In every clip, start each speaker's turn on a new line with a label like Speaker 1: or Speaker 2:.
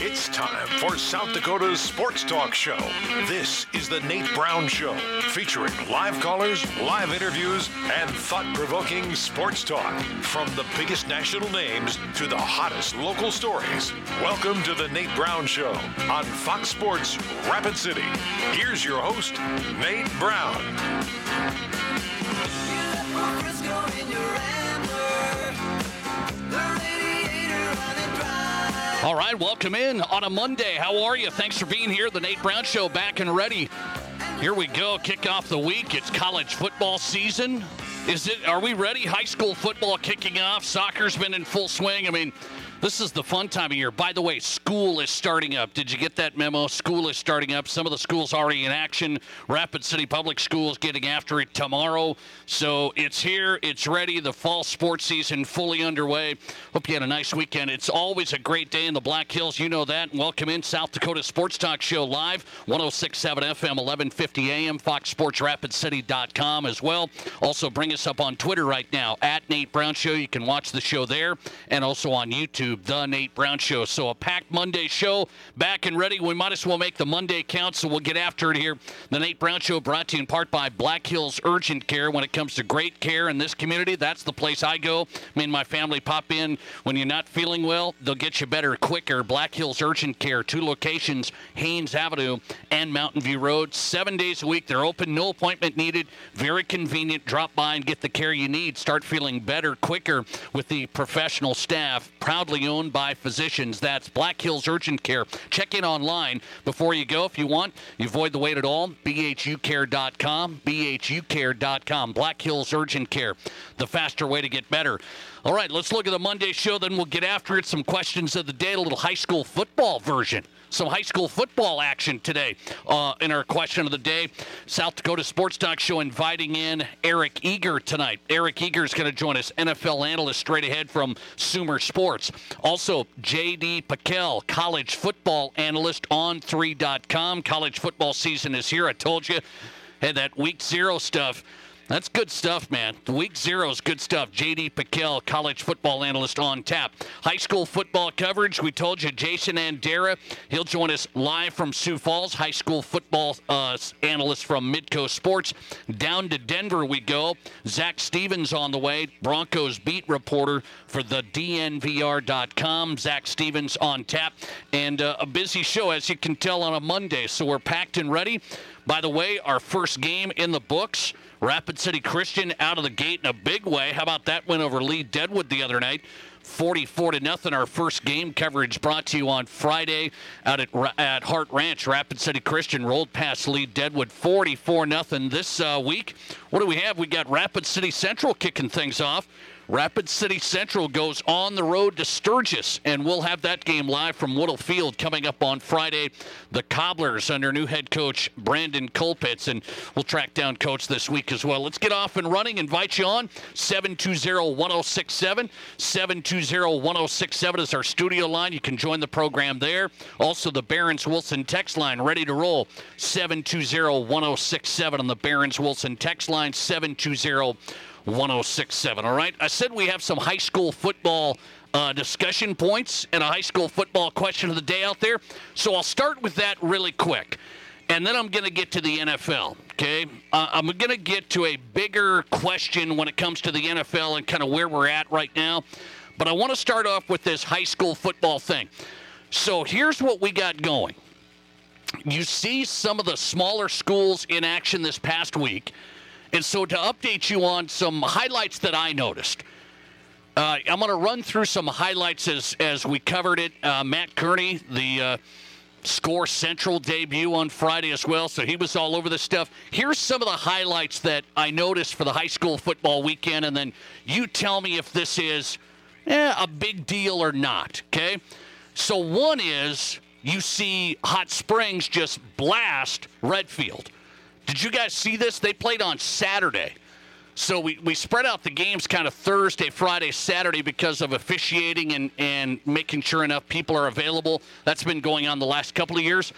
Speaker 1: It's time for South Dakota's Sports Talk Show. This is the Nate Brown Show, featuring live callers, live interviews, and thought provoking sports talk. From the biggest national names to the hottest local stories. Welcome to the Nate Brown Show on Fox Sports Rapid City. Here's your host, Nate Brown.
Speaker 2: All right, welcome in on a Monday. How are you? Thanks for being here. The Nate Brown Show back and ready. Here we go. Kick off the week. It's college football season. Is it? Are we ready? High school football kicking off. Soccer's been in full swing. I mean, this is the fun time of year. By the way, school is starting up. Did you get that memo? School is starting up. Some of the schools already in action. Rapid City Public Schools getting after it tomorrow. So it's here. It's ready. The fall sports season fully underway. Hope you had a nice weekend. It's always a great day in the Black Hills. You know that. welcome in South Dakota Sports Talk Show live, 1067 FM, 1150 AM, FoxSportsRapidCity.com as well. Also, bring us up on Twitter right now at Nate Brown Show. You can watch the show there and also on YouTube. YouTube, The Nate Brown Show. So a packed Monday show, back and ready. We might as well make the Monday count, so we'll get after it here. The Nate Brown Show brought to you in part by Black Hills Urgent Care. When it comes to great care in this community, that's the place I go. Me and my family pop in when you're not feeling well. They'll get you better quicker. Black Hills Urgent Care, two locations, Haynes Avenue and Mountain View Road. Seven days a week. They're open, no appointment needed. Very convenient. Drop by and get the care you need. Start feeling better quicker with the professional staff. Proudly owned by physicians. That's Black Hills Urgent Care. Check in online before you go if you want. You avoid the wait at all. BHUcare.com. BHUcare.com. Black Hills Urgent Care. The faster way to get better. All right, let's look at the Monday show, then we'll get after it. Some questions of the day, a little high school football version some high school football action today uh, in our question of the day. South Dakota Sports Talk Show inviting in Eric Eager tonight. Eric Eager is going to join us, NFL analyst straight ahead from Sumer Sports. Also, J.D. PicKell, college football analyst on 3.com. College football season is here. I told you, had that week zero stuff. That's good stuff, man. Week zero is good stuff. J.D. PicKell, college football analyst on tap. High school football coverage. We told you Jason Andera. He'll join us live from Sioux Falls. High school football uh, analyst from Midco Sports. Down to Denver we go. Zac Stevens on the way. Broncos beat reporter for the DNVR.com. Zac Stevens on tap. And uh, a busy show, as you can tell, on a Monday. So we're packed and ready. By the way, our first game in the books. Rapid City Christian out of the gate in a big way. How about that win over Lead-Deadwood the other night? 44 to nothing. Our first game coverage brought to you on Friday out at at Hart Ranch. Rapid City Christian rolled past Lead-Deadwood 44 nothing. This uh, week, what do we have? We got Rapid City Central kicking things off. Rapid City Central goes on the road to Sturgis, and we'll have that game live from Woodle Field coming up on Friday. The Cobblers under new head coach Brandon Colpitz, and we'll track down coach this week as well. Let's get off and running. Invite you on 720-1067. 720-1067 is our studio line. You can join the program there. Also, the Barons Wilson text line ready to roll. 720-1067 on the Barons Wilson text line. 720 1067. All right. I said we have some high school football uh, discussion points and a high school football question of the day out there. So I'll start with that really quick. And then I'm going to get to the NFL. Okay. Uh, I'm going to get to a bigger question when it comes to the NFL and kind of where we're at right now. But I want to start off with this high school football thing. So here's what we got going. You see some of the smaller schools in action this past week. And so, to update you on some highlights that I noticed, uh, I'm going to run through some highlights as, as we covered it. Uh, Matt Kearney, the uh, Score Central debut on Friday as well, so he was all over the stuff. Here's some of the highlights that I noticed for the high school football weekend, and then you tell me if this is eh, a big deal or not, okay? So, one is you see Hot Springs just blast Redfield. Did you guys see this? They played on Saturday. So we, we spread out the games kind of Thursday, Friday, Saturday because of officiating and, and making sure enough people are available. That's been going on the last couple of years.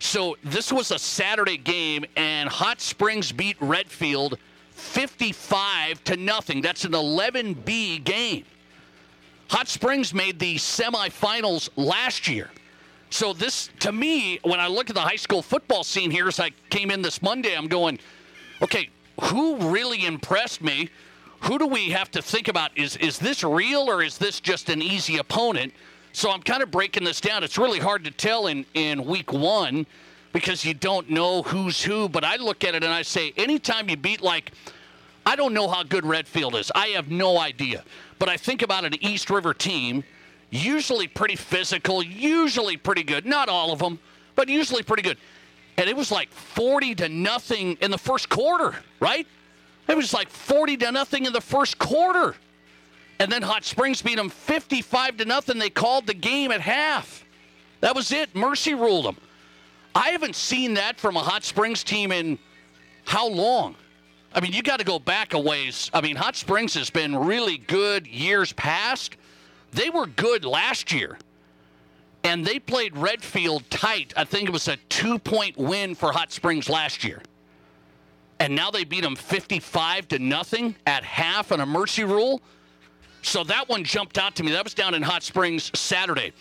Speaker 2: So this was a Saturday game, and Hot Springs beat Redfield 55 to nothing. That's an 11B game. Hot Springs made the semifinals last year. So this, to me, when I look at the high school football scene here, as I came in this Monday, I'm going, okay, who really impressed me? Who do we have to think about? Is is this real or is this just an easy opponent? So I'm kind of breaking this down. It's really hard to tell in in week one because you don't know who's who. But I look at it and I say, anytime you beat like, I don't know how good Redfield is. I have no idea. But I think about an East River team usually pretty physical, usually pretty good. Not all of them, but usually pretty good. And it was like 40 to nothing in the first quarter, right? It was like 40 to nothing in the first quarter. And then Hot Springs beat them 55 to nothing. They called the game at half. That was it. Mercy ruled them. I haven't seen that from a Hot Springs team in how long? I mean, you got to go back a ways. I mean, Hot Springs has been really good years past. They were good last year. And they played Redfield tight. I think it was a two point win for Hot Springs last year. And now they beat them 55 to nothing at half on a mercy rule. So that one jumped out to me. That was down in Hot Springs Saturday.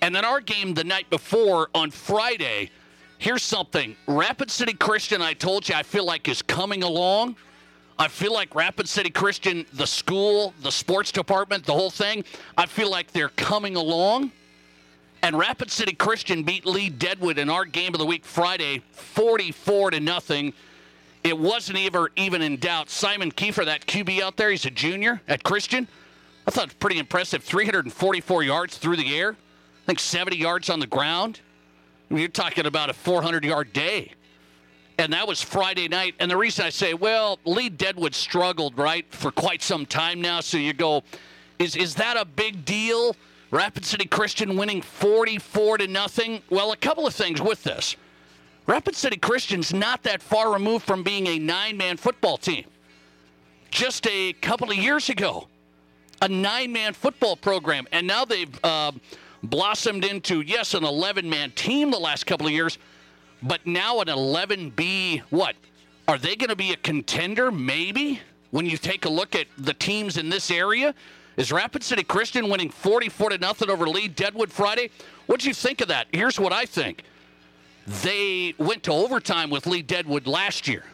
Speaker 2: And then our game the night before on Friday. Here's something Rapid City Christian, I told you, I feel like is coming along. I feel like Rapid City Christian, the school, the sports department, the whole thing, I feel like they're coming along. And Rapid City Christian beat Lead-Deadwood in our game of the week Friday, 44 to nothing. It wasn't ever even in doubt. Simon Kiefer, that QB out there, he's a junior at Christian. I thought it was pretty impressive. 344 yards through the air. I think 70 yards on the ground. I mean, you're talking about a 400 yard day and that was Friday night. And the reason I say, well, Lead-Deadwood struggled, right, for quite some time now. So you go, is is that a big deal? Rapid City Christian winning 44 to nothing. Well, a couple of things with this. Rapid City Christian's not that far removed from being a nine-man football team. Just a couple of years ago, a nine-man football program, and now they've uh, blossomed into yes, an 11-man team the last couple of years but now an 11B, what? Are they going to be a contender? Maybe. When you take a look at the teams in this area, is Rapid City Christian winning 44 to nothing over Lead-Deadwood Friday? What'd you think of that? Here's what I think. They went to overtime with Lead-Deadwood last year.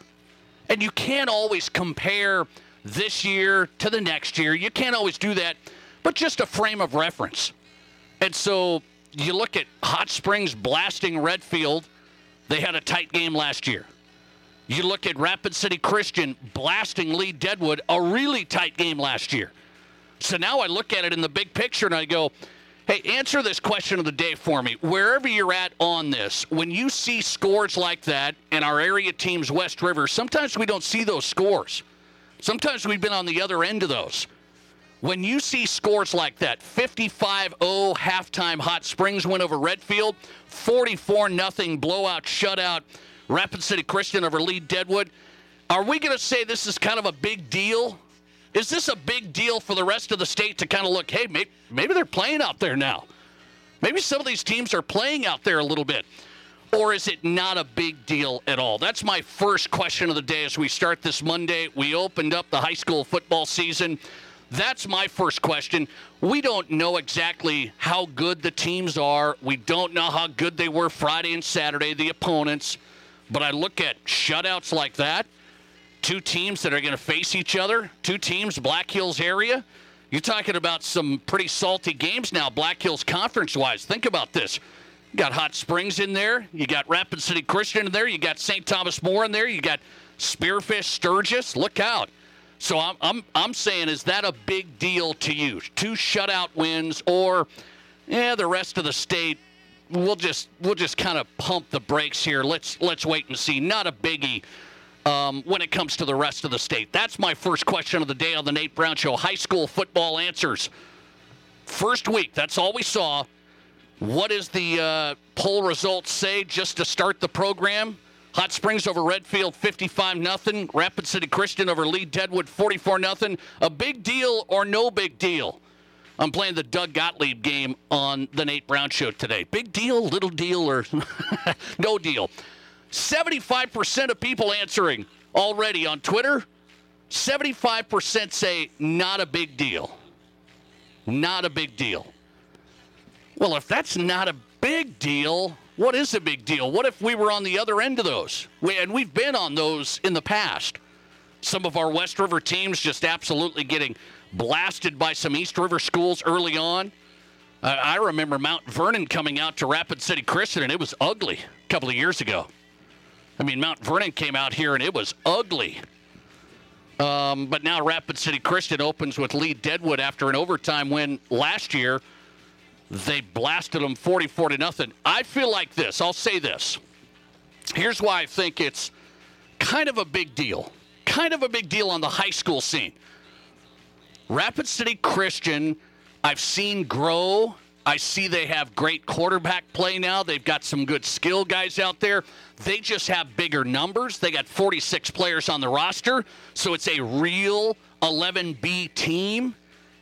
Speaker 2: And you can't always compare this year to the next year. You can't always do that, but just a frame of reference. And so you look at Hot Springs blasting Redfield they had a tight game last year. You look at Rapid City Christian blasting Lead-Deadwood, a really tight game last year. So now I look at it in the big picture and I go, hey, answer this question of the day for me. Wherever you're at on this, when you see scores like that in our area teams, West River, sometimes we don't see those scores. Sometimes we've been on the other end of those. When you see scores like that, 55 0 halftime Hot Springs win over Redfield, 44 0 blowout shutout Rapid City Christian over Lead-Deadwood, are we going to say this is kind of a big deal? Is this a big deal for the rest of the state to kind of look, hey, maybe, maybe they're playing out there now? Maybe some of these teams are playing out there a little bit. Or is it not a big deal at all? That's my first question of the day as we start this Monday. We opened up the high school football season. That's my first question. We don't know exactly how good the teams are. We don't know how good they were Friday and Saturday, the opponents. But I look at shutouts like that, two teams that are going to face each other, two teams, Black Hills area. You're talking about some pretty salty games now, Black Hills conference wise. Think about this. You got Hot Springs in there. You got Rapid City Christian in there. You got St. Thomas More in there. You got Spearfish Sturgis. Look out. So I'm, I'm, I'm saying, is that a big deal to you? Two shutout wins, or yeah, the rest of the state, we'll just we'll just kind of pump the brakes here. Let's let's wait and see. Not a biggie. Um, when it comes to the rest of the state? That's my first question of the day on the Nate Brown Show. High school football answers. First week, that's all we saw. What does the uh, poll results say just to start the program? Hot Springs over Redfield 55 0. Rapid City Christian over Lead-Deadwood 44 0. A big deal or no big deal? I'm playing the Doug Gottlieb game on the Nate Brown Show today. Big deal, little deal, or no deal? 75% of people answering already on Twitter. 75% say not a big deal. Not a big deal. Well, if that's not a big deal. What is a big deal? What if we were on the other end of those? We, and we've been on those in the past. Some of our West River teams just absolutely getting blasted by some East River schools early on. I remember Mount Vernon coming out to Rapid City Christian, and it was ugly a couple of years ago. I mean, Mount Vernon came out here, and it was ugly. Um, but now Rapid City Christian opens with Lead-Deadwood after an overtime win last year. They blasted them 44 to nothing. I feel like this. I'll say this. Here's why I think it's kind of a big deal. Kind of a big deal on the high school scene. Rapid City Christian, I've seen grow. I see they have great quarterback play now. They've got some good skill guys out there. They just have bigger numbers. They got 46 players on the roster, so it's a real 11B team.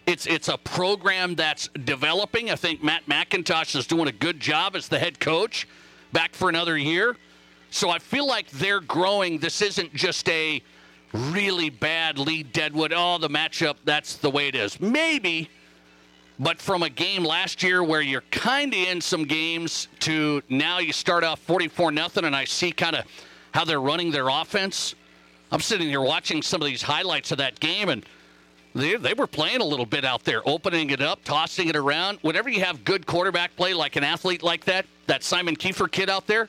Speaker 2: It's it's a program that's developing. I think Matt McIntosh is doing a good job as the head coach, back for another year. So I feel like they're growing. This isn't just a really bad Lead-Deadwood. Oh, the matchup, that's the way it is. Maybe, but from a game last year where you're kind of in some games to now you start off 44 nothing, and I see kind of how they're running their offense. I'm sitting here watching some of these highlights of that game, and they, they were playing a little bit out there, opening it up, tossing it around. Whenever you have good quarterback play, like an athlete like that, that Simon Kiefer kid out there,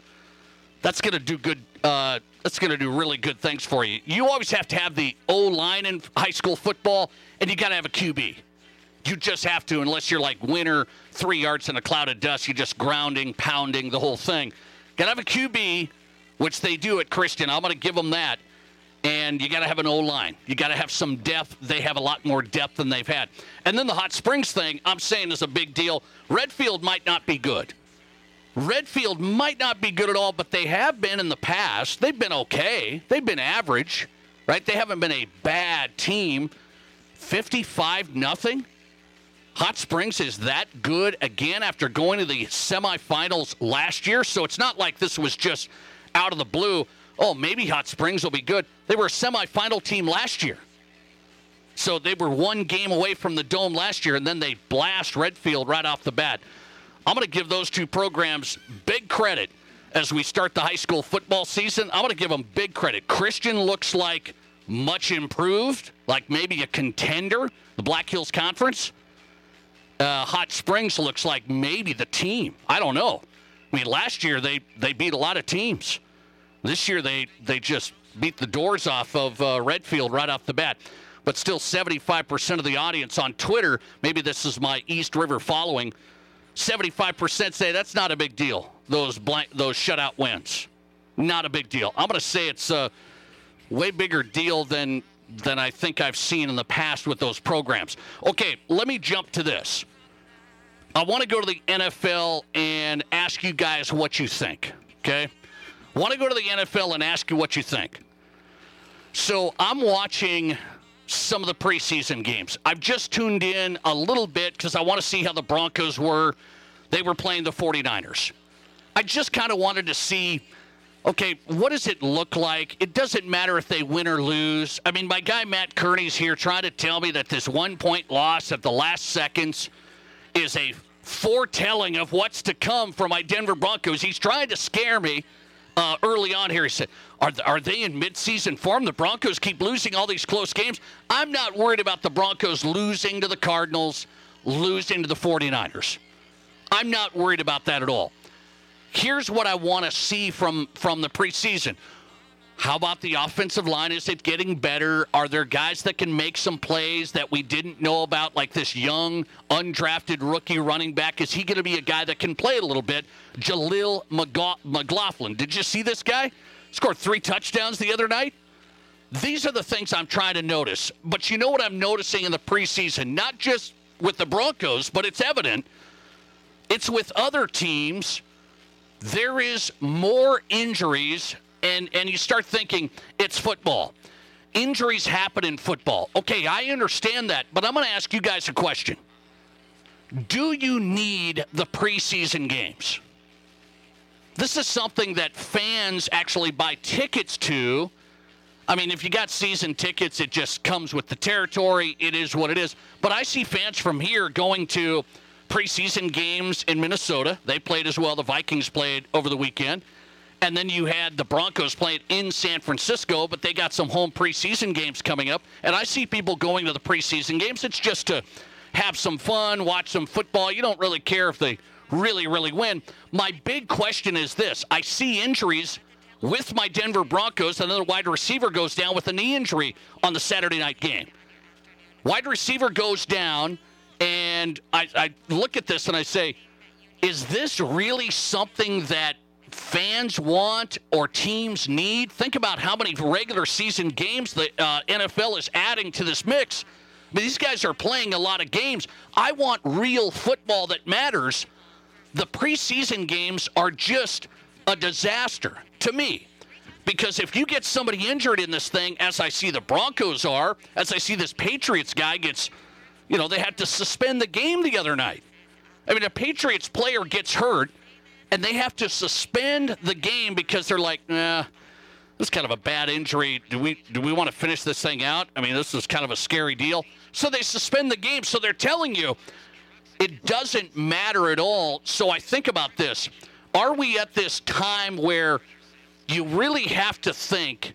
Speaker 2: that's going to do good. Uh, that's going to do really good things for you. You always have to have the O line in high school football, and you got to have a QB. You just have to, unless you're like winner, three yards in a cloud of dust. You're just grounding, pounding the whole thing. Got to have a QB, which they do at Christian. I'm going to give them that. And you got to have an O line. You got to have some depth. They have a lot more depth than they've had. And then the Hot Springs thing, I'm saying is a big deal. Redfield might not be good. Redfield might not be good at all, but they have been in the past. They've been okay. They've been average, right? They haven't been a bad team. 55 nothing. Hot Springs is that good again after going to the semifinals last year. So it's not like this was just out of the blue. Oh, maybe Hot Springs will be good. They were a semifinal team last year. So they were one game away from the dome last year, and then they blast Redfield right off the bat. I'm going to give those two programs big credit as we start the high school football season. I'm going to give them big credit. Christian looks like much improved, like maybe a contender, the Black Hills Conference. Uh, Hot Springs looks like maybe the team. I don't know. I mean, last year they, they beat a lot of teams. This year they, they just beat the doors off of uh, Redfield right off the bat. But still, 75% of the audience on Twitter, maybe this is my East River following, 75% say that's not a big deal. Those blank, those shutout wins, not a big deal. I'm going to say it's a way bigger deal than than I think I've seen in the past with those programs. Okay, let me jump to this. I want to go to the NFL and ask you guys what you think. Okay, want to go to the NFL and ask you what you think. So I'm watching some of the preseason games. I've just tuned in a little bit because I want to see how the Broncos were. They were playing the 49ers. I just kind of wanted to see okay, what does it look like? It doesn't matter if they win or lose. I mean, my guy Matt Kearney's here trying to tell me that this one point loss at the last seconds is a foretelling of what's to come for my Denver Broncos. He's trying to scare me uh, early on here. He said, are, are they in midseason form? The Broncos keep losing all these close games. I'm not worried about the Broncos losing to the Cardinals, losing to the 49ers. I'm not worried about that at all. Here's what I want to see from, from the preseason. How about the offensive line? Is it getting better? Are there guys that can make some plays that we didn't know about, like this young, undrafted rookie running back? Is he going to be a guy that can play a little bit? Jaleel McLaughlin. Did you see this guy? Scored three touchdowns the other night. These are the things I'm trying to notice. But you know what I'm noticing in the preseason? Not just with the Broncos, but it's evident. It's with other teams. There is more injuries and and you start thinking it's football. Injuries happen in football. Okay, I understand that, but I'm going to ask you guys a question. Do you need the preseason games? This is something that fans actually buy tickets to. I mean, if you got season tickets, it just comes with the territory. It is what it is. But I see fans from here going to preseason games in Minnesota. They played as well. The Vikings played over the weekend. And then you had the Broncos playing in San Francisco, but they got some home preseason games coming up. And I see people going to the preseason games. It's just to have some fun, watch some football. You don't really care if they really, really win. My big question is this I see injuries with my Denver Broncos. Another wide receiver goes down with a knee injury on the Saturday night game. Wide receiver goes down, and I, I look at this and I say, is this really something that fans want or teams need? Think about how many regular season games the uh, NFL is adding to this mix. I mean, these guys are playing a lot of games. I want real football that matters. The preseason games are just a disaster to me. Because if you get somebody injured in this thing, as I see the Broncos are, as I see this Patriots guy gets, you know, they had to suspend the game the other night. I mean, a Patriots player gets hurt, and they have to suspend the game because they're like, nah, this is kind of a bad injury. Do we do we want to finish this thing out? I mean, this is kind of a scary deal. So they suspend the game. So they're telling you it doesn't matter at all. So I think about this. Are we at this time where you really have to think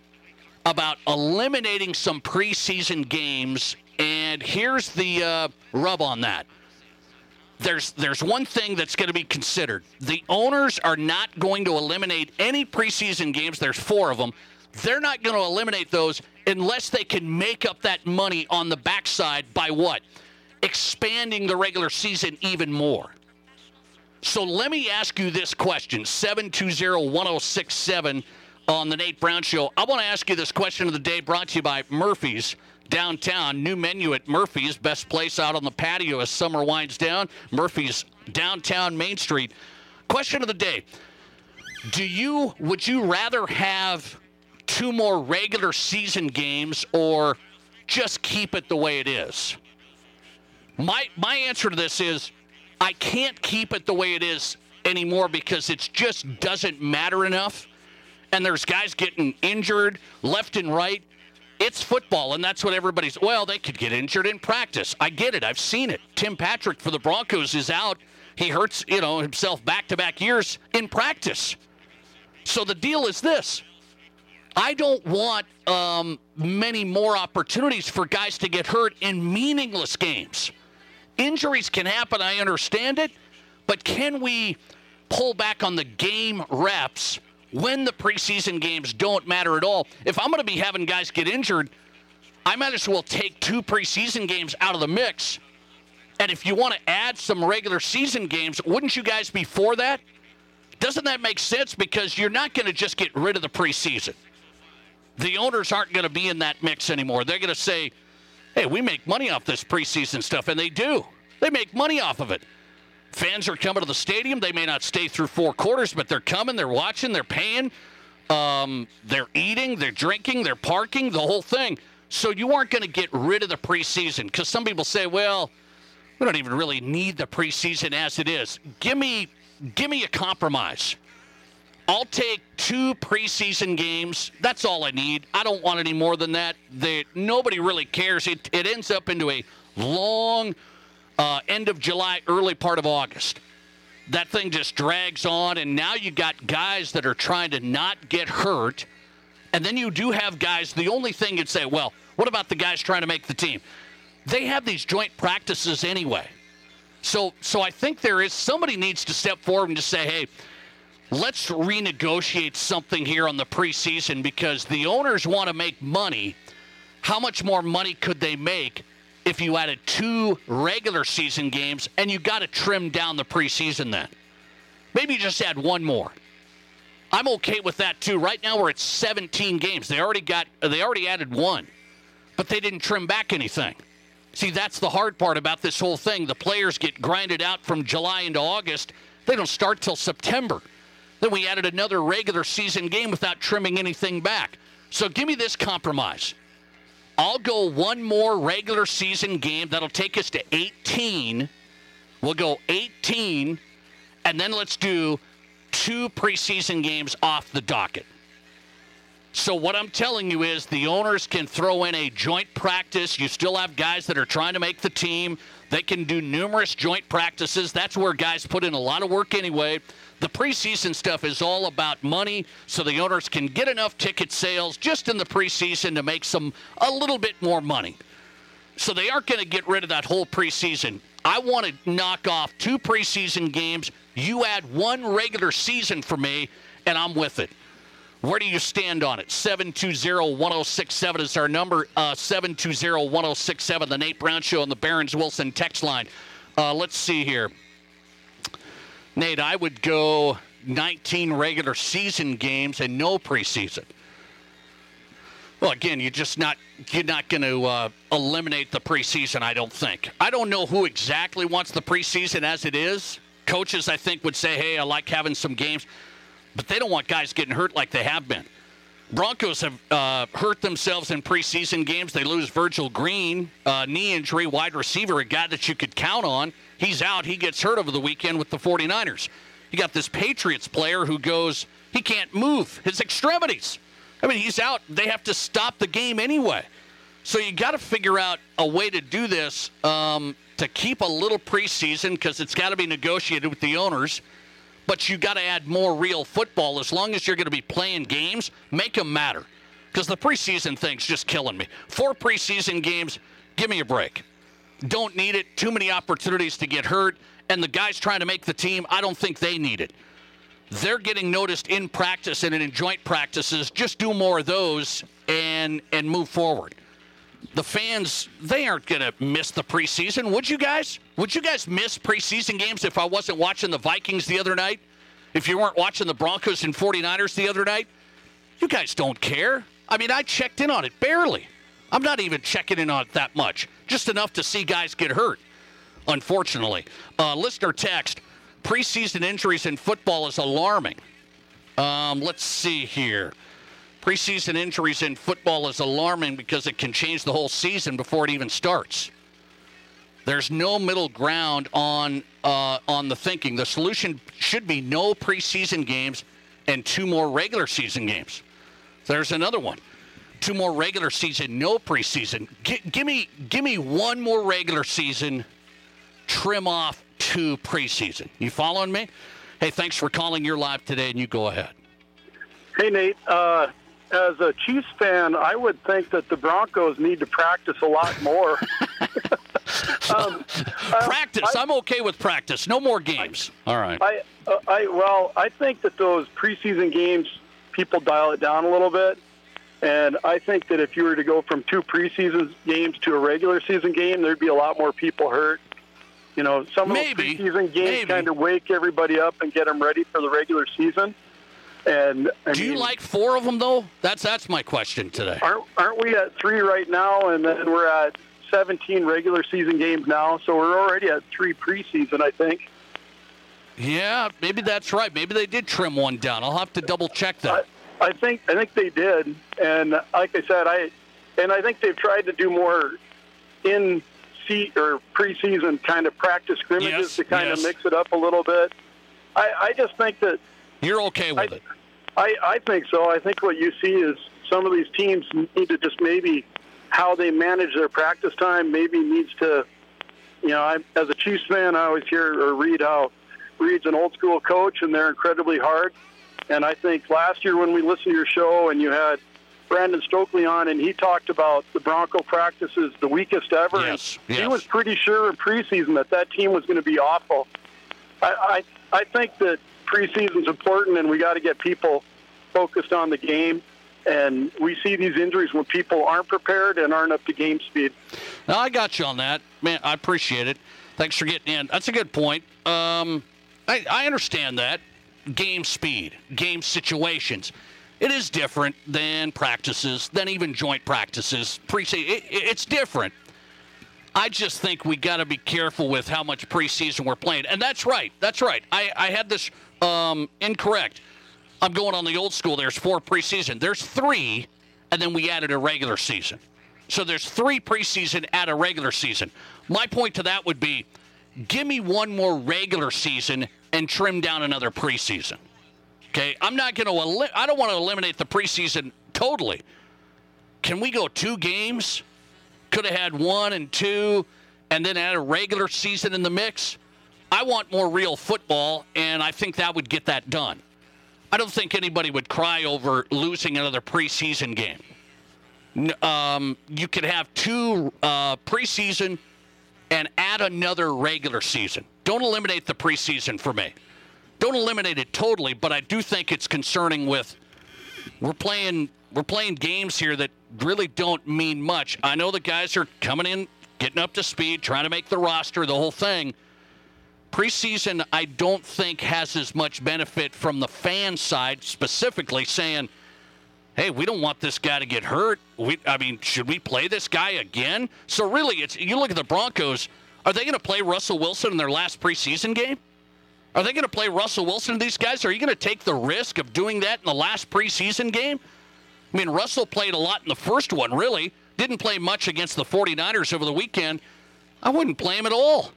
Speaker 2: about eliminating some preseason games? And here's the uh, rub on that there's there's one thing that's going to be considered. The owners are not going to eliminate any preseason games. There's four of them. They're not going to eliminate those unless they can make up that money on the backside by what? Expanding the regular season even more. So let me ask you this question 720 1067 on the Nate Brown Show. I want to ask you this question of the day brought to you by Murphy's downtown. New menu at Murphy's, best place out on the patio as summer winds down. Murphy's downtown Main Street. Question of the day: Do you would you rather have two more regular season games or just keep it the way it is? My my answer to this is I can't keep it the way it is anymore because it just doesn't matter enough. And there's guys getting injured left and right. It's football, and that's what everybody's. Well, they could get injured in practice. I get it. I've seen it. Tim Patrick for the Broncos is out. He hurts, you know, himself back-to-back years in practice. So the deal is this: I don't want um, many more opportunities for guys to get hurt in meaningless games. Injuries can happen. I understand it, but can we pull back on the game reps? When the preseason games don't matter at all. If I'm going to be having guys get injured, I might as well take two preseason games out of the mix. And if you want to add some regular season games, wouldn't you guys be for that? Doesn't that make sense? Because you're not going to just get rid of the preseason. The owners aren't going to be in that mix anymore. They're going to say, hey, we make money off this preseason stuff. And they do. They make money off of it. Fans are coming to the stadium. They may not stay through four quarters, but they're coming, they're watching, they're paying, um, they're eating, they're drinking, they're parking, the whole thing. So you aren't going to get rid of the preseason because some people say, well, we don't even really need the preseason as it is. Give me, give me a compromise. I'll take two preseason games. That's all I need. I don't want any more than that. They, nobody really cares. It, it ends up into a long uh, end of July, early part of August. That thing just drags on, and now you got guys that are trying to not get hurt. And then you do have guys, the only thing you'd say, well, what about the guys trying to make the team? They have these joint practices anyway. So, so I think there is somebody needs to step forward and just say, hey, let's renegotiate something here on the preseason because the owners want to make money. How much more money could they make if you added two regular season games and you got to trim down the preseason then. Maybe just add one more. I'm okay with that too. Right now we're at 17 games. They already got they already added one, but they didn't trim back anything. See, that's the hard part about this whole thing. The players get grinded out from July into August. They don't start till September. Then we added another regular season game without trimming anything back. So give me this compromise. I'll go one more regular season game. That'll take us to 18. We'll go 18, and then let's do two preseason games off the docket. So, what I'm telling you is the owners can throw in a joint practice. You still have guys that are trying to make the team. They can do numerous joint practices. That's where guys put in a lot of work anyway. The preseason stuff is all about money, so the owners can get enough ticket sales just in the preseason to make some a little bit more money. So they aren't going to get rid of that whole preseason. I want to knock off two preseason games. You add one regular season for me, and I'm with it. Where do you stand on it? 720-1067 is our number. Uh, 720-1067, the Nate Brown Show on the Barons Wilson text line. Uh, let's see here. Nate, I would go 19 regular season games and no preseason. Well, again, you're just not you're not going to uh, eliminate the preseason. I don't think. I don't know who exactly wants the preseason as it is. Coaches, I think, would say, "Hey, I like having some games," but they don't want guys getting hurt like they have been. Broncos have uh, hurt themselves in preseason games. They lose Virgil Green, uh, knee injury, wide receiver, a guy that you could count on. He's out. He gets hurt over the weekend with the 49ers. You got this Patriots player who goes, he can't move his extremities. I mean, he's out. They have to stop the game anyway. So you got to figure out a way to do this um, to keep a little preseason because it's got to be negotiated with the owners. But you got to add more real football. As long as you're going to be playing games, make them matter. Because the preseason thing's just killing me. Four preseason games, give me a break. Don't need it. Too many opportunities to get hurt. And the guys trying to make the team, I don't think they need it they're getting noticed in practice and in joint practices. Just do more of those and and move forward. The fans, they aren't to miss the preseason. Would you guys? Would you guys miss preseason games if I wasn't watching the Vikings the other night? If you weren't watching the Broncos and 49ers the other night? You guys don't care. I mean, I checked in on it barely. I'm not even checking in on it that much, just enough to see guys get hurt, unfortunately. Uh, listener text preseason injuries in football is alarming. Um, let's see here. Preseason injuries in football is alarming because it can change the whole season before it even starts. There's no middle ground on uh, on the thinking. The solution should be no preseason games and two more regular season games. There's another one. Two more regular season, no preseason. G- give me give me one more regular season. Trim off to preseason. You following me? Hey, thanks for calling. You're live today, and you go ahead.
Speaker 3: Hey, Nate. Uh, as a Chiefs fan, I would think that the Broncos need to practice a lot more.
Speaker 2: um, practice. I, am okay with practice. No more games.
Speaker 3: I,
Speaker 2: All right.
Speaker 3: I, uh, I well, I think that those preseason games, people dial it down a little bit. And I think that if you were to go from two preseason games to a regular season game, there'd be a lot more people hurt. You know, some
Speaker 2: maybe,
Speaker 3: of the preseason games kind of wake everybody up and get them ready for the regular season. And I
Speaker 2: do
Speaker 3: mean,
Speaker 2: you like four of them though? That's that's my question today.
Speaker 3: Aren't aren't we at three right now, and then we're at 17 regular season games now, so we're already at three preseason, I think.
Speaker 2: Yeah, maybe that's right. Maybe they did trim one down. I'll have to double check that.
Speaker 3: I, think I think they did, and like I said, I and I think they've tried to do more in seat or preseason kind of practice scrimmages
Speaker 2: yes,
Speaker 3: to kind
Speaker 2: yes.
Speaker 3: of mix it up a little bit. I, I just think that
Speaker 2: you're okay with
Speaker 3: I,
Speaker 2: it.
Speaker 3: I, I think so. I think what you see is some of these teams need to just maybe how they manage their practice time maybe needs to, you know, I, as a Chiefs fan, I always hear or read how Reid's an old school coach and they're incredibly hard. And I think last year when we listened to your show and you had Brandon Stokley on, and he talked about the Bronco practices the weakest ever.
Speaker 2: Yes,
Speaker 3: and
Speaker 2: yes.
Speaker 3: He was pretty sure in preseason that that team was going to be awful. I, I I think that preseason's important, and we got to get people focused on the game. And we see these injuries when people aren't prepared and aren't up to game speed.
Speaker 2: No, I got you on that, man. I appreciate it. Thanks for getting in. That's a good point. Um, I, I understand that game speed, game situations it is different than practices, than even joint practices. Preseason, it, it's different. I just think we got to be careful with how much preseason we're playing, and that's right. That's right. I, I had this um, incorrect. I'm going on the old school. There's four preseason. There's three, and then we added a regular season. So there's three preseason at a regular season. My point to that would be, give me one more regular season and trim down another preseason. Okay, I'm not going to. I don't want to eliminate the preseason totally. Can we go two games? Could have had one and two, and then add a regular season in the mix, I want more real football, and I think that would get that done. I don't think anybody would cry over losing another preseason game. Um, you could have two uh, preseason and add another regular season. Don't eliminate the preseason for me. Don't eliminate it totally, but I do think it's concerning with we're playing we're playing games here that really don't mean much. I know the guys are coming in, getting up to speed, trying to make the roster, the whole thing. Preseason, I don't think has as much benefit from the fan side, specifically saying, "Hey, we don't want this guy to get hurt. We, I mean, should we play this guy again?" So really, it's you look at the Broncos. Are they going to play Russell Wilson in their last preseason game? Are they going to play Russell Wilson to these guys? Are you going to take the risk of doing that in the last preseason game? I mean, Russell played a lot in the first one, really. Didn't play much against the 49ers over the weekend. I wouldn't play him at all.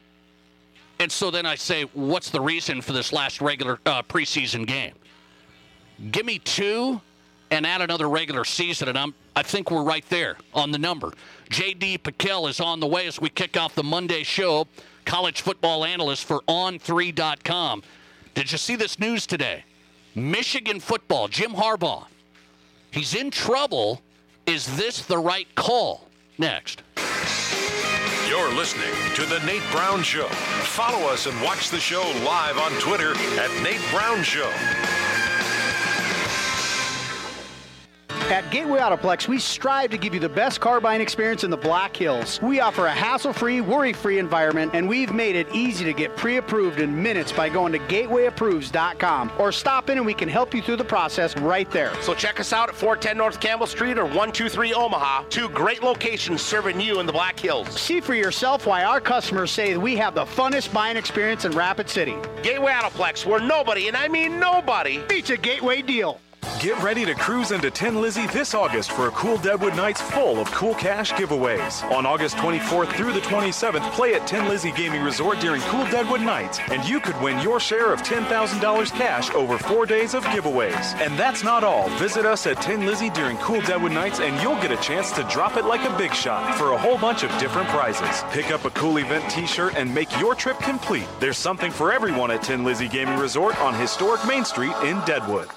Speaker 2: And so then I say, what's the reason for this last regular uh, preseason game? Give me two and add another regular season, and I'm, I think we're right there on the number. J.D. PicKell is on the way as we kick off the Monday show, college football analyst for On3.com. Did you see this news today? Michigan football, Jim Harbaugh. He's in trouble. Is this the right call? Next.
Speaker 1: You're listening to The Nate Brown Show. Follow us and watch the show live on Twitter at Nate Brown Show.
Speaker 4: At Gateway Autoplex, we strive to give you the best car buying experience in the Black Hills. We offer a hassle free, worry free environment, and we've made it easy to get pre approved in minutes by going to gatewayapproves.com or stop in and we can help you through the process right there.
Speaker 5: So check us out at 410 North Campbell Street or 123 Omaha. Two great locations serving you in the Black Hills.
Speaker 4: See for yourself why our customers say we have the funnest buying experience in Rapid City.
Speaker 5: Gateway Autoplex, where nobody, and I mean nobody,
Speaker 4: beats a gateway deal.
Speaker 6: Get ready to cruise into Tin Lizzie this August for a cool Deadwood Nights full of cool cash giveaways. On August 24th through the 27th, play at Tin Lizzie Gaming Resort during cool Deadwood Nights, and you could win your share of $10,000 cash over four days of giveaways. And that's not all. Visit us at Tin Lizzie during cool Deadwood Nights, and you'll get a chance to drop it like a big shot for a whole bunch of different prizes. Pick up a cool event t-shirt and make your trip complete. There's something for everyone at Tin Lizzie Gaming Resort on historic Main Street in Deadwood.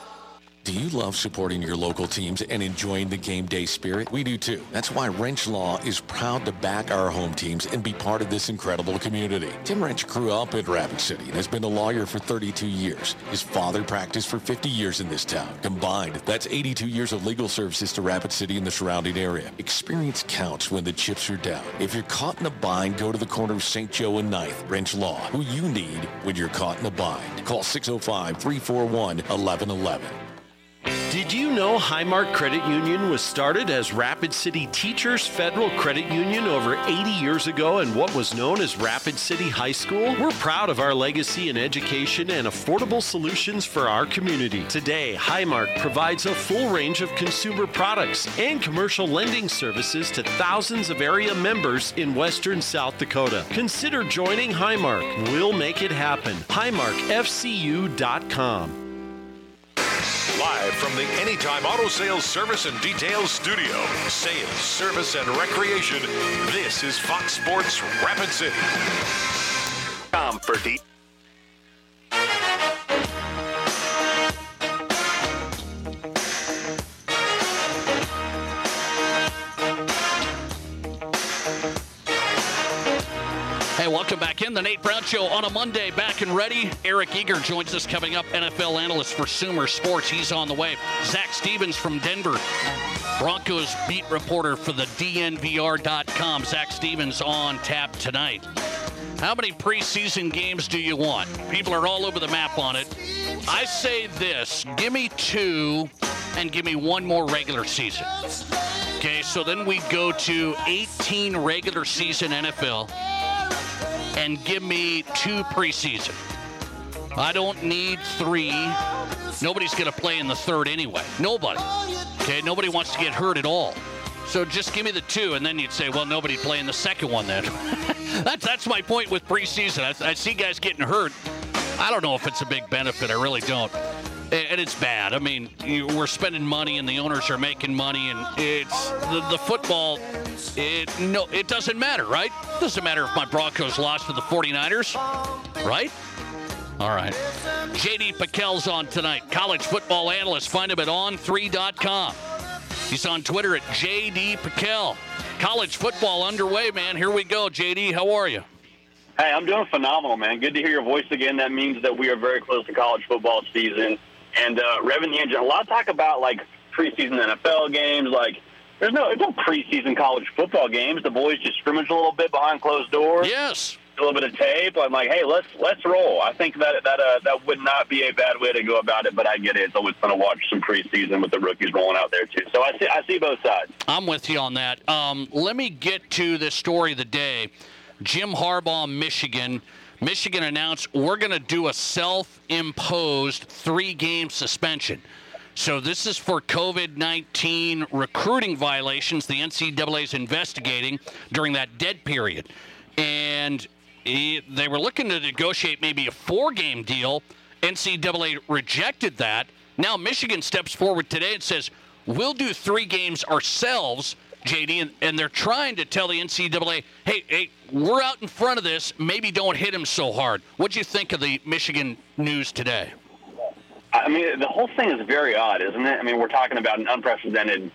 Speaker 7: Do you love supporting your local teams and enjoying the game day spirit? We do too. That's why Wrench Law is proud to back our home teams and be part of this incredible community. Tim Wrench grew up in Rapid City and has been a lawyer for 32 years. His father practiced for 50 years in this town. Combined, that's 82 years of legal services to Rapid City and the surrounding area. Experience counts when the chips are down. If you're caught in a bind, go to the corner of St. Joe and 9th. Wrench Law, who you need when you're caught in a bind. Call 605 341 1111.
Speaker 8: Did you know Highmark Credit Union was started as Rapid City Teachers Federal Credit Union over 80 years ago in what was known as Rapid City High School? We're proud of our legacy in education and affordable solutions for our community. Today, Highmark provides a full range of consumer products and commercial lending services to thousands of area members in western South Dakota. Consider joining Highmark. We'll make it happen. HighmarkFCU.com.
Speaker 1: Live from the Anytime Auto Sales Service and Details Studio, sales, service, and recreation, this is Fox Sports Rapid City.
Speaker 5: Tom for.
Speaker 2: Hey, welcome back in the Nate Brown Show on a Monday. Back and ready. Eric Eager joins us coming up. NFL analyst for Sumer Sports. He's on the way. Zac Stevens from Denver, Broncos beat reporter for the DNVR.com. Zac Stevens on tap tonight. How many preseason games do you want? People are all over the map on it. I say this give me two and give me one more regular season. Okay, so then we go to 18 regular season NFL and give me two preseason. I don't need three. Nobody's going to play in the third anyway. Nobody. Okay, nobody wants to get hurt at all. So just give me the two, and then you'd say, well, nobody'd play in the second one then. that's that's my point with preseason. I, I see guys getting hurt. I don't know if it's a big benefit. I really don't. And it's bad. I mean, we're spending money, and the owners are making money, and it's the, the football. It no, it doesn't matter, right? It doesn't matter if my Broncos lost to the 49ers, right? All right. JD PicKell's on tonight. College football analyst. Find him at on3.com. He's on Twitter at JD PicKell. College football underway, man. Here we go. JD, how are you?
Speaker 9: Hey, I'm doing phenomenal, man. Good to hear your voice again. That means that we are very close to college football season. And uh, revving the engine. A lot of talk about like preseason NFL games. Like, there's no, there's no preseason college football games. The boys just scrimmage a little bit behind closed doors.
Speaker 2: Yes
Speaker 9: a little bit of tape. I'm like, hey, let's let's roll. I think that that uh, that would not be a bad way to go about it, but I get it. It's always fun to watch some preseason with the rookies rolling out there too. So I see I see both sides.
Speaker 2: I'm with you on that. Um, let me get to the story of the day. Jim Harbaugh, Michigan. Michigan announced we're going to do a self-imposed three-game suspension. So this is for COVID 19 recruiting violations the NCAA is investigating during that dead period. And they were looking to negotiate maybe a four game deal. NCAA rejected that. Now Michigan steps forward today and says, we'll do three games ourselves, JD, and, and they're trying to tell the NCAA, hey, hey, we're out in front of this. Maybe don't hit him so hard. What do you think of the Michigan news today?
Speaker 9: I mean, the whole thing is very odd, isn't it? I mean, we're talking about an unprecedented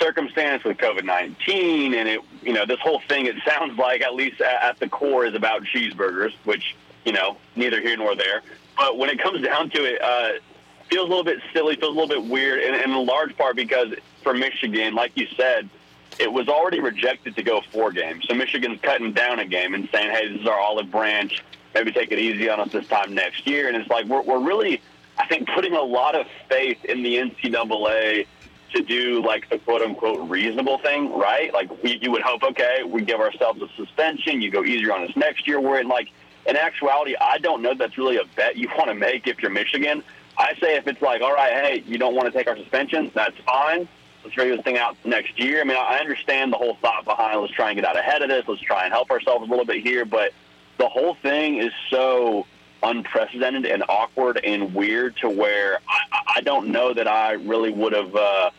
Speaker 9: circumstance with COVID nineteen, and it you know this whole thing. It sounds like at least at the core is about cheeseburgers, which you know neither here nor there. But when it comes down to it, uh, feels a little bit silly, feels a little bit weird, and, and in large part because for Michigan, like you said, it was already rejected to go four games. So Michigan's cutting down a game and saying, "Hey, this is our olive branch. Maybe take it easy on us this time next year." And it's like we're we're really, I think, putting a lot of faith in the NCAA to do like the quote unquote reasonable thing, right? Like we, you would hope, okay, we give ourselves a suspension, you go easier on us next year. We're in like, in actuality, I don't know that's really a bet you want to make if you're Michigan. I say if it's like, all right, hey, you don't want to take our suspension, that's fine. Let's figure this thing out next year. I mean, I understand the whole thought behind let's try and get out ahead of this. Let's try and help ourselves a little bit here. But the whole thing is so unprecedented and awkward and weird to where I, I don't know that I really would have uh,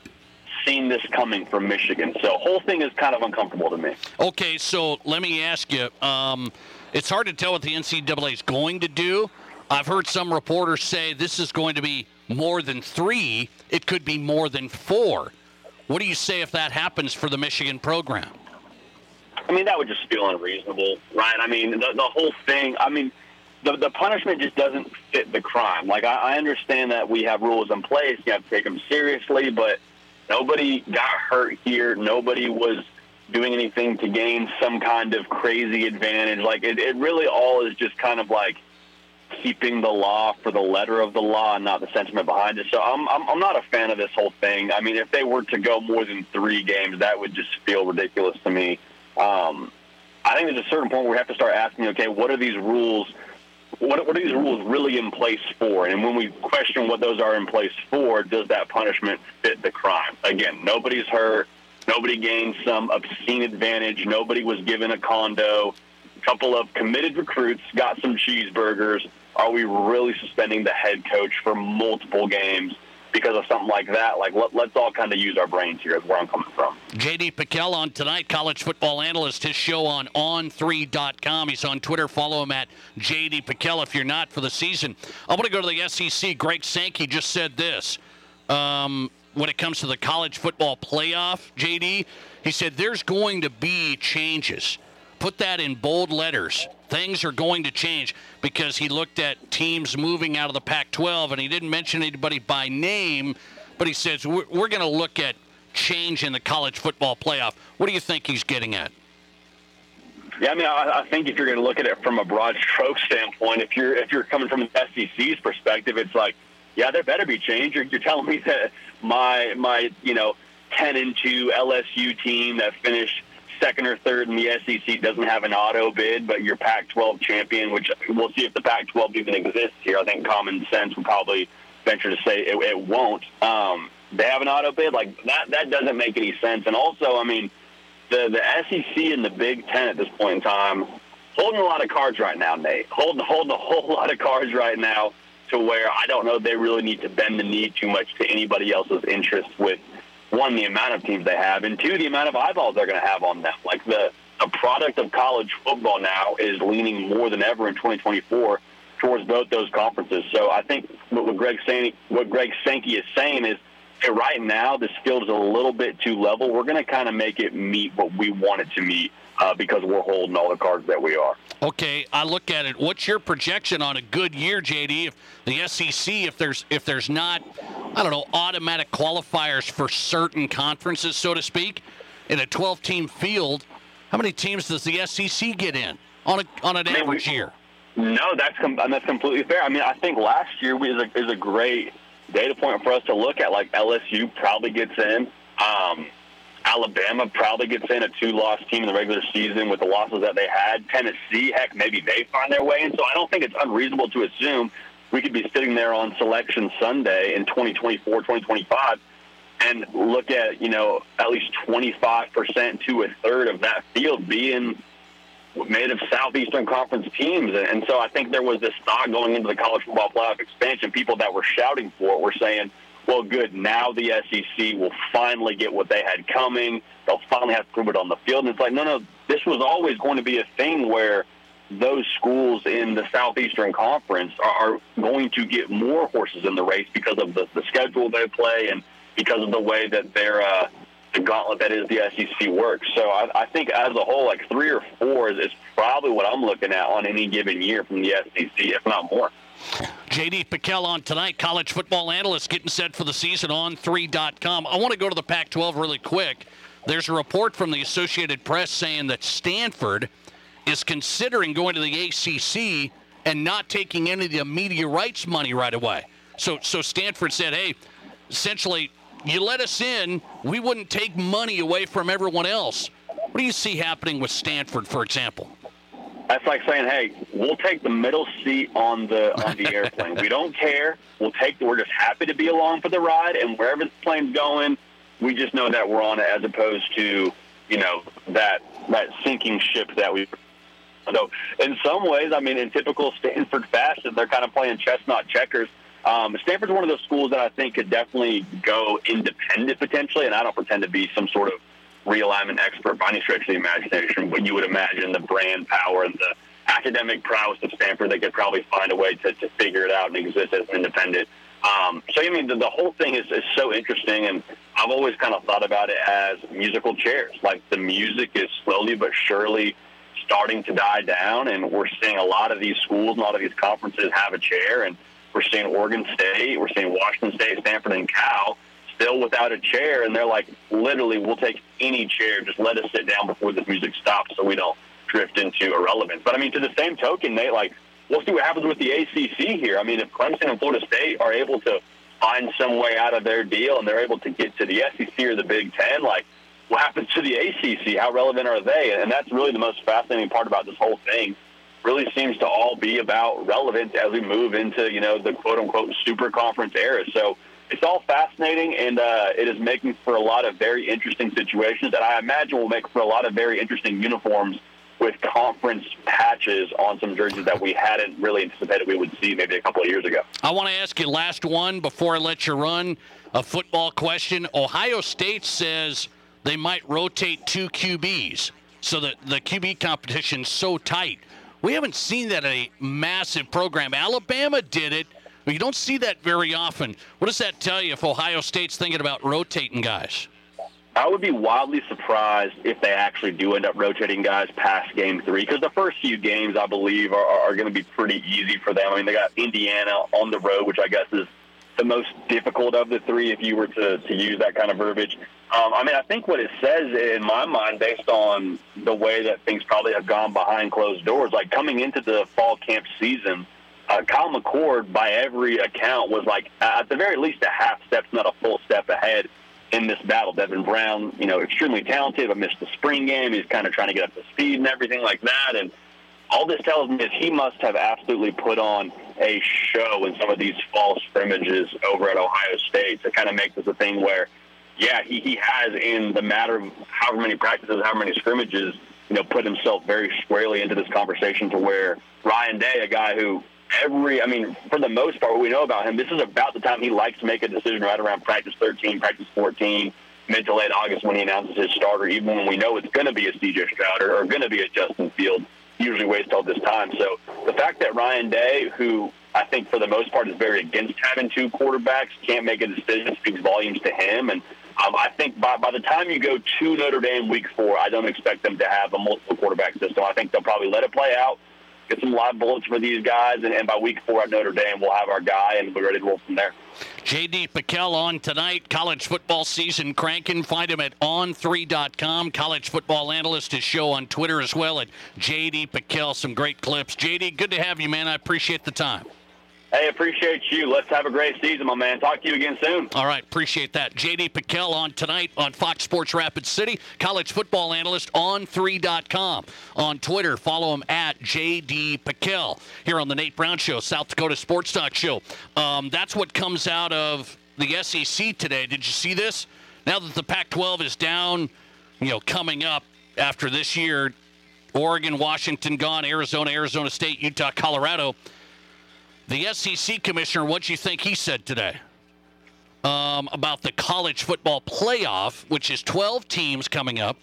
Speaker 9: seen this coming from Michigan. So whole thing is kind of uncomfortable to me.
Speaker 2: Okay, so let me ask you. Um, it's hard to tell what the NCAA is going to do. I've heard some reporters say this is going to be more than three. It could be more than four. What do you say if that happens for the Michigan program?
Speaker 9: I mean, that would just feel unreasonable, right? I mean, the, the whole thing. I mean, the, the punishment just doesn't fit the crime. Like, I, I understand that we have rules in place. You have to take them seriously, but – Nobody got hurt here. Nobody was doing anything to gain some kind of crazy advantage. Like it, it really all is just kind of like keeping the law for the letter of the law not the sentiment behind it. So I'm, I'm I'm not a fan of this whole thing. I mean, if they were to go more than three games, that would just feel ridiculous to me. Um, I think there's a certain point where we have to start asking, okay, what are these rules? what, what are these rules really in place for? And when we question what those are in place for, does that punishment fit the crime? Again, nobody's hurt. Nobody gained some obscene advantage. Nobody was given a condo. A couple of committed recruits got some cheeseburgers. Are we really suspending the head coach for multiple games? because of something like that. Like, let, us all kind of use our brains here, is where I'm coming from.
Speaker 2: JD PicKell on tonight, college football analyst. His show on on3.com. He's on Twitter. Follow him at JD PicKell if you're not for the season. I want to go to the SEC. Greg Sankey just said this. Um, when it comes to the college football playoff, JD, he said there's going to be changes. Put that in bold letters things are going to change because he looked at teams moving out of the Pac 12 and he didn't mention anybody by name, but he says, We're, we're going to look at change in the college football playoff. What do you think he's getting at?
Speaker 9: Yeah, I mean, I, I think if you're going to look at it from a broad stroke standpoint, if you're if you're coming from the SEC's perspective, it's like, yeah, there better be change. You're, you're telling me that my my you know ten and two LSU team that finished second or third in the SEC doesn't have an auto bid, but your Pac-12 champion, which we'll see if the Pac-12 even exists here. I think common sense would probably venture to say it, it won't. Um, they have an auto bid like that. That doesn't make any sense. And also, I mean, the the SEC and the Big Ten at this point in time holding a lot of cards right now, Nate. Holding holding a whole lot of cards right now to where I don't know they really need to bend the knee too much to anybody else's interest with one the amount of teams they have and two the amount of eyeballs they're going to have on them. Like the a product of college football now is leaning more than ever in 2024 towards both those conferences. So I think what Greg saying, what Greg Sankey is saying is, hey, right now this field is a little bit too level. We're going to kind of make it meet what we want it to meet uh, because we're holding all the cards that we are.
Speaker 2: Okay, I look at it. What's your projection on a good year, JD? If the SEC, if there's if there's not, I don't know, automatic qualifiers for certain conferences, so to speak, in a 12-team field, how many teams does the SEC get in on a on an average year?
Speaker 9: No, that's com- that's completely fair. I mean, I think last year is a, is a great data point for us to look at. Like LSU probably gets in. Um, Alabama probably gets in a two-loss team in the regular season with the losses that they had. Tennessee, heck, maybe they find their way in. So I don't think it's unreasonable to assume we could be sitting there on Selection Sunday in 2024, 2025, and look at you know at least 25% to a third of that field being made of Southeastern Conference teams. And so I think there was this thought going into the college football playoff expansion. People that were shouting for it were saying, well, good, now the SEC will finally get what they had coming. They'll finally have to prove it on the field. And it's like, no, no, this was always going to be a thing where those schools in the Southeastern Conference are, are going to get more horses in the race because of the, the schedule they play and because of the way that they're uh, – the gauntlet that is the SEC works. So I, I think as a whole, like three or four is, is probably what I'm looking at on any given year from the SEC, if not more.
Speaker 2: JD PicKell on tonight, college football analyst getting set for the season on 3.com. I want to go to the Pac 12 really quick. There's a report from the Associated Press saying that Stanford is considering going to the ACC and not taking any of the media rights money right away. So, so Stanford said, hey, essentially, you let us in, we wouldn't take money away from everyone else. What do you see happening with Stanford, for example?
Speaker 9: That's like saying, "Hey, we'll take the middle seat on the on the airplane. we don't care. We'll take. The, we're just happy to be along for the ride, and wherever the plane's going, we just know that we're on it, as opposed to you know that that sinking ship that we." So, in some ways, I mean, in typical Stanford fashion, they're kind of playing chess, not checkers. Um, Stanford's one of those schools that I think could definitely go independent potentially, and I don't pretend to be some sort of realignment expert by any stretch of the imagination, but you would imagine the brand power and the academic prowess of Stanford, they could probably find a way to, to figure it out and exist as an independent. Um, so, I mean, the, the whole thing is, is so interesting, and I've always kind of thought about it as musical chairs. Like the music is slowly but surely starting to die down, and we're seeing a lot of these schools and a lot of these conferences have a chair, and – we're seeing Oregon State, we're seeing Washington State, Stanford, and Cal still without a chair, and they're like, literally, we'll take any chair. Just let us sit down before the music stops, so we don't drift into irrelevance. But I mean, to the same token, Nate, like, we'll see what happens with the ACC here. I mean, if Clemson and Florida State are able to find some way out of their deal and they're able to get to the SEC or the Big Ten, like, what happens to the ACC? How relevant are they? And that's really the most fascinating part about this whole thing really seems to all be about relevance as we move into, you know, the quote unquote super conference era. So it's all fascinating and uh, it is making for a lot of very interesting situations that I imagine will make for a lot of very interesting uniforms with conference patches on some jerseys that we hadn't really anticipated we would see maybe a couple of years ago.
Speaker 2: I want to ask you last one before I let you run a football question. Ohio State says they might rotate two QBs so that the QB competition's so tight. We haven't seen that a massive program. Alabama did it, you don't see that very often. What does that tell you if Ohio State's thinking about rotating guys?
Speaker 9: I would be wildly surprised if they actually do end up rotating guys past game three because the first few games, I believe, are, are going to be pretty easy for them. I mean, they got Indiana on the road, which I guess is the most difficult of the three if you were to, to use that kind of verbiage. Um, I mean, I think what it says in my mind, based on the way that things probably have gone behind closed doors, like coming into the fall camp season, uh, Kyle McCord, by every account, was like at the very least a half step, not a full step ahead in this battle. Devin Brown, you know, extremely talented, but missed the spring game. He's kind of trying to get up to speed and everything like that. And all this tells me is he must have absolutely put on a show in some of these false scrimmages over at Ohio State to kind of make this a thing where, yeah, he, he has in the matter of however many practices, however many scrimmages, you know, put himself very squarely into this conversation to where Ryan Day, a guy who every, I mean, for the most part, what we know about him, this is about the time he likes to make a decision right around practice 13, practice 14, mid to late August when he announces his starter, even when we know it's going to be a CJ Stroud or, or going to be a Justin Field, usually waits till this time. So the fact that Ryan Day, who I think for the most part is very against having two quarterbacks, can't make a decision, speaks volumes to him. And um, I think by, by the time you go to Notre Dame week four, I don't expect them to have a multiple quarterback system. I think they'll probably let it play out, get some live bullets for these guys, and, and by week four at Notre Dame, we'll have our guy and we're ready to roll from there.
Speaker 2: JD PicKell on tonight. College football season cranking. Find him at on3.com. College football analyst. His show on Twitter as well at JD PicKell. Some great clips. JD, good to have you, man. I appreciate the time.
Speaker 9: Hey, appreciate you. Let's have a great season, my man. Talk to you again soon.
Speaker 2: All right, appreciate that. JD PicKell on tonight on Fox Sports Rapid City, college football analyst on 3.com. On Twitter, follow him at JD PicKell. Here on the Nate Brown Show, South Dakota Sports Talk Show. Um, that's what comes out of the SEC today. Did you see this? Now that the Pac 12 is down, you know, coming up after this year, Oregon, Washington gone, Arizona, Arizona State, Utah, Colorado. The SEC commissioner, what do you think he said today um, about the college football playoff, which is 12 teams coming up,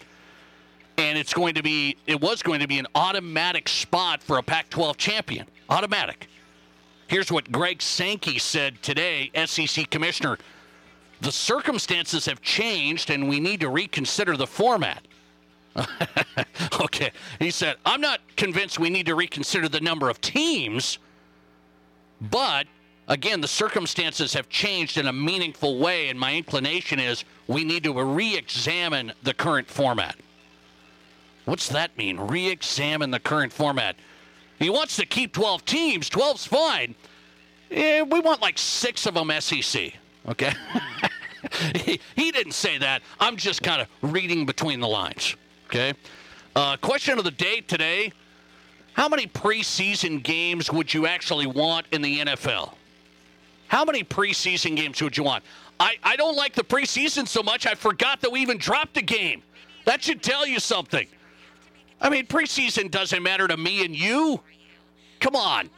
Speaker 2: and it's going to be, it was going to be an automatic spot for a Pac-12 champion, automatic. Here's what Greg Sankey said today, SEC commissioner. The circumstances have changed, and we need to reconsider the format. okay, he said, I'm not convinced we need to reconsider the number of teams but again, the circumstances have changed in a meaningful way, and my inclination is we need to re examine the current format. What's that mean? Re examine the current format. He wants to keep 12 teams. 12's fine. Eh, we want like six of them SEC. Okay? he, he didn't say that. I'm just kind of reading between the lines. Okay? Uh, question of the day today how many preseason games would you actually want in the NFL? How many preseason games would you want? I, I don't like the preseason so much, I forgot that we even dropped a game. That should tell you something. I mean, preseason doesn't matter to me and you. Come on.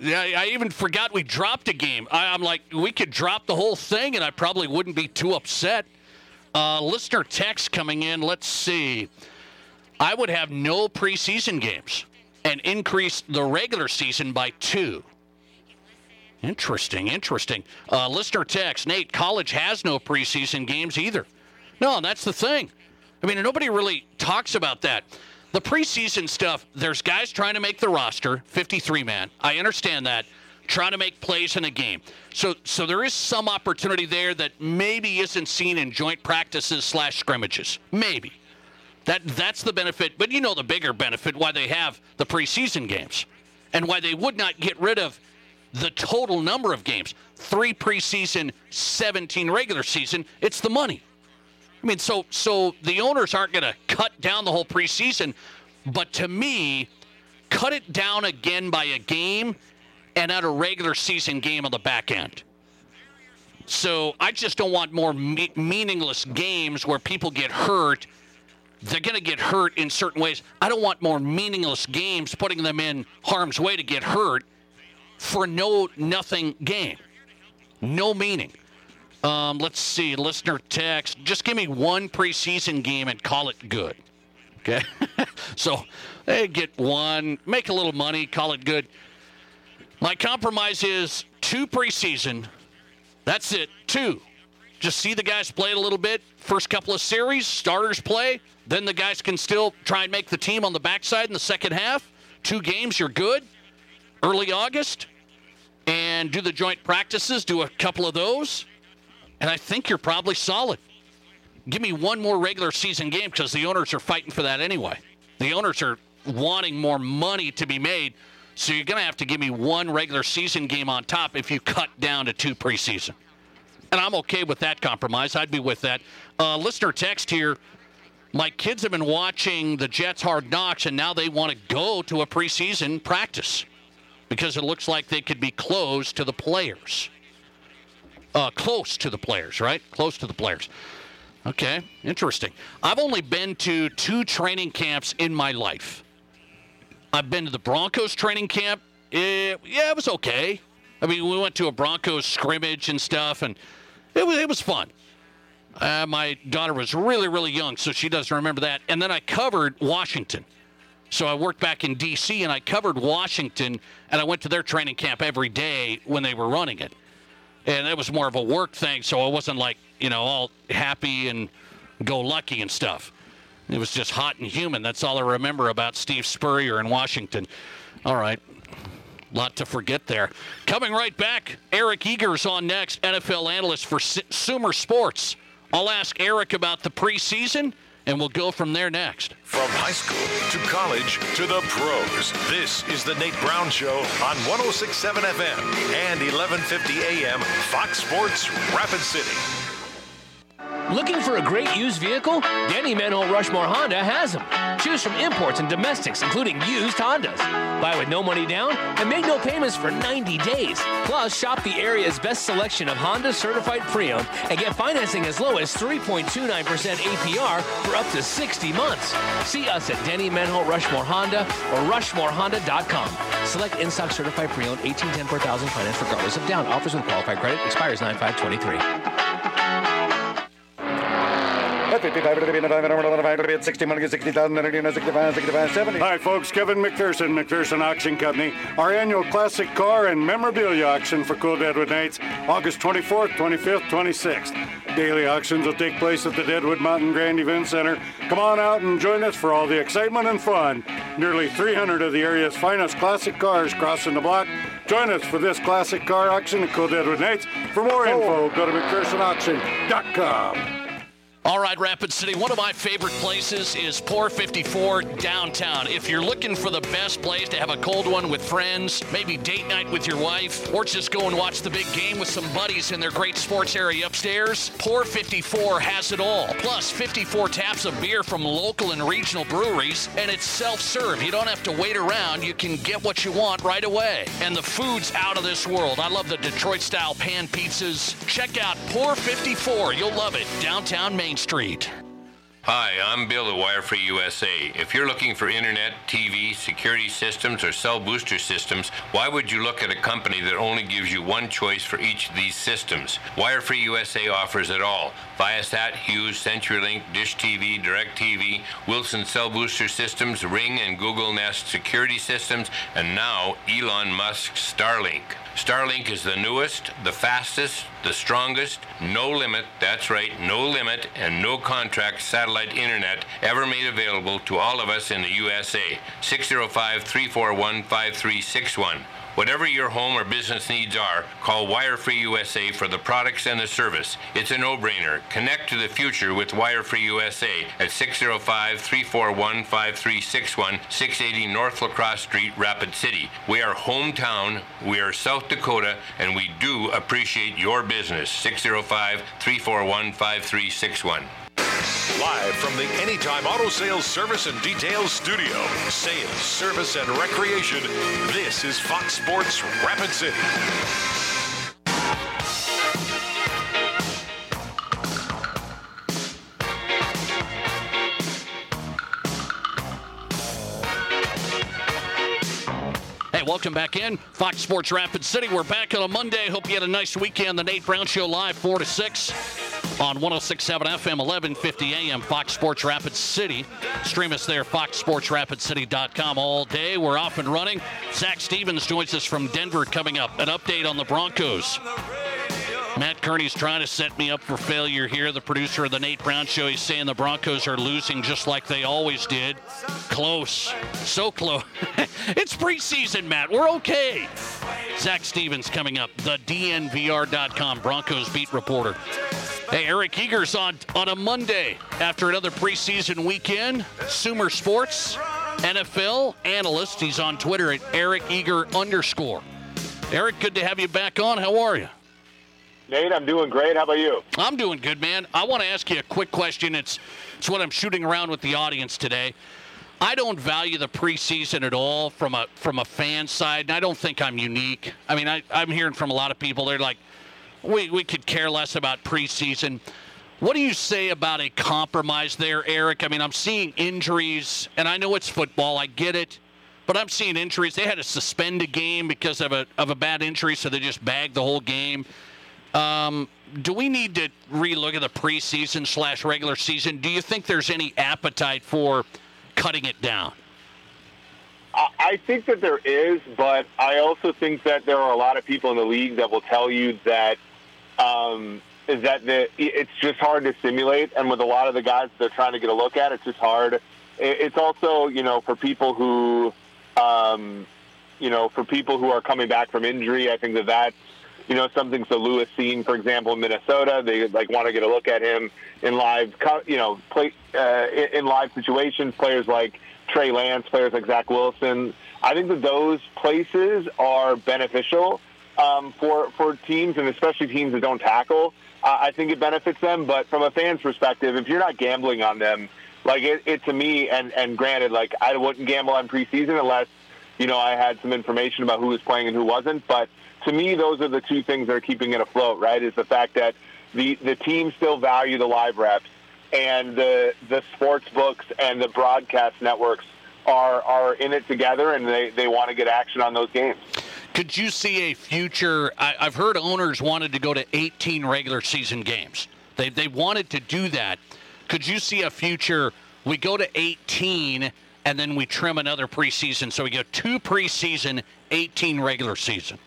Speaker 2: I, I even forgot we dropped a game. I, am like, we could drop the whole thing and I probably wouldn't be too upset. Uh, listener text coming in. Let's see. I would have no preseason games and increase the regular season by two. Interesting, interesting. Uh, listener text Nate, college has no preseason games either. No, that's the thing. I mean, nobody really talks about that. The preseason stuff, there's guys trying to make the roster, 53 man. I understand that. Trying to make plays in a game. So so there is some opportunity there that maybe isn't seen in joint practices slash scrimmages. Maybe. That that's the benefit. But you know the bigger benefit why they have the preseason games and why they would not get rid of the total number of games. Three preseason, 17 regular season. It's the money. I mean, so so the owners aren't going to cut down the whole preseason, but to me, cut it down again by a game and add a regular season game on the back end. So I just don't want more me- meaningless games where people get hurt they're going to get hurt in certain ways. I don't want more meaningless games putting them in harm's way to get hurt for no nothing game. No meaning. Um, let's see, listener text. Just give me one preseason game and call it good. Okay? so they get one, make a little money, call it good. My compromise is two preseason. That's it. Two. Just see the guys play it a little bit. First couple of series, starters play. Then the guys can still try and make the team on the backside in the second half. Two games, you're good. Early August. And do the joint practices, do a couple of those. And I think you're probably solid. Give me one more regular season game because the owners are fighting for that anyway. The owners are wanting more money to be made. So you're going to have to give me one regular season game on top if you cut down to two preseason. And I'm okay with that compromise. I'd be with that. Uh, listener text here my kids have been watching the Jets hard knocks, and now they want to go to a preseason practice because it looks like they could be close to the players. Uh, close to the players, right? Close to the players. Okay, interesting. I've only been to two training camps in my life. I've been to the Broncos training camp It, yeah, it was okay. I mean, we went to a Broncos scrimmage and stuff, and it was it was fun. Uh, my daughter was really really young, so she doesn't remember that. And then I covered Washington. So I worked back in D.C. and I covered Washington, and I went to their training camp every day when they were running it. And it was more of a work thing, so I wasn't like you know all happy and go lucky and stuff. It was just hot and humid. That's all I remember about Steve Spurrier in Washington. All right. Lot to forget there. Coming right back, Eric Eager's on next, NFL analyst for Sumer Sports. I'll ask Eric about the preseason, and we'll go from there next.
Speaker 1: From high school to college to the pros, this is the Nate Brown Show on 1067 FM and 1150 AM, Fox Sports Rapid City.
Speaker 10: Looking for a great used vehicle? Denny Menholt Rushmore Honda has them. Choose from imports and domestics, including used Hondas. Buy with no money down and make no payments for 90 days. Plus, shop the area's best selection of Honda certified pre-owned and get financing as low as 3.29% APR for up to 60 months. See us at Denny Menholt Rushmore Honda or RushmoreHonda.com. Select in-stock certified pre-owned 1810 per thousand finance regardless of down. Offers with qualified credit expires 9523.
Speaker 11: 55 60 money, 60,000, 65, 65, 70. Hi, folks. Kevin McPherson, McPherson Auction Company. Our annual classic car and memorabilia auction for Cool Deadwood Nights, August 24th, 25th, 26th. Daily auctions will take place at the Deadwood Mountain Grand Event Center. Come on out and join us for all the excitement and fun. Nearly 300 of the area's finest classic cars crossing the block. Join us for this classic car auction at Cool Deadwood Nights. For more info, go to McPhersonAuction.com.
Speaker 2: All right, Rapid City, one of my favorite places is Pour 54 downtown. If you're looking for the best place to have a cold one with friends, maybe date night with your wife, or just go and watch the big game with some buddies in their great sports area upstairs, Pour 54 has it all. Plus, 54 taps of beer from local and regional breweries, and it's self serve. You don't have to wait around, you can get what you want right away. And the food's out of this world. I love the Detroit style pan pizzas. Check out Pour 54, you'll love it. Downtown Main Street.
Speaker 12: Hi, I'm Bill at Wirefree USA. If you're looking for internet, TV, security systems, or cell booster systems, why would you look at a company that only gives you one choice for each of these systems? Wirefree USA offers it all. Viasat, Hughes, CenturyLink, Dish TV, DirecTV, Wilson Cell Booster Systems, Ring and Google Nest security systems, and now Elon Musk's Starlink. Starlink is the newest, the fastest, the strongest, no limit, that's right, no limit, and no contract satellite internet ever made available to all of us in the USA. 605 341 5361. Whatever your home or business needs are, call Wirefree USA for the products and the service. It's a no-brainer. Connect to the future with Wirefree USA at 605-341-5361, 680 North Lacrosse Street, Rapid City. We are hometown, we are South Dakota, and we do appreciate your business. 605-341-5361.
Speaker 1: Live from the Anytime Auto Sales Service and Details Studio, sales, service, and recreation, this is Fox Sports Rapid City.
Speaker 2: Welcome back in. Fox Sports Rapid City. We're back on a Monday. Hope you had a nice weekend. The Nate Brown Show live 4 to 6 on 1067 FM, 1150 AM, Fox Sports Rapid City. Stream us there, foxsportsrapidcity.com all day. We're off and running. Zac Stevens joins us from Denver coming up. An update on the Broncos. Matt Kearney's trying to set me up for failure here. The producer of the Nate Brown Show, he's saying the Broncos are losing just like they always did. Close. So close. it's preseason, Matt. We're okay. Zac Stevens coming up. The DNVR.com Broncos beat reporter. Hey, Eric Eager's on, on a Monday after another preseason weekend. Sumer Sports, NFL analyst. He's on Twitter at Eric Eager underscore. Eric, good to have you back on. How are you?
Speaker 13: Nate, I'm doing great. How about you?
Speaker 2: I'm doing good, man. I want to ask you a quick question. It's it's what I'm shooting around with the audience today. I don't value the preseason at all from a from a fan side, and I don't think I'm unique. I mean, I, I'm hearing from a lot of people. They're like, we we could care less about preseason. What do you say about a compromise there, Eric? I mean, I'm seeing injuries, and I know it's football. I get it. but I'm seeing injuries. They had to suspend a game because of a of a bad injury, so they just bagged the whole game. Um, do we need to relook at the preseason slash regular season? Do you think there's any appetite for cutting it down?
Speaker 13: I think that there is, but I also think that there are a lot of people in the league that will tell you that um, that the, it's just hard to simulate, and with a lot of the guys they're trying to get a look at, it's just hard. It's also, you know, for people who, um, you know, for people who are coming back from injury, I think that that's you know, something so Lewis Cine, for example, in Minnesota. They like want to get a look at him in live, you know, play uh, in live situations. Players like Trey Lance, players like Zach Wilson. I think that those places are beneficial um, for for teams, and especially teams that don't tackle. Uh, I think it benefits them. But from a fan's perspective, if you're not gambling on them, like it, it to me, and and granted, like I wouldn't gamble on preseason unless you know I had some information about who was playing and who wasn't. But to me, those are the two things that are keeping it afloat. Right? Is the fact that the the teams still value the live reps and the the sports books and the broadcast networks are are in it together, and they they want to get action on those games.
Speaker 2: Could you see a future? I, I've heard owners wanted to go to 18 regular season games. They they wanted to do that. Could you see a future? We go to 18 and then we trim another preseason, so we go two preseason, 18 regular season.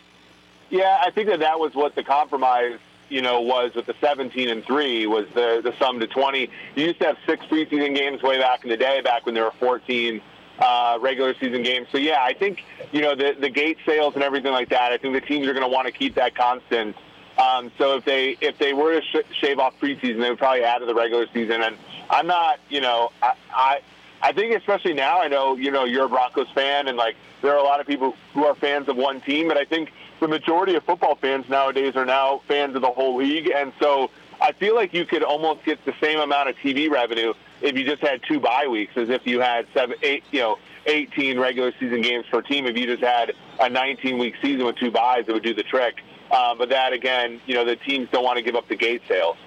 Speaker 13: Yeah, I think that that was what the compromise you know, was with the 17 and three was the the sum to 20. You used to have six preseason games way back in the day, back when there were 14 uh, regular season games. So yeah, I think you know the the gate sales and everything like that. I think the teams are going to want to keep that constant. Um, so if they if they were to sh- shave off preseason, they would probably add to the regular season. And I'm not, you know, I, I I think especially now, I know you know you're a Broncos fan, and like there are a lot of people who are fans of one team, but I think the majority of football fans nowadays are now fans of the whole league, and so I feel like you could almost get the same amount of TV revenue if you just had two bye weeks as if you had seven, eight, you know, 18 regular season games per team. If you just had a 19 week season with two byes, it would do the trick. Um, but that again, you know, the teams don't want to give up the gate sales.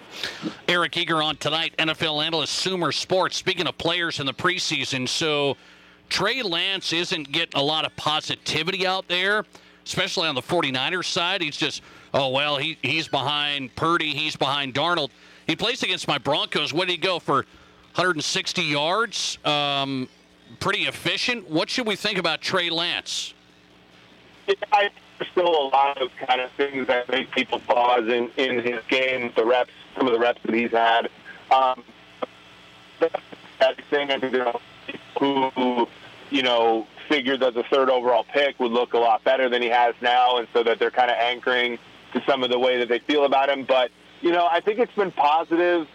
Speaker 2: Eric Eager on tonight, NFL analyst, Sumer Sports. Speaking of players in the preseason, so Trey Lance isn't getting a lot of positivity out there especially on the 49ers side. He's just, oh, well, he, he's behind Purdy, he's behind Darnold. He plays against my Broncos. What did he go for 160 yards? Um, pretty efficient. What should we think about Trey Lance?
Speaker 13: I, still a lot of kind of things that make people pause in, in his game, the reps, some of the reps that he's had. Um, that thing, I think there who, you know, figured that the third overall pick would look a lot better than he has now, and so that they're kind of anchoring to some of the way that they feel about him. But you know, I think it's been positive,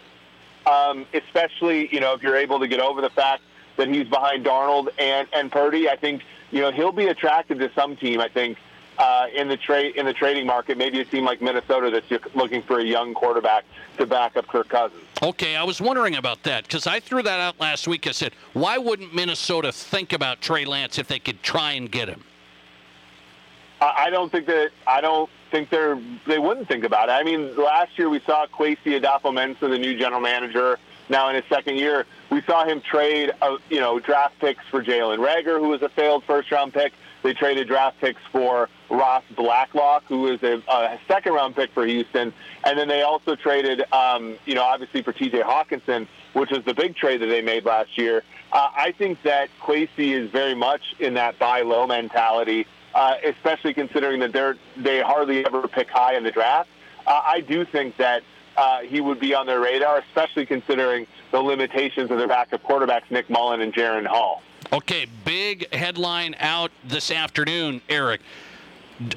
Speaker 13: um, especially you know if you're able to get over the fact that he's behind Darnold and and Purdy. I think you know he'll be attractive to some team. I think uh, in the trade in the trading market. Maybe a team like Minnesota that's looking for a young quarterback to back up Kirk Cousins.
Speaker 2: Okay, I was wondering about that because I threw that out last week. I said, why wouldn't Minnesota think about Trey Lance if they could try and get him?
Speaker 13: I don't think that I don't think they're they wouldn't think about it. I mean, last year we saw Kwesi Adofo-Mensah, the new general manager, now in his second year. We saw him trade, uh, you know, draft picks for Jalen Reagor, who was a failed first round pick. They traded draft picks for Ross Blacklock, who is a, a second round pick for Houston. And then they also traded, um, you know, obviously for TJ Hockenson, which was the big trade that they made last year. Uh, I think that Kwesi is very much in that buy low mentality, uh, especially considering that they're, they hardly ever pick high in the draft. Uh, I do think that uh, he would be on their radar, especially considering the limitations of their backup quarterbacks, Nick Mullen and Jaren Hall.
Speaker 2: Okay, big headline out this afternoon, Eric.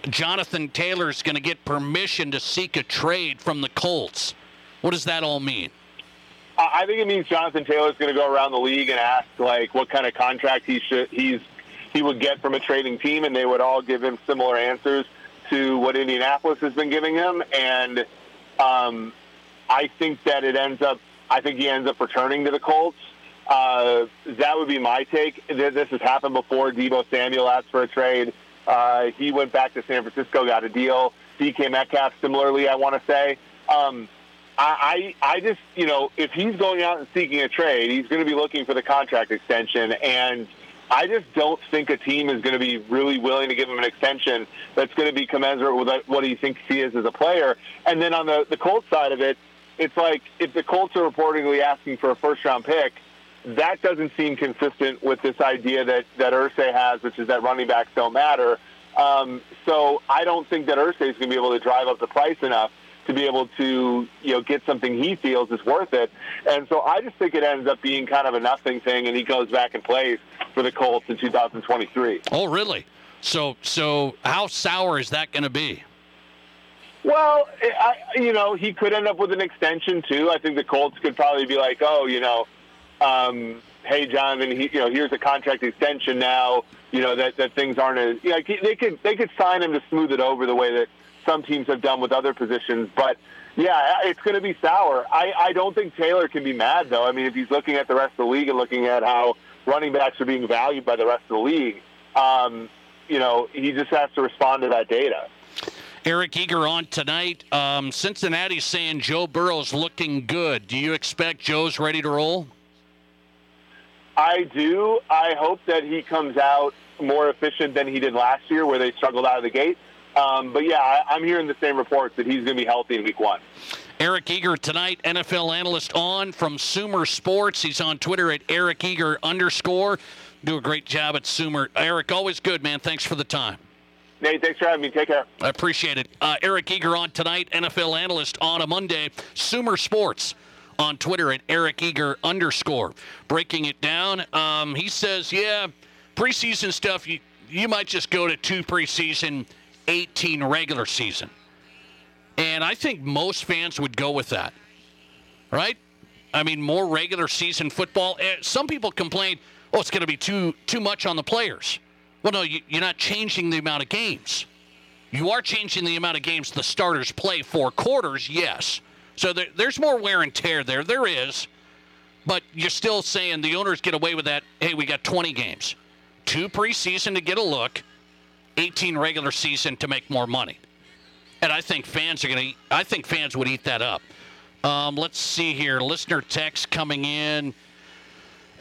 Speaker 2: Jonathan Taylor's going to get permission to seek a trade from the Colts. What does that all mean?
Speaker 13: I think it means Jonathan Taylor's going to go around the league and ask like what kind of contract he should he's he would get from a trading team, and they would all give him similar answers to what Indianapolis has been giving him. And um, I think that it ends up. I think he ends up returning to the Colts. Uh, that would be my take. This has happened before. Deebo Samuel asked for a trade. Uh, he went back to San Francisco, got a deal. DK Metcalf, similarly, I want to say. Um, I, I, I just, you know, if he's going out and seeking a trade, he's going to be looking for the contract extension. And I just don't think a team is going to be really willing to give him an extension that's going to be commensurate with what he thinks he is as a player. And then on the, the Colts side of it, it's like if the Colts are reportedly asking for a first round pick, that doesn't seem consistent with this idea that, that Irsay has, which is that running backs don't matter. Um, so I don't think that Irsay is going to be able to drive up the price enough to be able to you know get something he feels is worth it. And so I just think it ends up being kind of a nothing thing, and he goes back and plays for the Colts in 2023.
Speaker 2: Oh, really? So so how sour is that going to be?
Speaker 13: Well, I, you know, he could end up with an extension too. I think the Colts could probably be like, oh, you know, um, hey, Jonathan, he, you know, here's a contract extension now. You know that that things aren't as you know, they could they could sign him to smooth it over the way that some teams have done with other positions. But yeah, it's going to be sour. I, I don't think Taylor can be mad though. I mean, if he's looking at the rest of the league and looking at how running backs are being valued by the rest of the league, um, you know, he just has to respond to that data.
Speaker 2: Eric Eager on tonight. Um, Cincinnati's saying Joe Burrow's looking good. Do you expect Joe's ready to roll?
Speaker 13: I do. I hope that he comes out more efficient than he did last year, where they struggled out of the gate. Um, but yeah, I, am hearing the same reports that he's going to be healthy in week one.
Speaker 2: Eric Eager tonight, NFL analyst on from Sumer Sports. He's on Twitter at Eric Eager underscore. Do a great job at Sumer. Eric, always good, man. Thanks for the time.
Speaker 13: Nate, thanks for having me. Take care.
Speaker 2: I appreciate it. Uh, Eric Eager on tonight, NFL analyst on a Monday. Sumer Sports on Twitter at Eric Eager underscore. Breaking it down, um, he says, yeah, preseason stuff, you, you might just go to two preseason – 18 regular season. And I think most fans would go with that, right? I mean, more regular season football. Eh, some people complain, oh, it's going to be too too much on the players. Well, no, you, you're not changing the amount of games. You are changing the amount of games the starters play for quarters, yes. So there, there's more wear and tear there. There is. But you're still saying the owners get away with that. Hey, we got 20 games, two preseason to get a look 18 regular season to make more money. And I think fans are going to. I think fans would eat that up. Um, let's see here. Listener text coming in.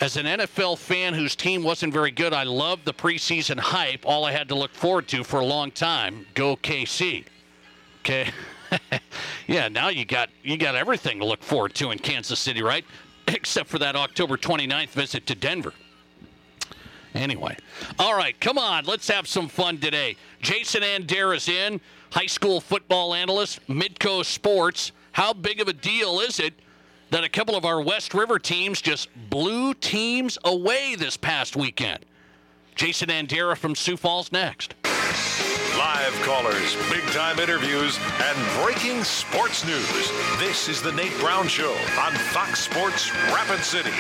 Speaker 2: As an NFL fan whose team wasn't very good, I loved the preseason hype. All I had to look forward to for a long time. Go KC. Okay. yeah, now you got you got everything to look forward to in Kansas City, right? Except for that October 29th visit to Denver. Anyway, all right, come on, let's have some fun today. Jason Andera is in, high school football analyst, Midco Sports. How big of a deal is it that a couple of our West River teams just blew teams away this past weekend? Jason Andera from Sioux Falls next.
Speaker 1: Live callers, big time interviews, and breaking sports news. This is the Nate Brown Show on Fox Sports Rapid City.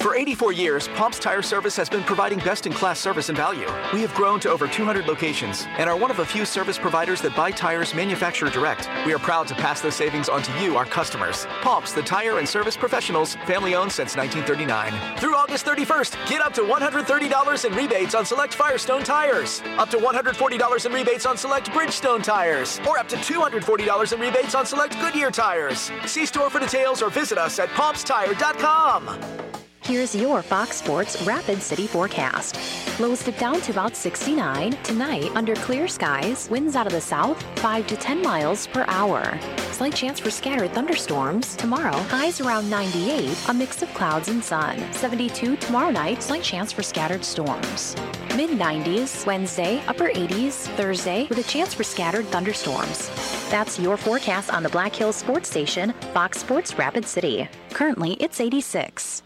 Speaker 14: For 84 years, Pomps Tire Service has been providing best in class service and value. We have grown to over 200 locations and are one of a few service providers that buy tires manufacturer direct. We are proud to pass those savings on to you, our customers. Pomps, the tire and service professionals, family owned since 1939. Through August 31st, get up to $130 in rebates on select Firestone tires, up to $140 in rebates on select Bridgestone tires, or up to $240 in rebates on select Goodyear tires. See store for details or visit us at pompstire.com.
Speaker 15: Here's your Fox Sports Rapid City forecast. Lows dip down to about 69. Tonight, under clear skies, winds out of the south, 5 to 10 miles per hour. Slight chance for scattered thunderstorms. Tomorrow, highs around 98, a mix of clouds and sun. 72 tomorrow night, slight chance for scattered storms. Mid 90s, Wednesday, upper 80s, Thursday, with a chance for scattered thunderstorms. That's your forecast on the Black Hills Sports Station, Fox Sports Rapid City. Currently, it's 86.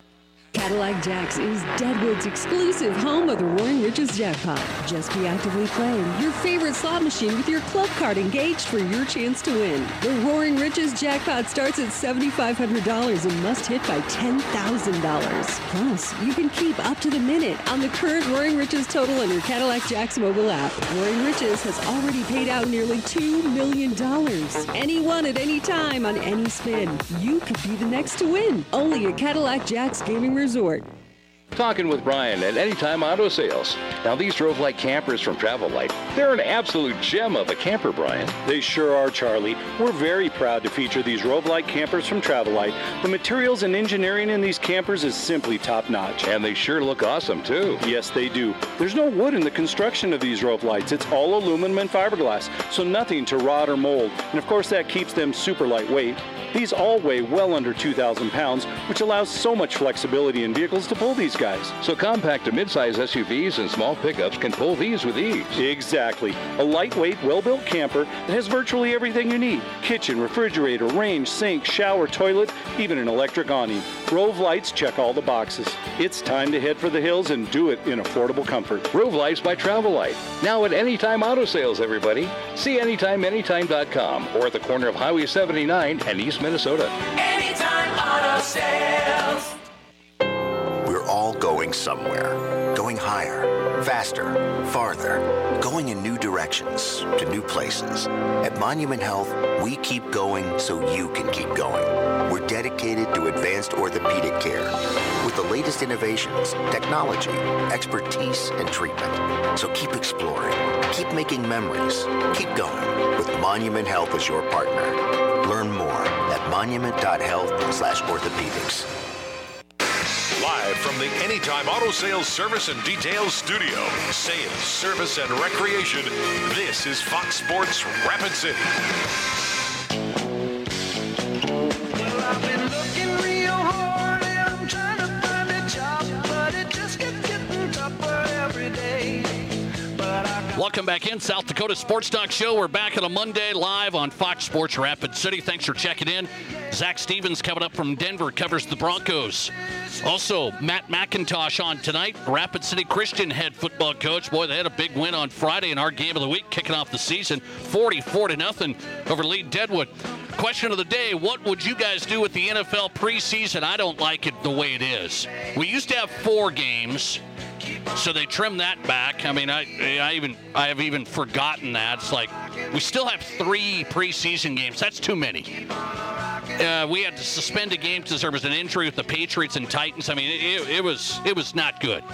Speaker 16: Cadillac Jacks is Deadwood's exclusive home of the Roaring Riches Jackpot. Just be actively playing your favorite slot machine with your club card engaged for your chance to win. The Roaring Riches Jackpot starts at $7,500 and must hit by $10,000. Plus, you can keep up to the minute on the current Roaring Riches total on your Cadillac Jacks mobile app. Roaring Riches has already paid out nearly $2 million. Anyone at any time on any spin. You could be the next to win. Only at Cadillac Jacks Gaming Resort.
Speaker 17: Talking with Brian at Anytime Auto Sales. Now, these Rove Lite campers from Travel Lite, they're an absolute gem of a camper, Brian.
Speaker 18: They sure are, Charlie. We're very proud to feature these Rove Lite campers from Travel Lite. The materials and engineering in these campers is simply top notch.
Speaker 17: And they sure look awesome, too.
Speaker 18: Yes, they do. There's no wood in the construction of these Rove Lites. It's all aluminum and fiberglass, so nothing to rot or mold. And of course, that keeps them super lightweight. These all weigh well under 2,000 pounds, which allows so much flexibility in vehicles to pull these guys.
Speaker 17: So compact to midsize SUVs and small pickups can pull these with ease.
Speaker 18: Exactly. A lightweight, well-built camper that has virtually everything you need. Kitchen, refrigerator, range, sink, shower, toilet, even an electric awning. Rove Lites check all the boxes. It's time to head for the hills and do it in affordable comfort.
Speaker 17: Rove Lites by Travel Lite. Now at Anytime Auto Sales, everybody. See AnytimeAnytime.com or at the corner of Highway 79 and East Minnesota.
Speaker 19: Anytime Auto Sales.
Speaker 20: We're all going somewhere. Going higher, faster, farther. Going in new directions, to new places. At Monument Health, we keep going so you can keep going. We're dedicated to advanced orthopedic care with the latest innovations, technology, expertise, and treatment. So keep exploring, keep making memories, keep going with Monument Health as your partner. Learn more monument.health slash orthopedics.
Speaker 1: Live from the Anytime Auto Sales Service and Details Studio, sales, service, and recreation, this is Fox Sports Rapid City.
Speaker 2: Welcome back in South Dakota Sports Talk Show. We're back on a Monday live on Fox Sports Rapid City. Thanks for checking in. Zac Stevens coming up from Denver covers the Broncos. Also, Matt McIntosh on tonight, Rapid City Christian head football coach. Boy, they had a big win on Friday in our game of the week, kicking off the season 44 to nothing over Lead-Deadwood. Question of the day What would you guys do with the NFL preseason? I don't like it the way it is. We used to have four games. So they trimmed that back. I mean, I, I even I have even forgotten that. It's like we still have three preseason games. That's too many. Uh, we had to suspend a game because there was an injury with the Patriots and Titans. I mean, it, it was it was not good.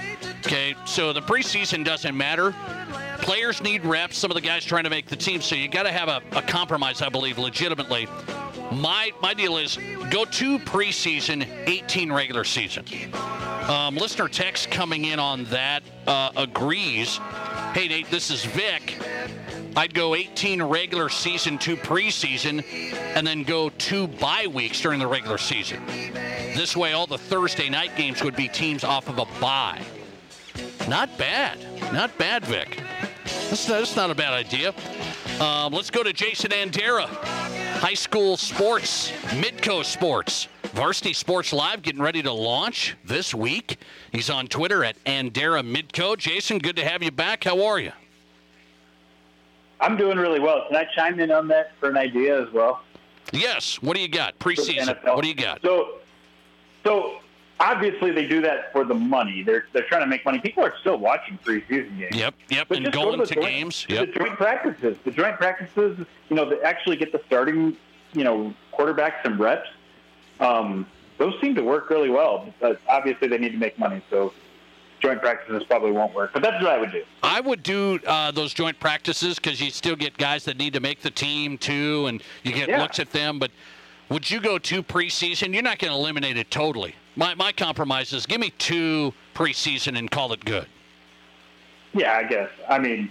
Speaker 2: Okay, so the preseason doesn't matter. Players need reps. Some of the guys trying to make the team. So you got to have a, a compromise, I believe, legitimately. My my deal is go two preseason, 18 regular season. Um, listener text coming in on that uh, agrees. Hey Nate, this is Vic. I'd go 18 regular season, two preseason, and then go two bye weeks during the regular season. This way, all the Thursday night games would be teams off of a bye. Not bad. Not bad, Vic. That's not, that's not a bad idea. Um, let's go to Jason Andera. High school sports, Midco Sports. Varsity Sports Live getting ready to launch this week. He's on Twitter at Andera Midco. Jason, good to have you back. How are you?
Speaker 21: I'm doing really well. Can I chime in on that for an idea as well?
Speaker 2: Yes. What do you got? Preseason. What do you got?
Speaker 21: So, so obviously they do that for the money. They're they're trying to make money. People are still watching preseason games.
Speaker 2: Yep, yep,
Speaker 21: But
Speaker 2: and
Speaker 21: just go
Speaker 2: going to
Speaker 21: joint-
Speaker 2: games.
Speaker 21: The
Speaker 2: Yep.
Speaker 21: joint practices, the joint practices. You know, that actually get the starting, you know, quarterbacks some reps. Um, those seem to work really well. But obviously, they need to make money, so joint practices probably won't work. But that's what I would do.
Speaker 2: I would do uh, those joint practices because you still get guys that need to make the team too, and you get
Speaker 21: Yeah.
Speaker 2: looks at them. But would you go to preseason? You're not going to eliminate it totally. My my compromise is give me two preseason and call it good.
Speaker 21: Yeah, I guess. I mean,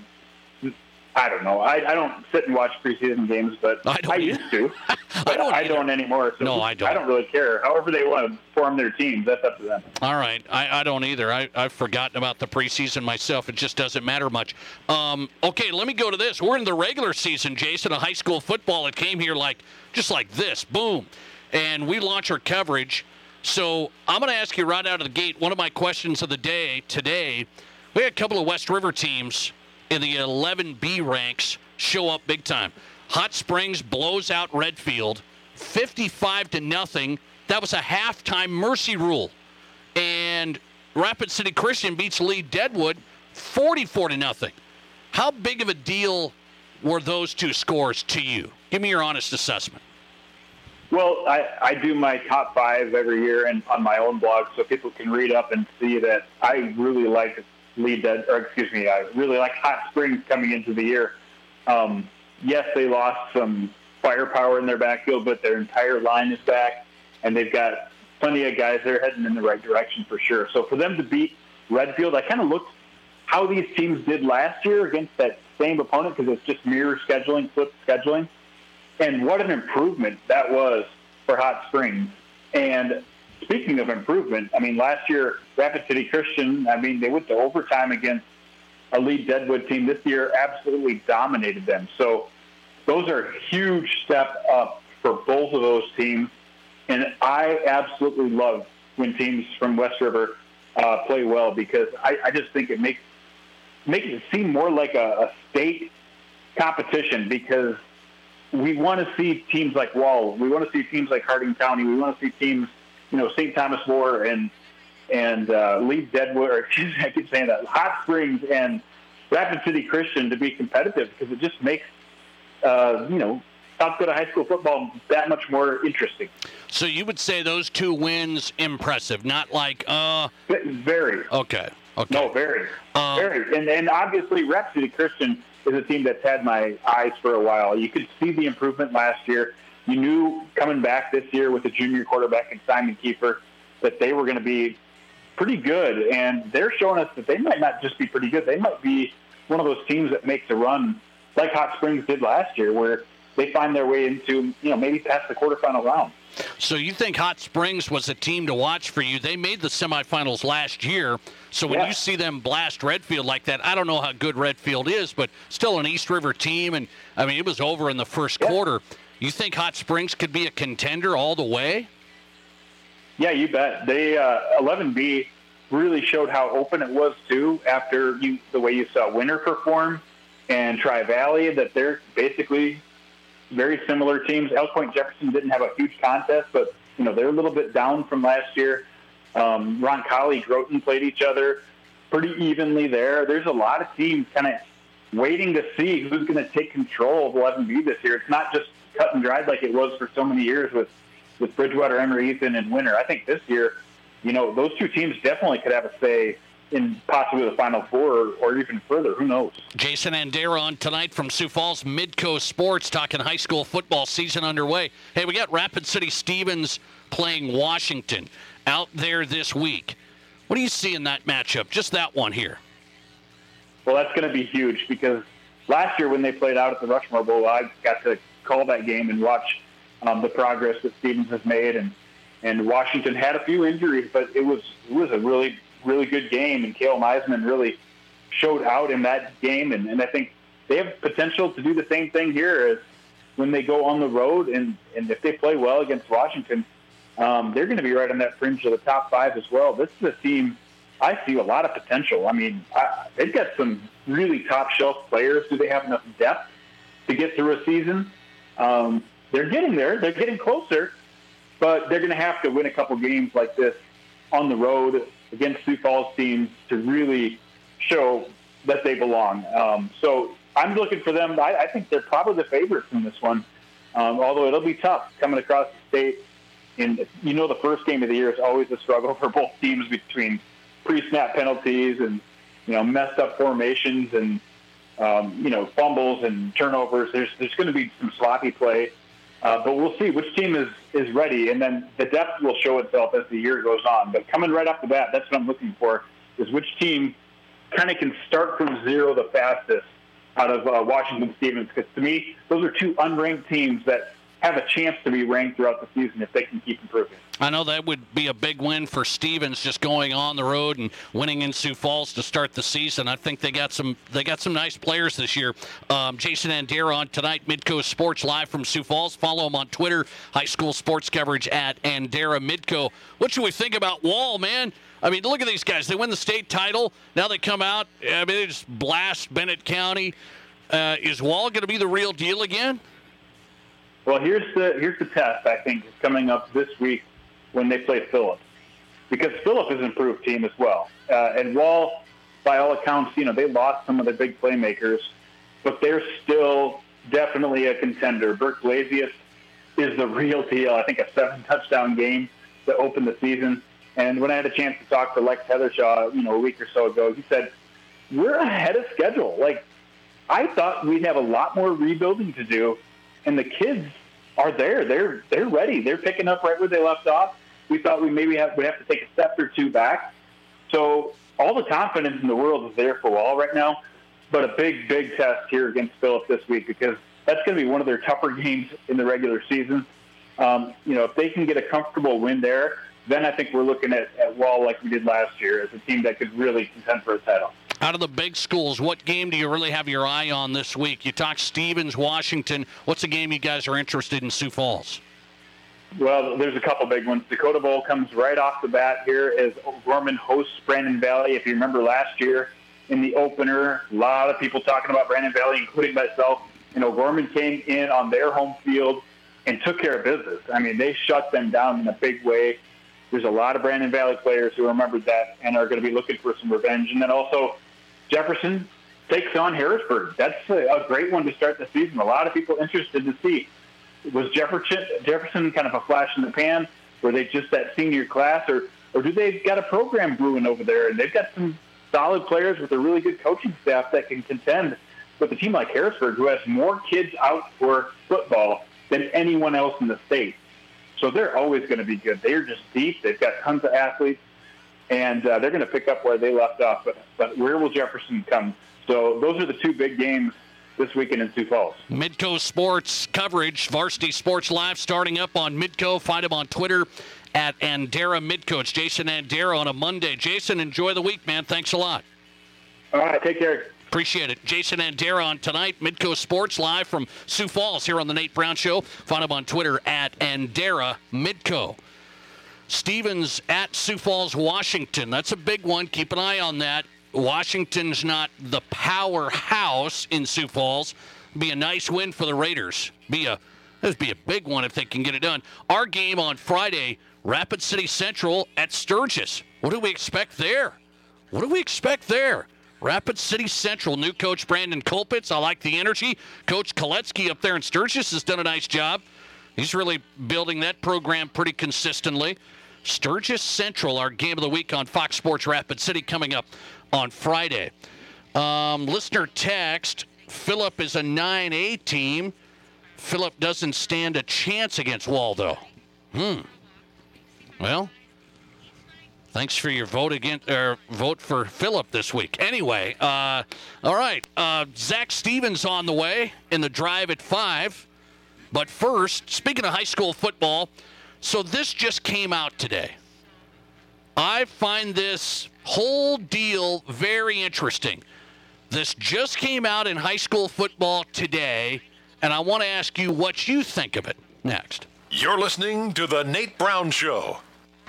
Speaker 21: I don't know. I, I don't sit and watch preseason games, but I, used to. But I don't, anymore. So
Speaker 2: No, I don't.
Speaker 21: I don't really care. However they want to form their teams, that's up to them.
Speaker 2: All right, I, I don't either. I, I've forgotten about the preseason myself. It just doesn't matter much. Um, okay, let me go to this. We're in the regular season, Jason, of high school football. It came here like just like this, boom, and we launch our coverage. So I'm going to ask you right out of the gate. One of my questions of the day today. We had a couple of West River teams in the 11B ranks show up big time. Hot Springs blows out Redfield, 55 to nothing. That was a halftime mercy rule and Rapid City Christian beats Lead-Deadwood 44 to nothing. How big of a deal were those two scores to you? Give me your honest assessment.
Speaker 21: Well, I, I do my top five every year and on my own blog, so people can read up and see that I really like lead that, or excuse me, I really like Hot Springs coming into the year. Um, yes, they lost some firepower in their backfield, but their entire line is back, and they've got plenty of guys that are heading in the right direction for sure. So for them to beat Redfield, I kind of looked how these teams did last year against that same opponent because it's just mirror scheduling, flip scheduling, and what an improvement that was for Hot Springs. And speaking of improvement, I mean, last year, Rapid City Christian, I mean, they went to overtime against a Lead-Deadwood team. This year, absolutely dominated them. So those are huge step up for both of those teams. And I absolutely love when teams from West River uh, play well because I, I just think it makes makes it seem more like a, a state competition because we want to see teams like Wall, we want to see teams like Harding County, we want to see teams, you know, St. Thomas More and and uh, Leeds Deadwood, or I keep saying that, Hot Springs and Rapid City Christian to be competitive because it just makes, uh, you know, South Dakota high school football that much more interesting.
Speaker 2: So you would say those two wins impressive, not like uh
Speaker 21: very
Speaker 2: okay. Okay.
Speaker 21: No, very,
Speaker 2: Um,
Speaker 21: very, and and obviously Rapid City Christian is a team that's had my eyes for a while. You could see the improvement last year. You knew coming back this year with the junior quarterback and Simon Kiefer that they were going to be pretty good, and they're showing us that they might not just be pretty good. They might be one of those teams that makes a run like Hot Springs did last year, where they find their way into you know maybe past the quarterfinal round.
Speaker 2: So you think Hot Springs was a team to watch for you? They made the semifinals last year. So when
Speaker 21: Yeah.
Speaker 2: you see them blast Redfield like that, I don't know how good Redfield is, but still an East River team, and I mean it was over in the first quarter. You think Hot Springs could be a contender all the way?
Speaker 21: Yeah, you bet. They uh, 11B really showed how open it was too after you the way you saw Winner perform and Tri Valley that they're basically very similar teams. Elk Point Jefferson didn't have a huge contest, but you know they're a little bit down from last year. Um, Roncalli, Groton played each other pretty evenly there. There's a lot of teams kind of waiting to see who's going to take control of 11B this year. It's not just cut and dried like it was for so many years with with Bridgewater, Emery, Ethan, and Winner. I think this year, you know, those two teams definitely could have a say in possibly the Final Four or, even further. Who knows?
Speaker 2: Jason Andera on tonight from Sioux Falls Midco Sports talking high school football season underway. Hey, we got Rapid City Stevens playing Washington out there this week. What do you see in that matchup? Just that one here.
Speaker 21: Well, that's going to be huge because last year when they played out at the Rushmore Bowl, I got to call that game and watch um, the progress that Stevens has made, and and Washington had a few injuries, but it was it was a really really good game, and Kale Meisman really showed out in that game, and, and I think they have potential to do the same thing here as when they go on the road, and and if they play well against Washington, um, they're going to be right on that fringe of the top five as well. This is a team I see a lot of potential. I mean, I, they've got some really top shelf players. Do they have enough depth to get through a season? Um, they're getting there. They're getting closer, but they're going to have to win a couple games like this on the road against Sioux Falls teams to really show that they belong. Um, so I'm looking for them. I, I think they're probably the favorites in this one, um, although it'll be tough coming across the state. And you know, the first game of the year is always a struggle for both teams between pre-snap penalties and you know messed up formations and um, you know fumbles and turnovers. There's there's going to be some sloppy play, uh, but we'll see which team is is ready, and then the depth will show itself as the year goes on. But coming right off the bat, that's what I'm looking for: is which team kind of can start from zero the fastest out of uh, Washington Stevens. Because to me, those are two unranked teams that have a chance to be ranked throughout the season if they can keep improving.
Speaker 2: I know that would be a big win for Stevens just going on the road and winning in Sioux Falls to start the season. I think they got some they got some nice players this year. Um, Jason Andera on tonight, Midco Sports live from Sioux Falls. Follow him on Twitter, high school sports coverage at Andera Midco. What should we think about Wall, man? I mean, look at these guys. They win the state title. Now they come out. I mean, they just blast Bennett County. Uh, is Wall going to be the real deal again?
Speaker 21: Well, here's the here's the test. I think is coming up this week when they play Philip, because Philip is an improved team as well. Uh, and while by all accounts, you know they lost some of their big playmakers, but they're still definitely a contender. Burke Blasius is the real deal. I think a seven touchdown game to open the season. And when I had a chance to talk to Lex Heathershaw, you know, a week or so ago, he said, we're ahead of schedule. Like, I thought we'd have a lot more rebuilding to do, and the kids are there. They're they're ready. They're picking up right where they left off. We thought we maybe have, would have to take a step or two back. So all the confidence in the world is there for Wall right now, but a big, big test here against Philip this week because that's going to be one of their tougher games in the regular season. Um, you know, if they can get a comfortable win there, then I think we're looking at, at Wall like we did last year as a team that could really contend for a title.
Speaker 2: Out of the big schools, what game do you really have your eye on this week? You talk Stevens, Washington. What's the game you guys are interested in Sioux Falls?
Speaker 21: Well, there's a couple big ones. Dakota Bowl comes right off the bat here as O'Gorman hosts Brandon Valley. If you remember last year in the opener, a lot of people talking about Brandon Valley, including myself. And O'Gorman came in on their home field and took care of business. I mean, they shut them down in a big way. There's a lot of Brandon Valley players who remembered that and are going to be looking for some revenge. And then also Jefferson takes on Harrisburg. That's a, a great one to start the season. A lot of people interested to see. Was Jefferson Jefferson kind of a flash in the pan? Were they just that senior class, or or do they got a program brewing over there and they've got some solid players with a really good coaching staff that can contend with a team like Harrisburg, who has more kids out for football than anyone else in the state. So they're always going to be good. They're just deep. They've got tons of athletes and uh, they're going to pick up where they left off. But, but where will Jefferson come? So those are the two big games this weekend in Sioux Falls.
Speaker 2: Midco Sports coverage, Varsity Sports Live, starting up on Midco. Find him on Twitter at Andera Midco. It's Jason Andera on a Monday. Jason, enjoy the week, man. Thanks a lot.
Speaker 21: All right, take care.
Speaker 2: Appreciate it. Jason Andera on tonight, Midco Sports Live from Sioux Falls here on the Nate Brown Show. Find him on Twitter at Andera Midco. Stevens at Sioux Falls, Washington. That's a big one. Keep an eye on that. Washington's not the powerhouse in Sioux Falls. Be a nice win for the Raiders. Be a this be a big one if they can get it done. Our game on Friday, Rapid City Central at Sturgis. What do we expect there? What do we expect there? Rapid City Central, new coach Brandon Colpitz. I like the energy. Coach Koletsky up there in Sturgis has done a nice job. He's really building that program pretty consistently. Sturgis Central, our game of the week on Fox Sports Rapid City, coming up on Friday. Um, listener text Philip is a 9A team. Philip doesn't stand a chance against Waldo. Hmm. Well, thanks for your vote against or vote for Philip this week. Anyway, uh, all right. Uh, Zac Stevens on the way in the drive at five. But first, speaking of high school football, so this just came out today. I find this whole deal very interesting. This just came out in high school football today, and I want to ask you what you think of it next.
Speaker 1: You're listening to The Nate Brown Show.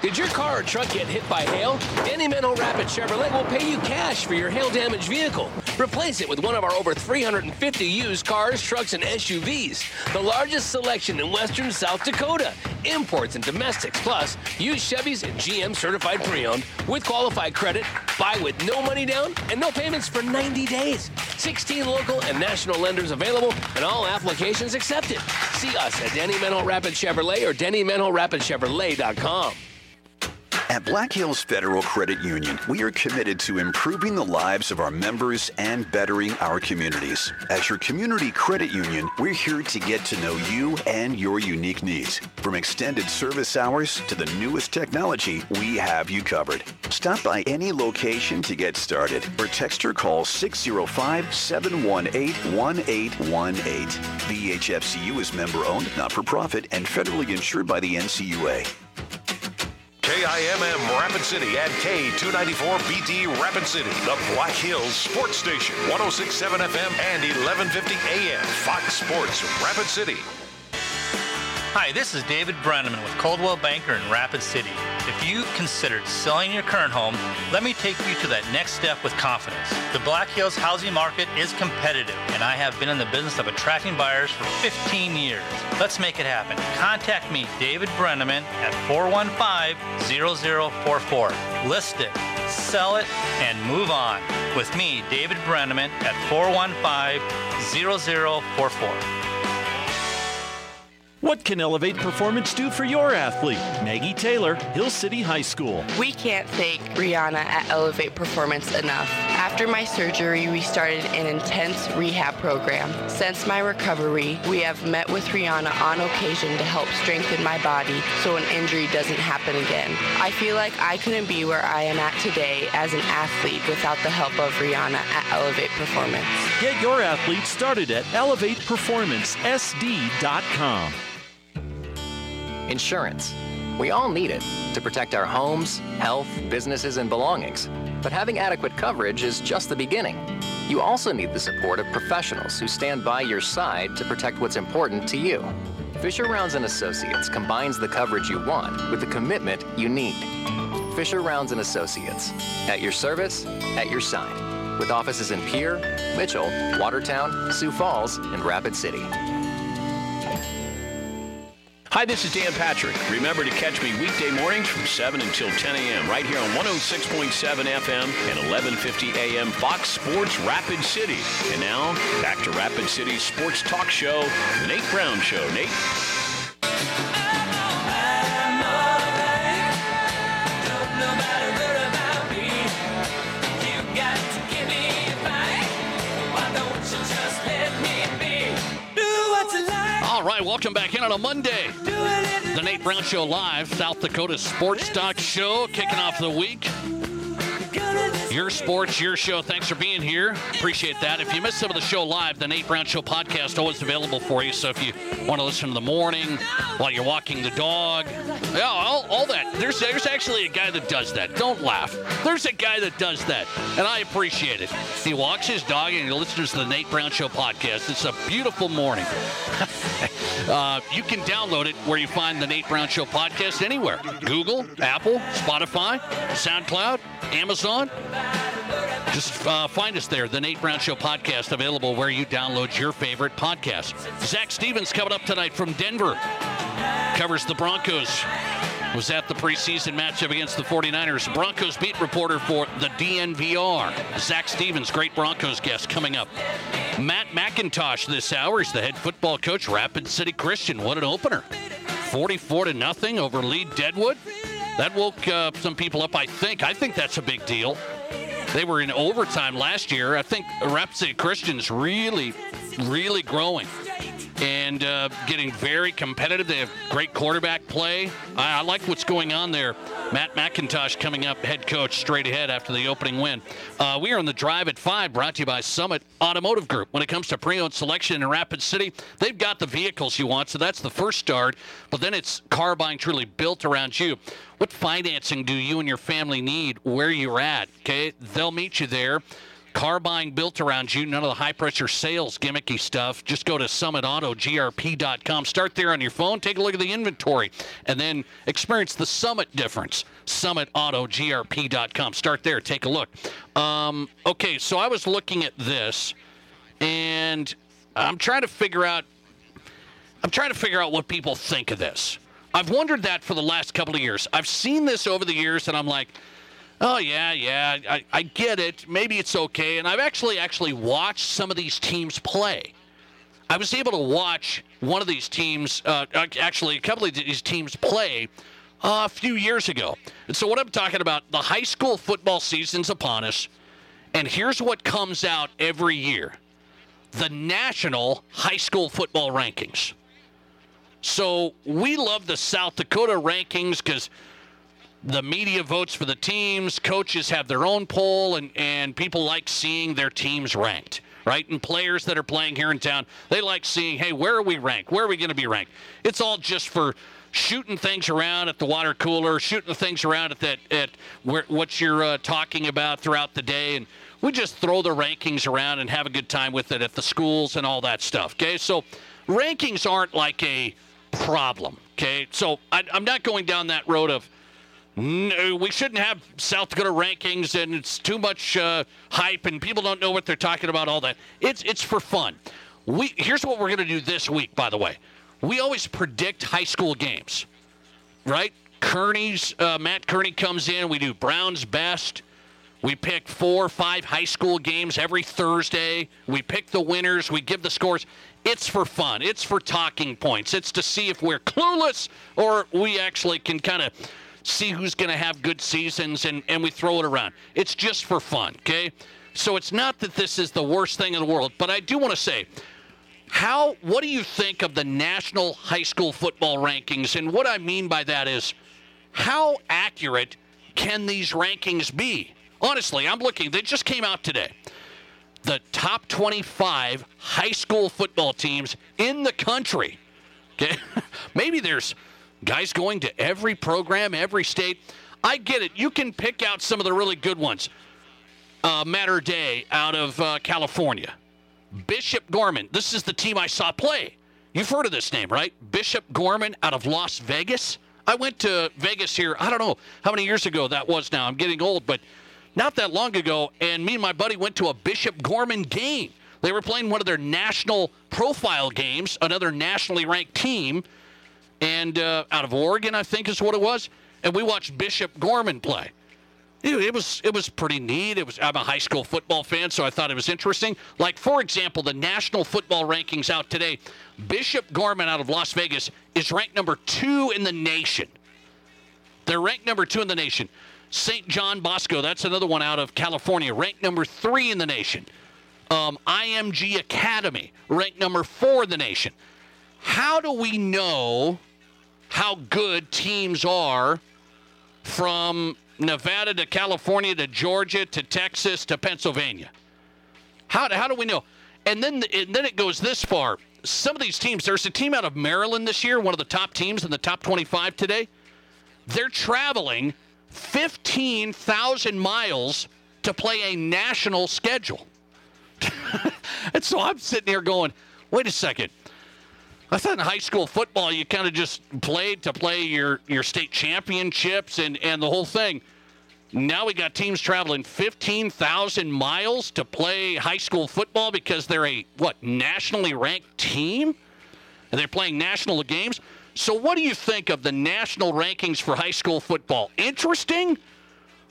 Speaker 10: Did your car or truck get hit by hail? Denny Menholt Rapid Chevrolet will pay you cash for your hail damaged vehicle. Replace it with one of our over 350 used cars, trucks, and SUVs. The largest selection in western South Dakota. Imports and domestics, plus used Chevys and GM certified pre-owned with qualified credit. Buy with no money down and no payments for 90 days. 16 local and national lenders available and all applications accepted. See us at Denny Menholt Rapid Chevrolet or DennyMenholtRapidChevrolet.com.
Speaker 22: At Black Hills Federal Credit Union, we are committed to improving the lives of our members and bettering our communities. As your community credit union, we're here to get to know you and your unique needs. From extended service hours to the newest technology, we have you covered. Stop by any location to get started or text or call 605 718 1818. BHFCU is member owned, not for profit, and federally insured by the NCUA.
Speaker 1: KIMM Rapid City and K294BT Rapid City, the Black Hills Sports Station, 1067 FM and 1150 AM. Fox Sports Rapid City.
Speaker 23: Hi, this is David Brenneman with Coldwell Banker in Rapid City. If you considered selling your current home, let me take you to that next step with confidence. The Black Hills housing market is competitive, and I have been in the business of attracting buyers for 15 years. Let's make it happen. Contact me, David Brenneman, at 415-0044. List it, sell it, and move on. With me, David Brenneman, at 415-0044.
Speaker 8: What can Elevate Performance do for your athlete? Maggie Taylor, Hill City High School.
Speaker 24: We can't thank Rihanna at Elevate Performance enough. After my surgery, we started an intense rehab program. Since my recovery, we have met with Rihanna on occasion to help strengthen my body so an injury doesn't happen again. I feel like I couldn't be where I am at today as an athlete without the help of Rihanna at Elevate Performance.
Speaker 8: Get your athlete started at elevateperformancesd.com.
Speaker 25: Insurance. We all need it to protect our homes, health, businesses, and belongings. But having adequate coverage is just the beginning. You also need the support of professionals who stand by your side to protect what's important to you. Fisher Rounds and Associates combines the coverage you want with the commitment you need. Fisher Rounds and Associates, at your service, at your side, with offices in Pierre, Mitchell, Watertown, Sioux Falls, and Rapid City.
Speaker 26: Hi, this is Dan Patrick. Remember to catch me weekday mornings from 7 until 10 a.m. right here on 106.7 FM and 1150 a.m. Fox Sports Rapid City. And now, back to Rapid City's sports talk show, Nate Brown Show. Nate?
Speaker 2: Welcome back in on a Monday. The Nate Brown Show live, South Dakota Sports Talk Show, kicking off the week. Your sports, your show. Thanks for being here. Appreciate that. If you missed some of the show live, the Nate Brown Show podcast is always available for you. So if you want to listen in the morning while you're walking the dog, yeah, all, all that. There's there's actually a guy that does that. Don't laugh. There's a guy that does that, and I appreciate it. He walks his dog and he listens to the Nate Brown Show podcast. It's a beautiful morning. uh, you can download it where you find the Nate Brown Show podcast anywhere: Google, Apple, Spotify, SoundCloud, Amazon. Just uh, find us there, the Nate Brown Show podcast, available where you download your favorite podcast. Zac Stevens coming up tonight from Denver. Covers the Broncos. Was at the preseason matchup against the 49ers. Broncos beat reporter for the DNVR. Zac Stevens, great Broncos guest, coming up. Matt McIntosh this hour is the head football coach, Rapid City Christian. What an opener. 44 to nothing over Lee Deadwood. That woke uh, some people up, I think. I think that's a big deal. They were in overtime last year. I think Rapid City Christian's really, really growing and uh, getting very competitive. They have great quarterback play. I, I, like what's going on there. Matt McIntosh coming up, head coach, straight ahead after the opening win. Uh, we are on the drive at 5, brought to you by Summit Automotive Group. When it comes to pre owned selection in Rapid City, they've got the vehicles you want, so that's the first start. But then it's car buying truly built around you. What financing do you and your family need where you're at? Okay, they'll meet you there. Car buying built around you, none of the high pressure sales gimmicky stuff. Just go to summitautogrp.com. Start there on your phone, take a look at the inventory, and then experience the Summit difference. Summitautogrp.com. Start there, take a look. Um, okay, so I was looking at this, and I'm trying to figure out. I'm trying to figure out what people think of this. I've wondered that for the last couple of years. I've seen this over the years, and I'm like, oh yeah, yeah, I, I get it. Maybe it's okay. And I've actually actually watched some of these teams play. I was able to watch one of these teams, uh, actually a couple of these teams play uh, a few years ago. And so what I'm talking about, the high school football season's upon us, and here's what comes out every year: the national high school football rankings. So we love the South Dakota rankings because the media votes for the teams, coaches have their own poll, and, and people like seeing their teams ranked, right? And players that are playing here in town, they like seeing, hey, where are we ranked? Where are we going to be ranked? It's all just for shooting things around at the water cooler, shooting things around at that at where, what you're uh, talking about throughout the day, and we just throw the rankings around and have a good time with it at the schools and all that stuff. Okay, so rankings aren't like a problem. Okay, so I, I'm not going down that road of no, we shouldn't have South Dakota rankings, and it's too much uh, hype, and people don't know what they're talking about. All that. It's it's for fun. We here's what we're going to do this week. By the way, we always predict high school games, right? Kearney's uh, Matt Kearney comes in. We do Brown's best. We pick four or five high school games every Thursday. We pick the winners. We give the scores. It's for fun. It's for talking points. It's to see if we're clueless or we actually can kind of see who's going to have good seasons and, and we throw it around. It's just for fun, okay? So it's not that this is the worst thing in the world, but I do want to say, how what do you think of the national high school football rankings? And what I mean by that is how accurate can these rankings be? Honestly, I'm looking, they just came out today. The top 25 high school football teams in the country. Okay? Maybe there's guys going to every program, every state. I get it. You can pick out some of the really good ones. Uh, Mater Dei out of uh, California. Bishop Gorman. This is the team I saw play. You've heard of this name, right? Bishop Gorman out of Las Vegas. I went to Vegas here, I don't know how many years ago that was now. I'm getting old, but not that long ago. And me and my buddy went to a Bishop Gorman game. They were playing one of their national profile games, another nationally ranked team, and uh, out of Oregon, I think is what it was. And we watched Bishop Gorman play. It, was it was pretty neat. It was I'm a high school football fan, so I thought it was interesting. Like for example, the national football rankings out today. Bishop Gorman out of Las Vegas is ranked number two in the nation. They're ranked number two in the nation. St. John Bosco, that's another one out of California, ranked number three in the nation. Um, IMG Academy, ranked number four in the nation. How do we know how good teams are from Nevada to California to Georgia to Texas to Pennsylvania? How, how do we know? And then, and then it goes this far. Some of these teams, there's a team out of Maryland this year, one of the top teams in the top 25 today. They're traveling 15,000 miles to play a national schedule. and so I'm sitting here going, wait a second. I thought in high school football you kind of just played to play your, your state championships and, and the whole thing. Now we got teams traveling 15,000 miles to play high school football because they're a, what, nationally ranked team? And they're playing national games? So, what do you think of the national rankings for high school football? Interesting,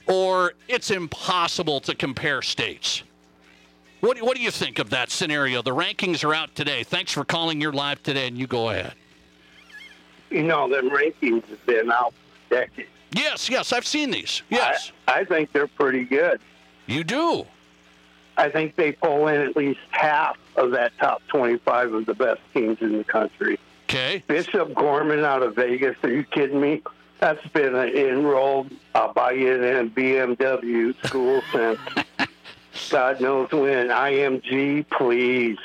Speaker 2: or it's impossible to compare states? What, what do you think of that scenario? The rankings are out today. Thanks for calling. You're live today, and you go ahead.
Speaker 27: You know, the rankings have been out for decades.
Speaker 2: Yes, yes, I've seen these. Yes.
Speaker 27: I, I think they're pretty good.
Speaker 2: You do?
Speaker 27: I think they pull in at least half of that top 25 of the best teams in the country.
Speaker 2: Okay.
Speaker 27: Bishop Gorman out of Vegas. Are you kidding me? That's been an enrolled uh, by in BMW school since God knows when. IMG, please.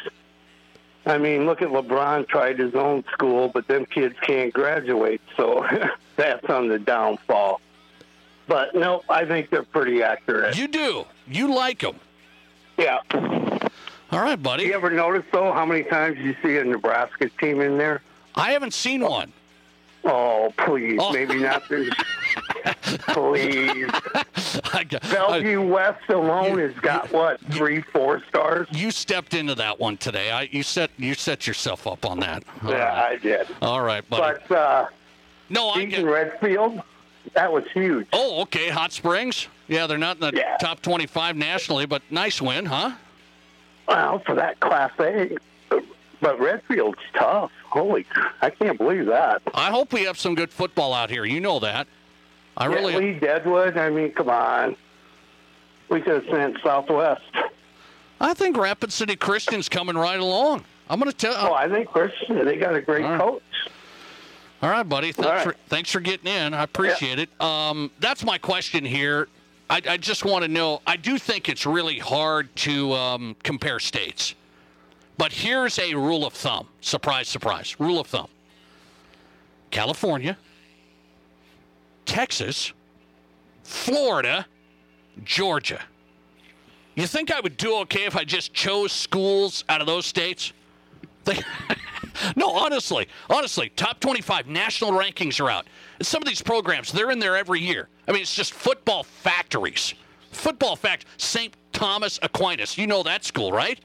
Speaker 27: I mean, look at LeBron tried his own school, but them kids can't graduate, so that's on the downfall. But no, I think they're pretty accurate.
Speaker 2: You do. You like them.
Speaker 27: Yeah.
Speaker 2: All right, buddy.
Speaker 27: You ever notice though how many times you see a Nebraska team in there?
Speaker 2: I haven't seen one.
Speaker 27: Oh, please, oh. maybe not please. Bellevue West alone has got what three, four stars.
Speaker 2: You stepped into that one today. I you set you set yourself up on that.
Speaker 27: All yeah, right. I did.
Speaker 2: All right, buddy.
Speaker 27: But uh,
Speaker 2: no, I
Speaker 27: get Redfield. That was huge.
Speaker 2: Oh, okay. Hot Springs. Yeah, they're not in the
Speaker 27: yeah.
Speaker 2: top 25 nationally, but nice win, huh?
Speaker 27: Well, for that Class A, but Redfield's tough. Holy, I can't believe that.
Speaker 2: I hope we have some good football out here. You know that. I
Speaker 27: yeah,
Speaker 2: really.
Speaker 27: Lead-Deadwood. I mean, come on. We could have sent Southwest.
Speaker 2: I think Rapid City Christian's coming right along. I'm going to tell.
Speaker 27: Oh, I think Christian. They got a great
Speaker 2: right.
Speaker 27: coach.
Speaker 2: All right, buddy. Thanks
Speaker 27: right.
Speaker 2: for thanks for getting in. I appreciate
Speaker 27: yeah.
Speaker 2: it. Um, that's my question here. I, I just want to know. I do think it's really hard to um, compare states. But here's a rule of thumb. Surprise, surprise. Rule of thumb California, Texas, Florida, Georgia. You think I would do okay if I just chose schools out of those states? no, honestly, honestly, top 25 national rankings are out. Some of these programs, they're in there every year. I mean, it's just football factories. Football fact, St. Thomas Aquinas. You know that school, right?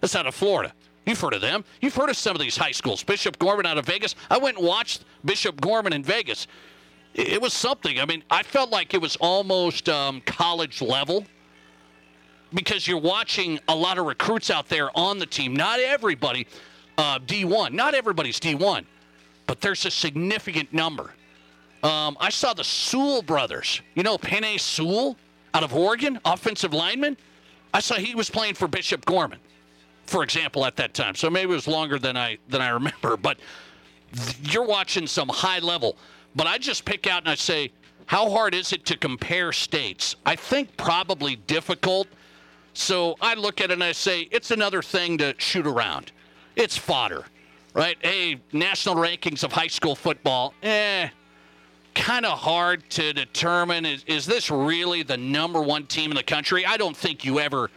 Speaker 2: That's out of Florida. You've heard of them. You've heard of some of these high schools. Bishop Gorman out of Vegas. I went and watched Bishop Gorman in Vegas. It was something. I mean, I felt like it was almost um, college level because you're watching a lot of recruits out there on the team. Not everybody, uh, D1. Not everybody's D1, but there's a significant number. Um, I saw the Sewell brothers. You know, Penei Sewell out of Oregon, offensive lineman. I saw he was playing for Bishop Gorman, for example, at that time. So maybe it was longer than I than I remember. But th- you're watching some high level. But I just pick out and I say, how hard is it to compare states? I think probably difficult. So I look at it and I say, it's another thing to shoot around. It's fodder, right? Hey, national rankings of high school football, eh, kind of hard to determine. Is, is this really the number one team in the country? I don't think you ever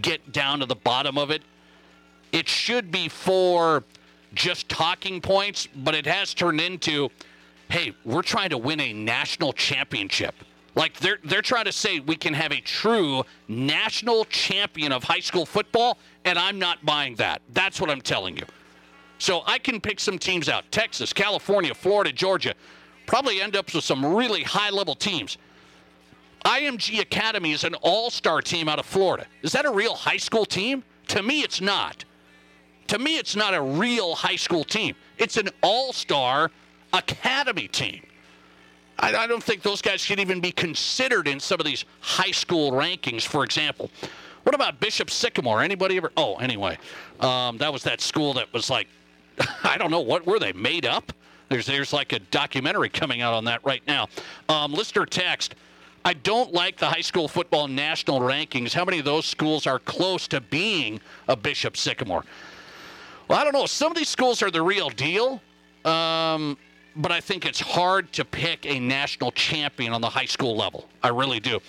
Speaker 2: get down to the bottom of it. It should be for just talking points, but it has turned into, hey, we're trying to win a national championship. Like they're they're trying to say we can have a true national champion of high school football, and I'm not buying that. That's what I'm telling you. So I can pick some teams out: Texas, California, Florida, Georgia. Probably end up with some really high level teams. IMG Academy is an all star team out of Florida. Is that a real high school team? To me, it's not. To me, it's not a real high school team. It's an all star academy team. I, I, don't think those guys should even be considered in some of these high school rankings, for example. What about Bishop Sycamore? Anybody ever? Oh, anyway, um, that was that school that was like, I don't know, what were they made up? There's there's like a documentary coming out on that right now. Um, listener text. I don't like the high school football national rankings. How many of those schools are close to being a Bishop Sycamore? Well, I don't know. Some of these schools are the real deal, um, but I think it's hard to pick a national champion on the high school level. I really do.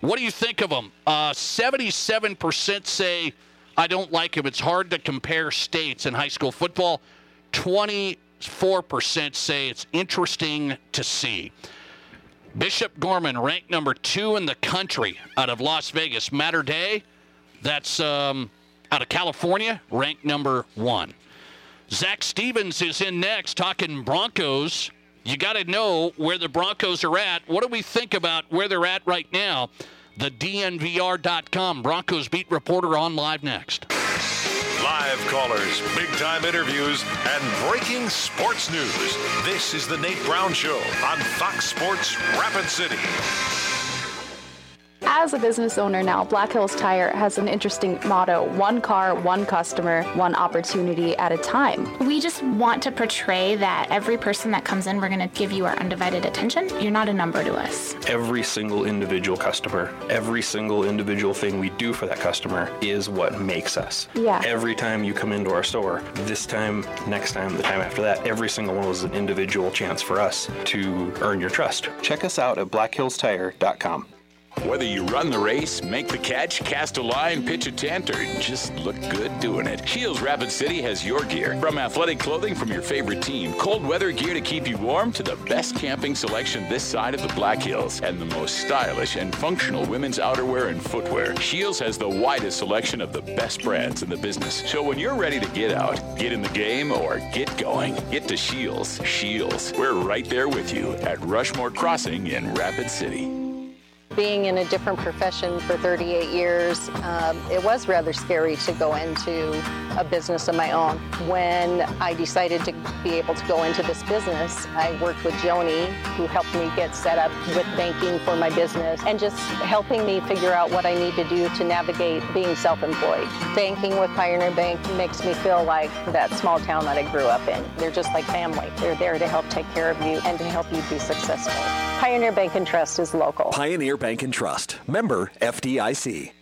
Speaker 2: What do you think of them? Uh, 77% say I don't like him. It's hard to compare states in high school football. 24% say it's interesting to see. Bishop Gorman ranked number two in the country out of Las Vegas. Mater Dei, that's um, out of California, ranked number one. Zac Stevens is in next, talking Broncos. You got to know where the Broncos are at. What do we think about where they're at right now? The DNVR.com Broncos beat reporter on live next.
Speaker 1: Live callers, big time interviews, and breaking sports news. This is the Nate Brown Show on Fox Sports Rapid City.
Speaker 28: As a business owner now, Black Hills Tire has an interesting motto one car, one customer, one opportunity at a time.
Speaker 29: We just want to portray that every person that comes in, we're going to give you our undivided attention. You're not a number to us.
Speaker 30: Every single individual customer, every single individual thing we do for that customer is what makes us.
Speaker 28: Yeah.
Speaker 30: Every time you come into our store, this time, next time, the time after that, every single one was an individual chance for us to earn your trust. Check us out at blackhillstire.com.
Speaker 26: Whether you run the race, make the catch, cast a line, pitch a tent, or just look good doing it, Shields Rapid City has your gear. From athletic clothing from your favorite team, cold weather gear to keep you warm, to the best camping selection this side of the Black Hills, and the most stylish and functional women's outerwear and footwear. Shields has the widest selection of the best brands in the business. So when you're ready to get out, get in the game, or get going, get to Shields. Shields. We're right there with you at Rushmore Crossing in Rapid City.
Speaker 31: Being in a different profession for 38 years, um, it was rather scary to go into a business of my own. When I decided to be able to go into this business, I worked with Joni, who helped me get set up with banking for my business and just helping me figure out what I need to do to navigate being self-employed. Banking with Pioneer Bank makes me feel like that small town that I grew up in. They're just like family. They're there to help take care of you and to help you be successful. Pioneer Bank and Trust is local.
Speaker 32: Pioneer Bank and Trust, member FDIC.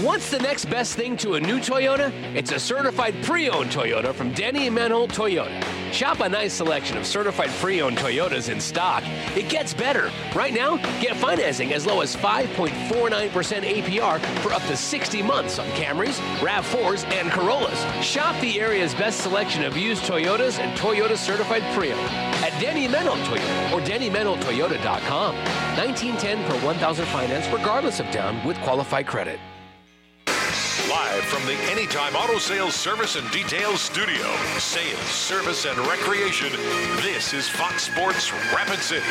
Speaker 10: What's the next best thing to a new Toyota? It's a certified pre-owned Toyota from Denny Menholt Toyota. Shop a nice selection of certified pre-owned Toyotas in stock. It gets better. Right now, get financing as low as 5.49% APR for up to 60 months on Camrys, RAV4s, and Corollas. Shop the area's best selection of used Toyotas and Toyota certified pre-owned at Denny Menholt Toyota or DennyMenholtToyota.com. 1910 per 1000 finance regardless of down with qualified credit.
Speaker 1: Live from the Anytime Auto Sales Service and Details Studio, sales, service, and recreation, this is Fox Sports Rapid City.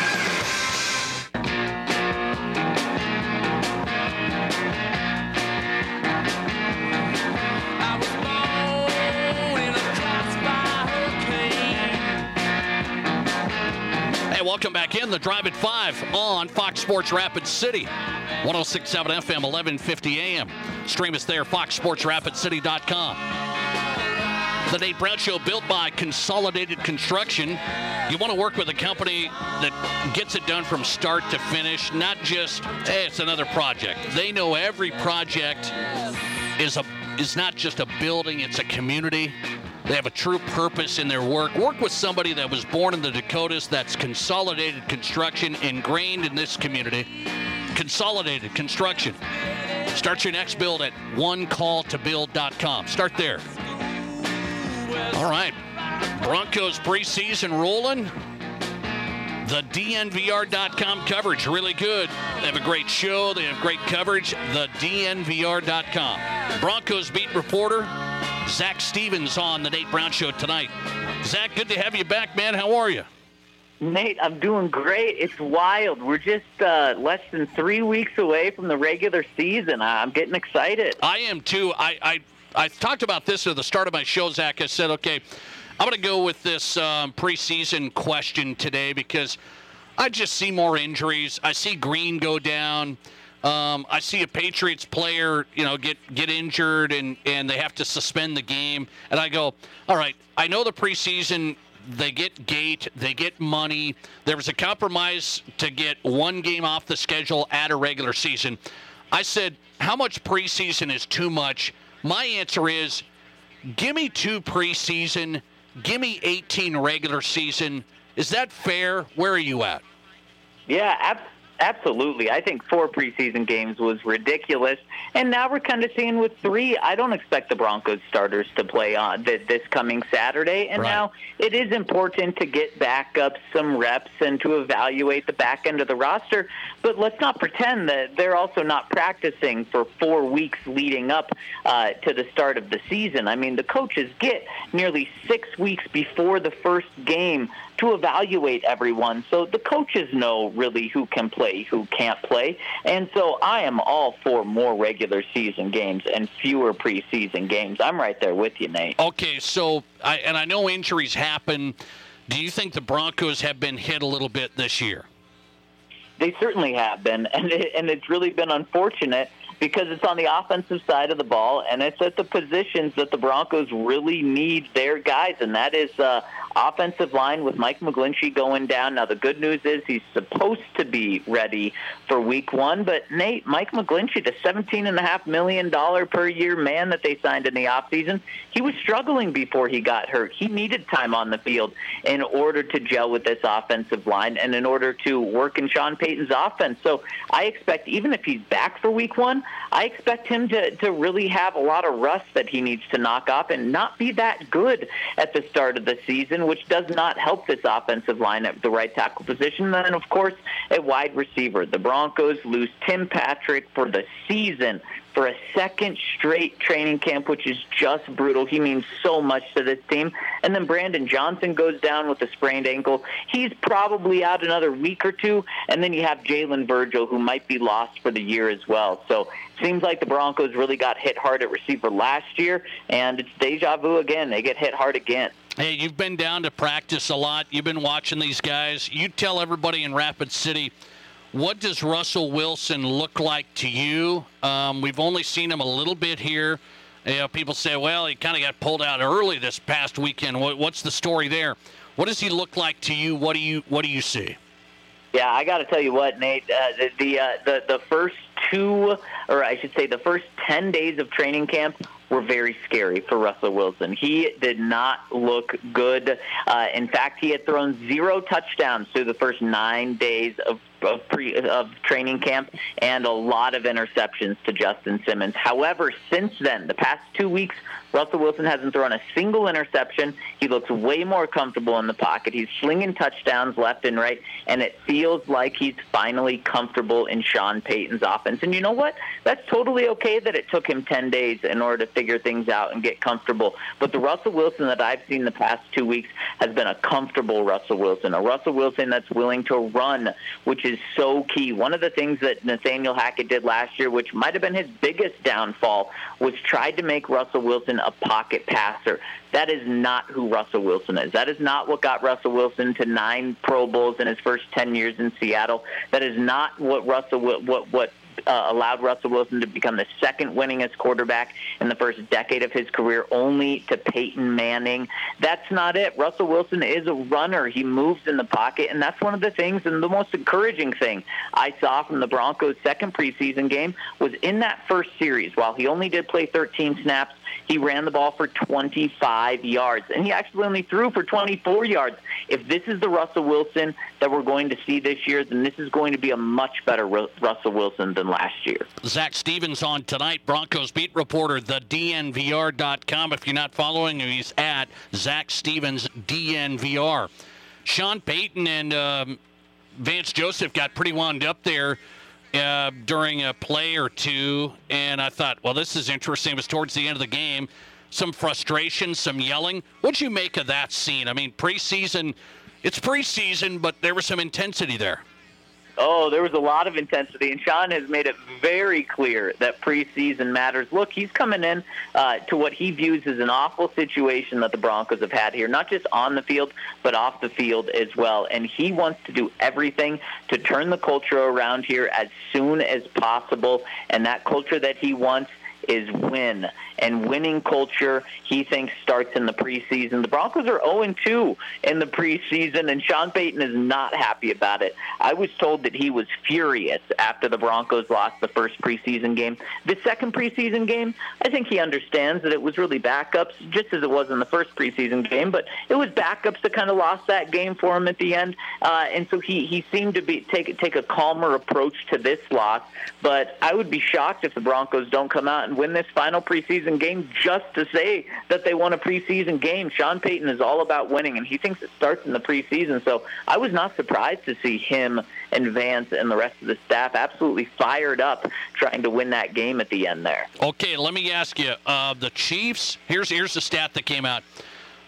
Speaker 2: Welcome back in the Drive at 5 on Fox Sports Rapid City. 1067 FM, 1150 AM. Stream us there, foxsportsrapidcity.com. The Nate Brown Show, built by Consolidated Construction. You want to work with a company that gets it done from start to finish, not just, hey, it's another project. They know every project is a is not just a building, it's a community. They have a true purpose in their work. Work with somebody that was born in the Dakotas that's consolidated construction ingrained in this community. Consolidated construction. Start your next build at onecalltobuild.com. Start there. All right. Broncos preseason rolling. The DNVR.com coverage, really good. They have a great show. They have great coverage. The DNVR.com. Broncos beat reporter Zac Stevens on the Nate Brown Show tonight. Zac, good to have you back, man. How are you?
Speaker 33: Nate, I'm doing great. It's wild. We're just uh, less than three weeks away from the regular season. I'm getting excited.
Speaker 2: I am too. I, I I talked about this at the start of my show, Zac. I said, okay, I'm going to go with this um, preseason question today because I just see more injuries. I see Green go down. Um, I see a Patriots player, you know, get get injured and and they have to suspend the game, and I go, all right. I know the preseason they get gate, they get money. There was a compromise to get one game off the schedule at a regular season. I said, how much preseason is too much? My answer is, give me two preseason, give me 18 regular season. Is that fair? Where are you at?
Speaker 33: Yeah, ab- absolutely. I think four preseason games was ridiculous, and now we're kind of seeing with three. I don't expect the Broncos starters to play on th- this coming Saturday, and
Speaker 34: Right.
Speaker 33: now it is important to get back up some reps and to evaluate the back end of the roster. But let's not pretend that they're also not practicing for four weeks leading up uh, to the start of the season. I mean, the coaches get nearly six weeks before the first game to evaluate everyone. So the coaches know really who can play, who can't play. And so I am all for more regular season games and fewer preseason games. I'm right there with you, Nate.
Speaker 2: Okay, so I, and I know injuries happen. Do you think the Broncos have been hit a little bit this year?
Speaker 33: They certainly have been, and it, and it's really been unfortunate because it's on the offensive side of the ball, and it's at the positions that the Broncos really need their guys, and that is uh, offensive line with Mike McGlinchey going down. Now the good news is he's supposed to be ready for Week One, but Nate, Mike McGlinchey, the seventeen and a half million dollar per year man that they signed in the offseason, he was struggling before he got hurt. He needed time on the field in order to gel with this offensive line and in order to work in Sean Payton's offense. So I expect even if he's back for Week One, I expect him to to really have a lot of rust that he needs to knock off and not be that good at the start of the season, which does not help this offensive line at the right tackle position. And then, of course, a wide receiver, the Broncos lose Tim Patrick for the season for a second straight training camp, which is just brutal. He means so much to this team. And then Brandon Johnson goes down with a sprained ankle. He's probably out another week or two. And then you have Jalen Virgil, who might be lost for the year as well. So it seems like the Broncos really got hit hard at receiver last year, and it's deja vu again. They get hit hard again.
Speaker 2: Hey, you've been down to practice a lot. You've been watching these guys. You tell everybody in Rapid City, what does Russell Wilson look like to you? Um, we've only seen him a little bit here. You know, people say, well, he kind of got pulled out early this past weekend. What, what's the story there? What does he look like to you? What do you What do you see?
Speaker 33: Yeah, I got to tell you what, Nate. Uh, the the, uh, the the first two, or I should say, the first ten days of training camp were very scary for Russell Wilson. He did not look good. Uh, in fact, he had thrown zero touchdowns through the first nine days of of, pre, of training camp and a lot of interceptions to Justin Simmons. However, since then, the past two weeks, Russell Wilson hasn't thrown a single interception. He looks way more comfortable in the pocket. He's slinging touchdowns left and right, and it feels like he's finally comfortable in Sean Payton's offense. And you know what? That's totally okay that it took him 10 days in order to figure things out and get comfortable. But the Russell Wilson that I've seen the past two weeks has been a comfortable Russell Wilson, a Russell Wilson that's willing to run, which is is so key. One of the things that Nathaniel Hackett did last year, which might have been his biggest downfall, was tried to make Russell Wilson a pocket passer. That is not who Russell Wilson is. That is not what got Russell Wilson to nine Pro Bowls in his first 10 years in Seattle. That is not what Russell what what uh, allowed Russell Wilson to become the second winningest quarterback in the first decade of his career, only to Peyton Manning. That's not it. Russell Wilson is a runner. He moves in the pocket, and that's one of the things and the most encouraging thing I saw from the Broncos' second preseason game was in that first series. While he only did play 13 snaps, he ran the ball for 25 yards, and he actually only threw for 24 yards. If this is the Russell Wilson that we're going to see this year, then this is going to be a much better Russell Wilson than last year.
Speaker 2: Zac Stevens on tonight, Broncos beat reporter, the DNVR.com. If you're not following him, he's at Zac Stevens DNVR. Sean Payton and um, Vance Joseph got pretty wound up there uh, during a play or two, and I thought, well, this is interesting. It was towards the end of the game. Some frustration, some yelling. What'd you make of that scene? I mean, preseason, it's preseason, but there was some intensity there.
Speaker 33: Oh, there was a lot of intensity, and Sean has made it very clear that preseason matters. Look, he's coming in uh, to what he views as an awful situation that the Broncos have had here, not just on the field, but off the field as well. And he wants to do everything to turn the culture around here as soon as possible. And that culture that he wants is win. And winning culture, he thinks, starts in the preseason. The Broncos are 0 2 in the preseason, and Sean Payton is not happy about it. I was told that he was furious after the Broncos lost the first preseason game. The second preseason game, I think he understands that it was really backups, just as it was in the first preseason game, but it was backups that kind of lost that game for him at the end. Uh, and so he, he seemed to be take, take a calmer approach to this loss. But I would be shocked if the Broncos don't come out and win this final preseason game just to say that they won a preseason game. Sean Payton is all about winning, and he thinks it starts in the preseason. So I was not surprised to see him and Vance and the rest of the staff absolutely fired up trying to win that game at the end there.
Speaker 2: Okay, let me ask you: uh, the Chiefs. Here's here's the stat that came out.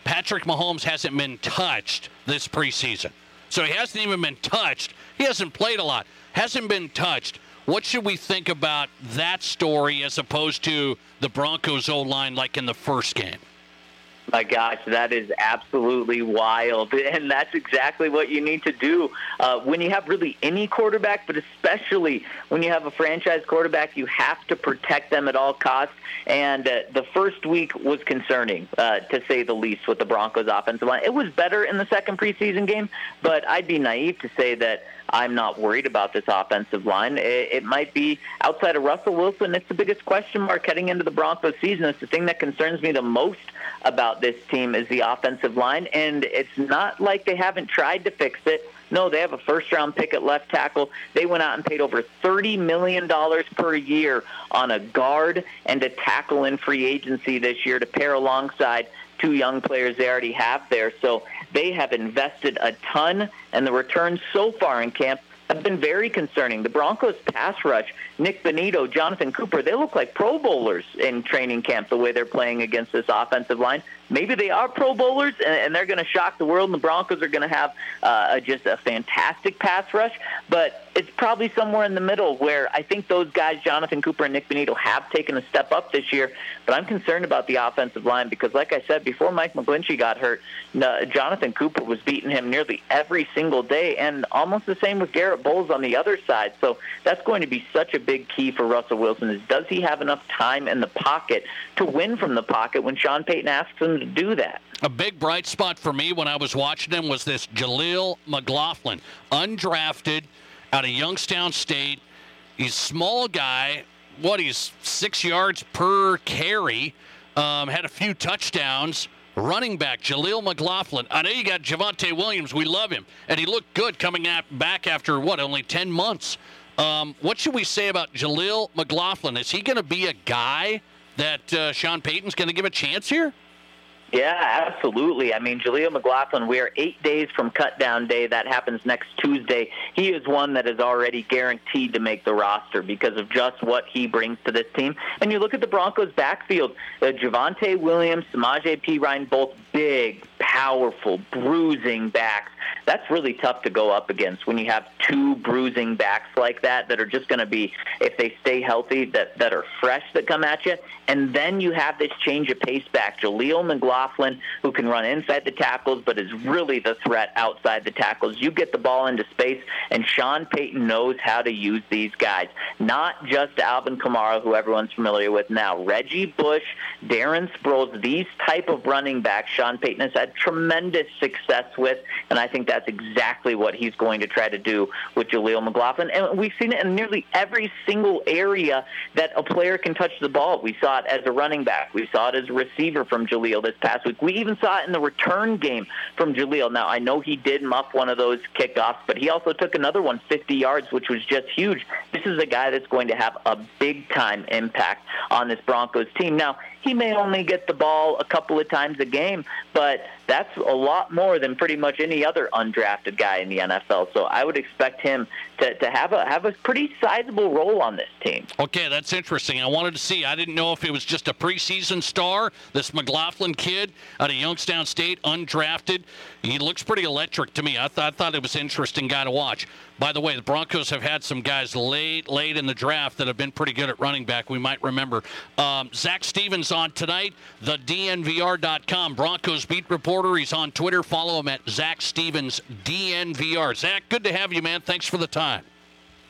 Speaker 2: Patrick Mahomes hasn't been touched this preseason. So he hasn't even been touched. He hasn't played a lot. Hasn't been touched. What should we think about that story as opposed to the Broncos O line like in the first game?
Speaker 33: My gosh, that is absolutely wild. And that's exactly what you need to do uh, when you have really any quarterback, but especially when you have a franchise quarterback, you have to protect them at all costs. And uh, the first week was concerning, uh, to say the least, with the Broncos offensive line. It was better in the second preseason game, but I'd be naive to say that I'm not worried about this offensive line. It, it might be outside of Russell Wilson. It's the biggest question mark heading into the Broncos season. It's the thing that concerns me the most about this team is the offensive line, and it's not like they haven't tried to fix it. No, they have a first round pick at left tackle. They went out and paid over $30 million per year on a guard and a tackle in free agency this year to pair alongside two young players they already have there. So they have invested a ton, and the returns so far in camp have been very concerning. The Broncos pass rush, Nik Bonitto, Jonathan Cooper, they look like Pro Bowlers in training camp the way they're playing against this offensive line maybe they are Pro Bowlers and, and they're going to shock the world, and the Broncos are going to have uh, just a fantastic pass rush. But it's probably somewhere in the middle where I think those guys, Jonathan Cooper and Nik Bonitto, have taken a step up this year. But I'm concerned about the offensive line because, like I said, before Mike McGlinchey got hurt, Jonathan Cooper was beating him nearly every single day, and almost the same with Garett Bolles on the other side. So that's going to be such a big key for Russell Wilson is does he have enough time in the pocket to win from the pocket when Sean Payton asks him to do that.
Speaker 2: A big bright spot for me when I was watching him was this Jaleel McLaughlin, undrafted out of Youngstown State. He's small guy. What he's six yards per carry. Um, had a few touchdowns. Running back Jaleel McLaughlin. I know you got Javonte Williams. We love him, and he looked good coming at, back after what only ten months. Um, what should we say about Jaleel McLaughlin? Is he going to be a guy that uh, Sean Payton's going to give a chance here?
Speaker 33: Yeah, absolutely. I mean, Jaleel McLaughlin, we are eight days from cut down day. That happens next Tuesday. He is one that is already guaranteed to make the roster because of just what he brings to this team. And you look at the Broncos' backfield, uh, Javonte Williams, Samaje Perine, both big powerful, bruising backs. That's really tough to go up against when you have two bruising backs like that that are just going to be, if they stay healthy, that, that are fresh that come at you. And then you have this change of pace back. Jaleel McLaughlin, who can run inside the tackles, but is really the threat outside the tackles. You get the ball into space, and Sean Payton knows how to use these guys. Not just Alvin Kamara, who everyone's familiar with now. Reggie Bush, Darren Sproles, these type of running backs Sean Payton has had tremendous success with, and I think that's exactly what he's going to try to do with Jaleel McLaughlin. And we've seen it in nearly every single area that a player can touch the ball. We saw it as a running back. We saw it as a receiver from Jaleel this past week. We even saw it in the return game from Jaleel. Now, I know he did muff one of those kickoffs, but he also took another one 50 yards, which was just huge. This is a guy that's going to have a big time impact on this Broncos team. Now, he may only get the ball a couple of times a game, but that's a lot more than pretty much any other undrafted guy in the NFL. So I would expect him to, to have a have a pretty sizable role on this team.
Speaker 2: Okay, that's interesting. I wanted to see. I didn't know if it was just a preseason star, this McLaughlin kid out of Youngstown State, undrafted. He looks pretty electric to me. I, th- I thought it was an interesting guy to watch. By the way, the Broncos have had some guys late, late in the draft that have been pretty good at running back. We might remember um, Zac Stevens on tonight, the DNVR.com Broncos beat reporter. He's on Twitter. Follow him at Zac Stevens DNVR. Zac, good to have you, man. Thanks for the time.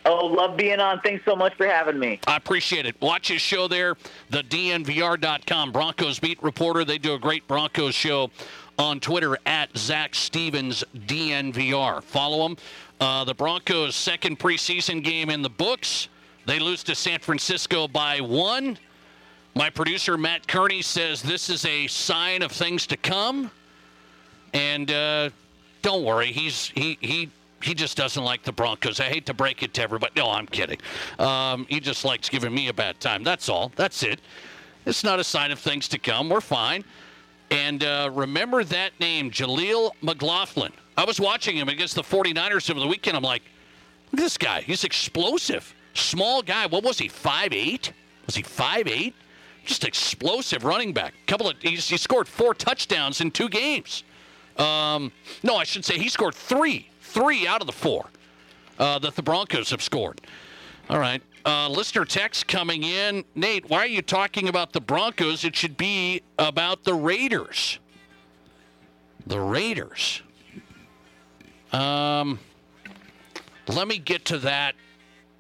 Speaker 33: Oh, love being on. Thanks so much for having me.
Speaker 2: I appreciate it. Watch his show there, the DNVR.com Broncos beat reporter. They do a great Broncos show on Twitter at Zac Stevens DNVR. Follow him. Uh, the Broncos' second preseason game in the books. They lose to San Francisco by one. My producer Matt Kearney says this is a sign of things to come. And uh, don't worry, he's he he he just doesn't like the Broncos. I hate to break it to everybody. No, I'm kidding. Um, he just likes giving me a bad time. That's all. That's it. It's not a sign of things to come. We're fine. And uh, remember that name, Jaleel McLaughlin. I was watching him against the 49ers over the weekend. I'm like, look at this guy. He's explosive. Small guy. What was he, 5'8"? Was he 5'8"? Just explosive running back. Couple of he scored four touchdowns in two games. Um, no, I should say he scored three, three out of the four uh, that the Broncos have scored. All right. Uh, listener text coming in. Nate, why are you talking about the Broncos? It should be about the Raiders. The Raiders. Um, let me get to that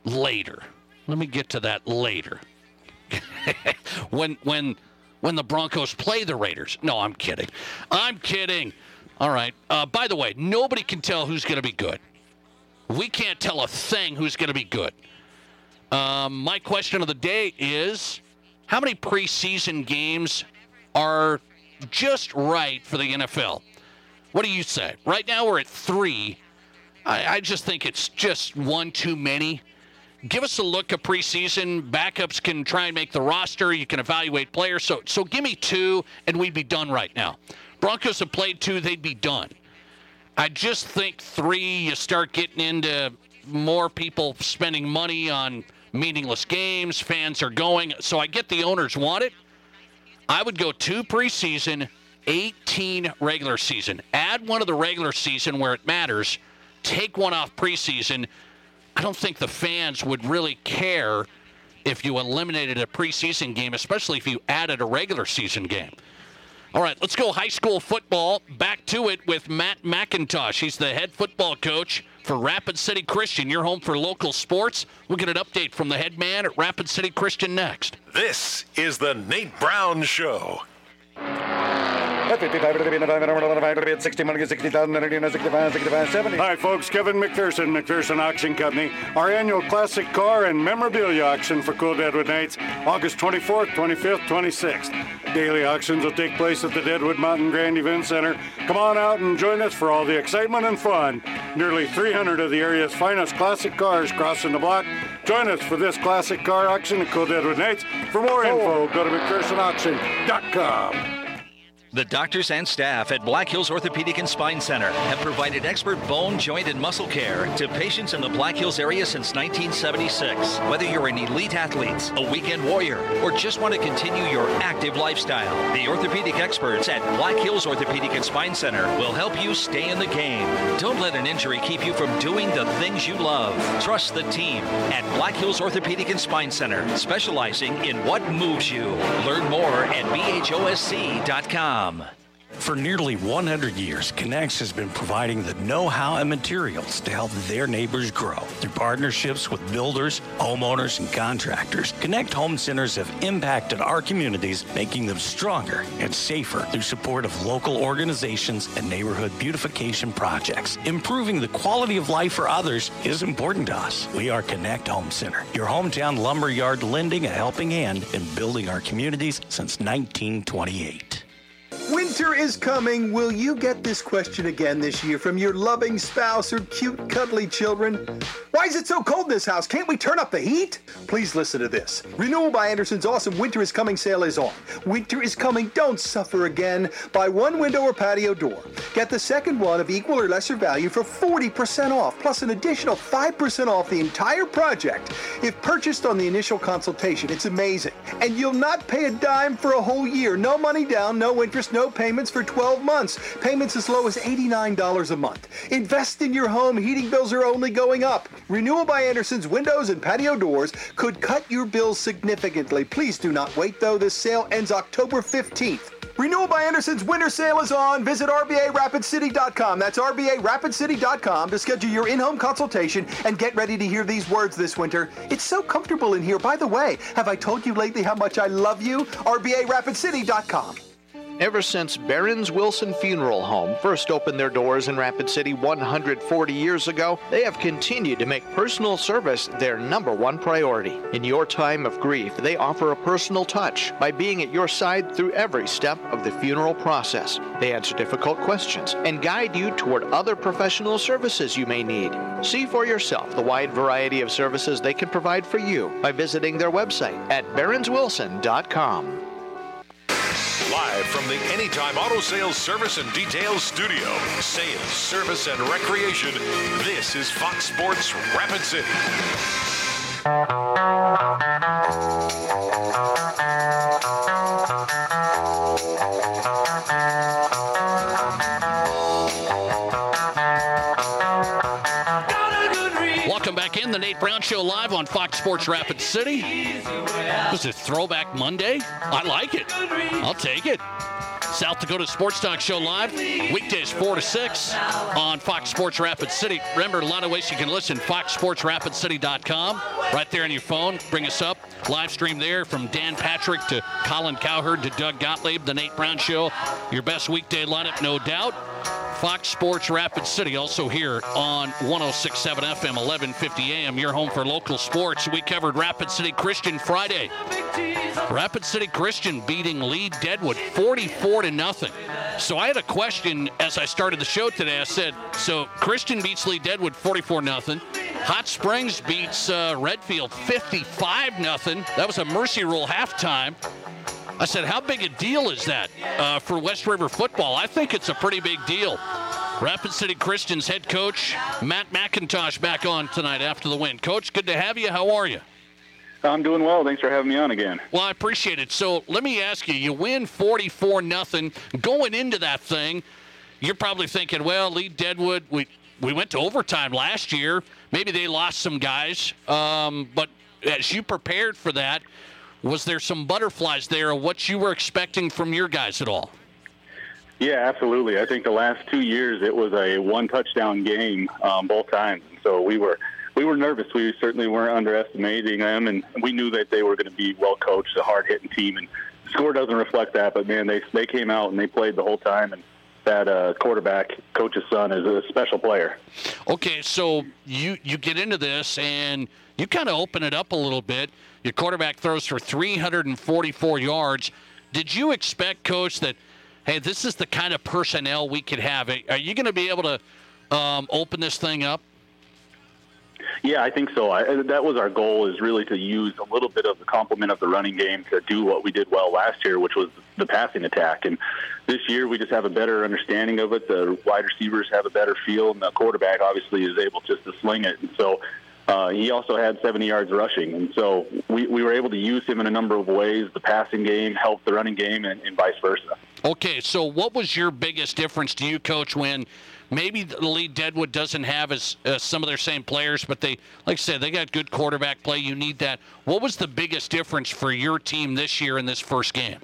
Speaker 2: later. Let me get to that later. when when when the Broncos play the Raiders. No, I'm kidding. I'm kidding. All right. Uh, by the way, nobody can tell who's going to be good. We can't tell a thing who's going to be good. Um, my question of the day is how many preseason games are just right for the NFL? What do you say? Right now we're at three. I, I just think it's just one too many. Give us a look at preseason. Backups can try and make the roster. You can evaluate players. So, so give me two, and we'd be done right now. Broncos have played two; they'd be done. I just think three. You start getting into more people spending money on meaningless games. Fans are going. So I get the owners want it. I would go two preseason, 18 regular season. Add one of the regular season where it matters. Take one off preseason. I don't think the fans would really care if you eliminated a preseason game, especially if you added a regular season game. All right, let's go high school football. Back to it with Matt McIntosh. He's the head football coach for Rapid City Christian. Your home for local sports. We'll get an update from the head man at Rapid City Christian next.
Speaker 1: This is the Nate Brown Show.
Speaker 34: At 55 to the being at 60 money, 60,000, 65, 65, 70.
Speaker 35: Hi, folks. Kevin McPherson, McPherson Auction Company. Our annual classic car and memorabilia auction for Cool Deadwood Nights, August 24th, 25th, 26th. Daily auctions will take place at the Deadwood Mountain Grand Event Center. Come on out and join us for all the excitement and fun. Nearly 300 of the area's finest classic cars crossing the block. Join us for this classic car auction at Cool Deadwood Nights. For more info, go to McPhersonAuction.com.
Speaker 36: The doctors and staff at Black Hills Orthopedic and Spine Center have provided expert bone, joint, and muscle care to patients in the Black Hills area since 1976. Whether you're an elite athlete, a weekend warrior, or just want to continue your active lifestyle, the orthopedic experts at Black Hills Orthopedic and Spine Center will help you stay in the game. Don't let an injury keep you from doing the things you love. Trust the team at Black Hills Orthopedic and Spine Center, specializing in what moves you. Learn more at bhosc.com.
Speaker 37: For nearly 100 years, Connex has been providing the know how and materials to help their neighbors grow. Through partnerships with builders, homeowners, and contractors, Knecht Home Centers have impacted our communities, making them stronger and safer through support of local organizations and neighborhood beautification projects. Improving the quality of life for others is important to us. We are Knecht Home Center, your hometown lumberyard lending a helping hand in building our communities since 1928.
Speaker 38: Winter is coming. Will you get this question again this year from your loving spouse or cute, cuddly children? Why is it so cold in this house? Can't we turn up the heat? Please listen to this. Renewal by Andersen's awesome Winter is Coming sale is on. Winter is coming. Don't suffer again. Buy one window or patio door. Get the second one of equal or lesser value for 40% off, plus an additional 5% off the entire project if purchased on the initial consultation. It's amazing. And you'll not pay a dime for a whole year. No money down, no interest, no payments for 12 months. Payments as low as $89 a month. Invest in your home. Heating bills are only going up. Renewal by Andersen's windows and patio doors could cut your bills significantly. Please do not wait though. This sale ends October 15th. Renewal by Andersen's winter sale is on. Visit RBARapidCity.com. That's RBARapidCity.com to schedule your in home consultation and get ready to hear these words this winter. It's so comfortable in here. By the way, have I told you lately how much I love you? RBARapidCity.com.
Speaker 39: Ever since Barron's Wilson Funeral Home first opened their doors in Rapid City 140 years ago, they have continued to make personal service their number one priority. In your time of grief, they offer a personal touch by being at your side through every step of the funeral process. They answer difficult questions and guide you toward other professional services you may need. See for yourself the wide variety of services they can provide for you by visiting their website at behrenswilson.com.
Speaker 1: Live from the Anytime Auto Sales Service and Details Studio, sales, service, and recreation, this is Fox Sports Rapid City.
Speaker 2: Welcome back in the Nate Brown Show live on Fox Sports Rapid City. This is Throwback Monday. I like it. I'll take it. South Dakota Sports Talk Show live weekdays four to six on Fox Sports Rapid City. Remember, a lot of ways you can listen. FoxSportsRapidCity.com, right there on your phone. Bring us up. Live stream there from Dan Patrick to Colin Cowherd to Doug Gottlieb. The Nate Brown Show, your best weekday lineup, no doubt. Fox Sports Rapid City, also here on 1067 FM, 1150 AM, your home for local sports. We covered Rapid City Christian Friday. Rapid City Christian beating Lee Deadwood 44 to nothing. So I had a question as I started the show today. I said, so Christian beats Lead-Deadwood 44 nothing. Hot Springs beats uh, Redfield 55 nothing. That was a mercy rule halftime. I said, how big a deal is that uh, for West River football? I think it's a pretty big deal. Rapid City Christians head coach Matt McIntosh back on tonight after the win. Coach, good to have you. How are you?
Speaker 40: I'm doing well. Thanks for having me on again.
Speaker 2: Well, I appreciate it. So let me ask you: You win 44 nothing. Going into that thing, you're probably thinking, "Well, Lead-Deadwood, we we went to overtime last year. Maybe they lost some guys, um, but as you prepared for that, was there some butterflies there what you were expecting from your guys at all?"
Speaker 40: Yeah, absolutely. I think the last two years it was a one touchdown game um, both times, so we were we were nervous. We certainly weren't underestimating them, and we knew that they were going to be well coached, a hard hitting team. And the score doesn't reflect that, but man, they they came out and they played the whole time. And that uh, quarterback, coach's son, is a special player.
Speaker 2: Okay, so you you get into this and you kind of open it up a little bit. Your quarterback throws for 344 yards. Did you expect, coach, that hey, this is the kind of personnel we could have? Are you going to be able to um, open this thing up?
Speaker 40: Yeah, I think so. I, that was our goal is really to use a little bit of the complement of the running game to do what we did well last year, which was the passing attack. And this year we just have a better understanding of it. The wide receivers have a better feel, and the quarterback obviously is able just to sling it. And so uh, he also had 70 yards rushing, and so we, we were able to use him in a number of ways. The passing game helped the running game, and, and vice versa.
Speaker 2: Okay, so what was your biggest difference to you, Coach, when maybe the Lead-Deadwood doesn't have as some of their same players, but they, like I said, they got good quarterback play. You need that. What was the biggest difference for your team this year in this first game?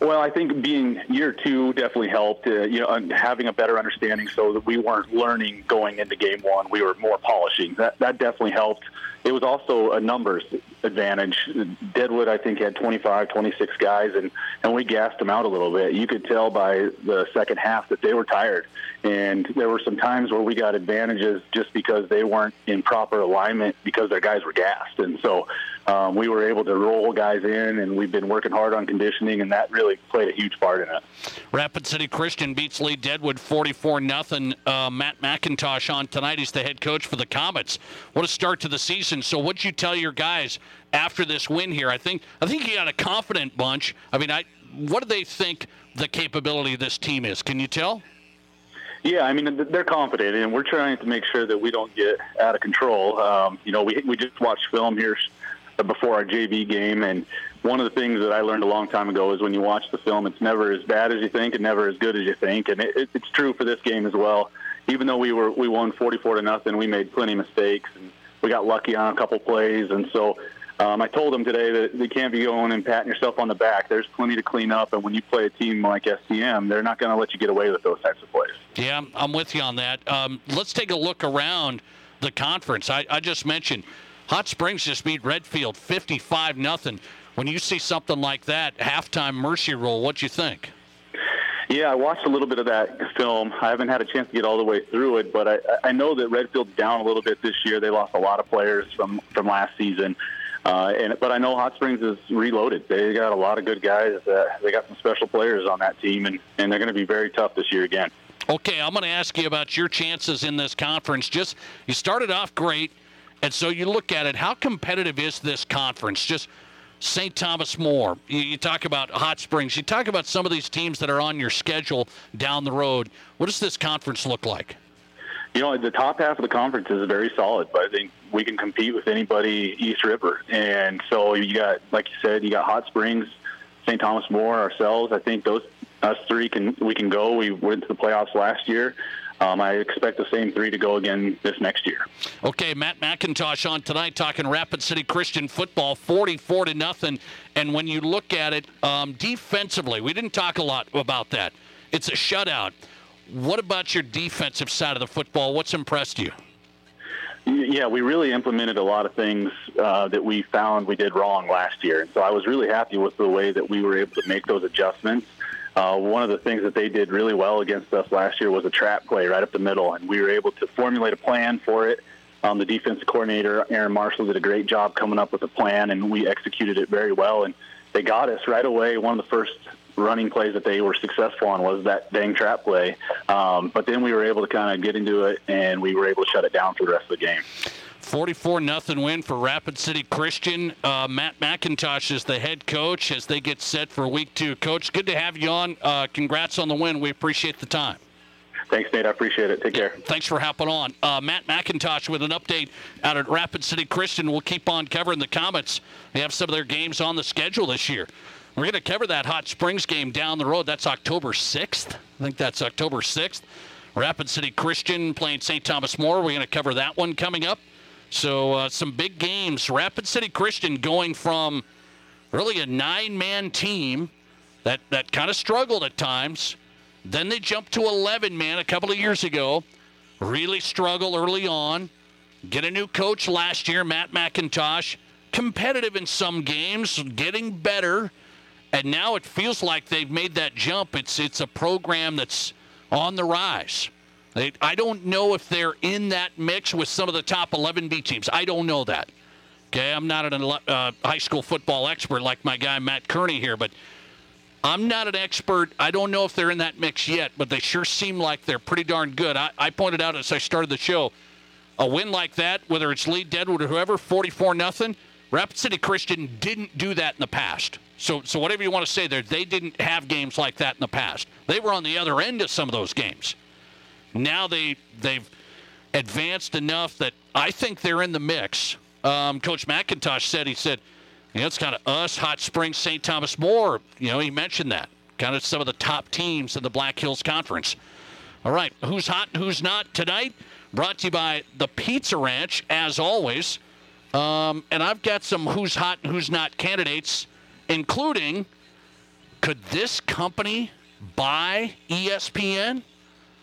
Speaker 40: Well, I think being year two definitely helped. Uh, you know, having a better understanding so that we weren't learning going into game one. We were more polishing. That that definitely helped. It was also a numbers advantage. Deadwood, I think, had 25, 26 guys, and and we gassed them out a little bit. You could tell by the second half that they were tired, and there were some times where we got advantages just because they weren't in proper alignment because their guys were gassed, and so um, we were able to roll guys in, and we've been working hard on conditioning, and that really played a huge part in it.
Speaker 2: Rapid City Christian beats Lead-Deadwood 44 nothing. Uh, Matt McIntosh on tonight. He's the head coach for the Comets. What a start to the season. So, what'd you tell your guys after this win here? I think I think you got a confident bunch. I mean, I what do they think the capability of this team is? Can you tell?
Speaker 40: Yeah, I mean they're confident, and we're trying to make sure that we don't get out of control. Um, you know, we we just watched film here before our JV game. And one of the things that I learned a long time ago is when you watch the film, it's never as bad as you think and never as good as you think. And it, it's true for this game as well. Even though we were we won 44 to nothing, we made plenty of mistakes and we got lucky on a couple plays. And so um, I told them today that you can't be going and patting yourself on the back. There's plenty to clean up, and when you play a team like STM, they're not going to let you get away with those types of plays.
Speaker 2: Yeah, I'm with you on that. Um, let's take a look around the conference. I, I just mentioned Hot Springs just beat Redfield 55 nothing. When you see something like that, halftime mercy rule, what do you think?
Speaker 40: Yeah, I watched a little bit of that film. I haven't had a chance to get all the way through it, but I, I know that Redfield's down a little bit this year. They lost a lot of players from from last season. Uh, and but I know Hot Springs is reloaded. They got a lot of good guys. Uh, they got some special players on that team, and, and they're going to be very tough this year again.
Speaker 2: Okay, I'm going to ask you about your chances in this conference. Just you started off great. And so you look at it, how competitive is this conference? Just St. Thomas More. You, you, talk about Hot Springs. You talk about some of these teams that are on your schedule down the road. What does this conference look like?
Speaker 40: You know, the top half of the conference is very solid, but I think we can compete with anybody East River. And so you got, like you said, you got Hot Springs, St. Thomas More, ourselves. I think those us three can we can go. We went to the playoffs last year. Um, I expect the same three to go again this next year.
Speaker 2: Okay, Matt McIntosh on tonight talking Rapid City Christian football, 44 to nothing. And when you look at it um, defensively, we didn't talk a lot about that. It's a shutout. What about your defensive side of the football? What's impressed you?
Speaker 40: Yeah, we really implemented a lot of things uh, that we found we did wrong last year. And so I was really happy with the way that we were able to make those adjustments. Uh, one of the things that they did really well against us last year was a trap play right up the middle, and we were able to formulate a plan for it. Um, the defensive coordinator, Aaron Marshall, did a great job coming up with a plan, and we executed it very well. And they got us right away. One of the first running plays that they were successful on was that dang trap play. Um, but then we were able to kind of get into it, and we were able to shut it down for the rest of the game.
Speaker 2: 44 nothing win for Rapid City Christian. Uh, Matt McIntosh is the head coach as they get set for week two. Coach, good to have you on. Uh, congrats on the win. We appreciate the time.
Speaker 40: Thanks, Nate. I appreciate it. Take care.
Speaker 2: Thanks for hopping on. Uh, Matt McIntosh with an update out at Rapid City Christian. We'll keep on covering the Comets. They have some of their games on the schedule this year. We're going to cover that Hot Springs game down the road. That's October 6th. I think that's October 6th. Rapid City Christian playing St. Thomas More. We're going to cover that one coming up. So uh, some big games. Rapid City Christian going from really a nine-man team that that kind of struggled at times. Then they jumped to 11 man a couple of years ago. Really struggle early on. Get a new coach last year, Matt McIntosh. Competitive in some games, getting better. And now it feels like they've made that jump. It's it's a program that's on the rise. I don't know if they're in that mix with some of the top 11B teams. I don't know that. Okay, I'm not an uh, high school football expert like my guy Matt Kearney here, but I'm not an expert. I don't know if they're in that mix yet, but they sure seem like they're pretty darn good. I, I pointed out as I started the show, a win like that, whether it's Lead-Deadwood or whoever, 44 nothing. Rapid City Christian didn't do that in the past. So, so whatever you want to say there, they didn't have games like that in the past. They were on the other end of some of those games. Now they they've advanced enough that I think they're in the mix. Um, Coach McIntosh said he said, you know, it's kind of us, Hot Springs, St. Thomas More. You know, he mentioned that kind of some of the top teams in the Black Hills Conference. All right, who's hot, who's not tonight? Brought to you by the Pizza Ranch, as always. Um, and I've got some who's hot, who's not candidates, including could this company buy ESPN?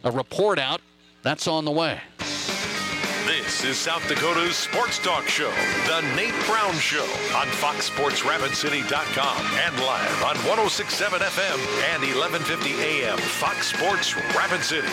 Speaker 2: A report out. That's on the way.
Speaker 1: This is South Dakota's sports talk show, The Nate Brown Show, on FoxSportsRapidCity.com and live on 1067 FM and 1150 AM, Fox Sports Rapid City.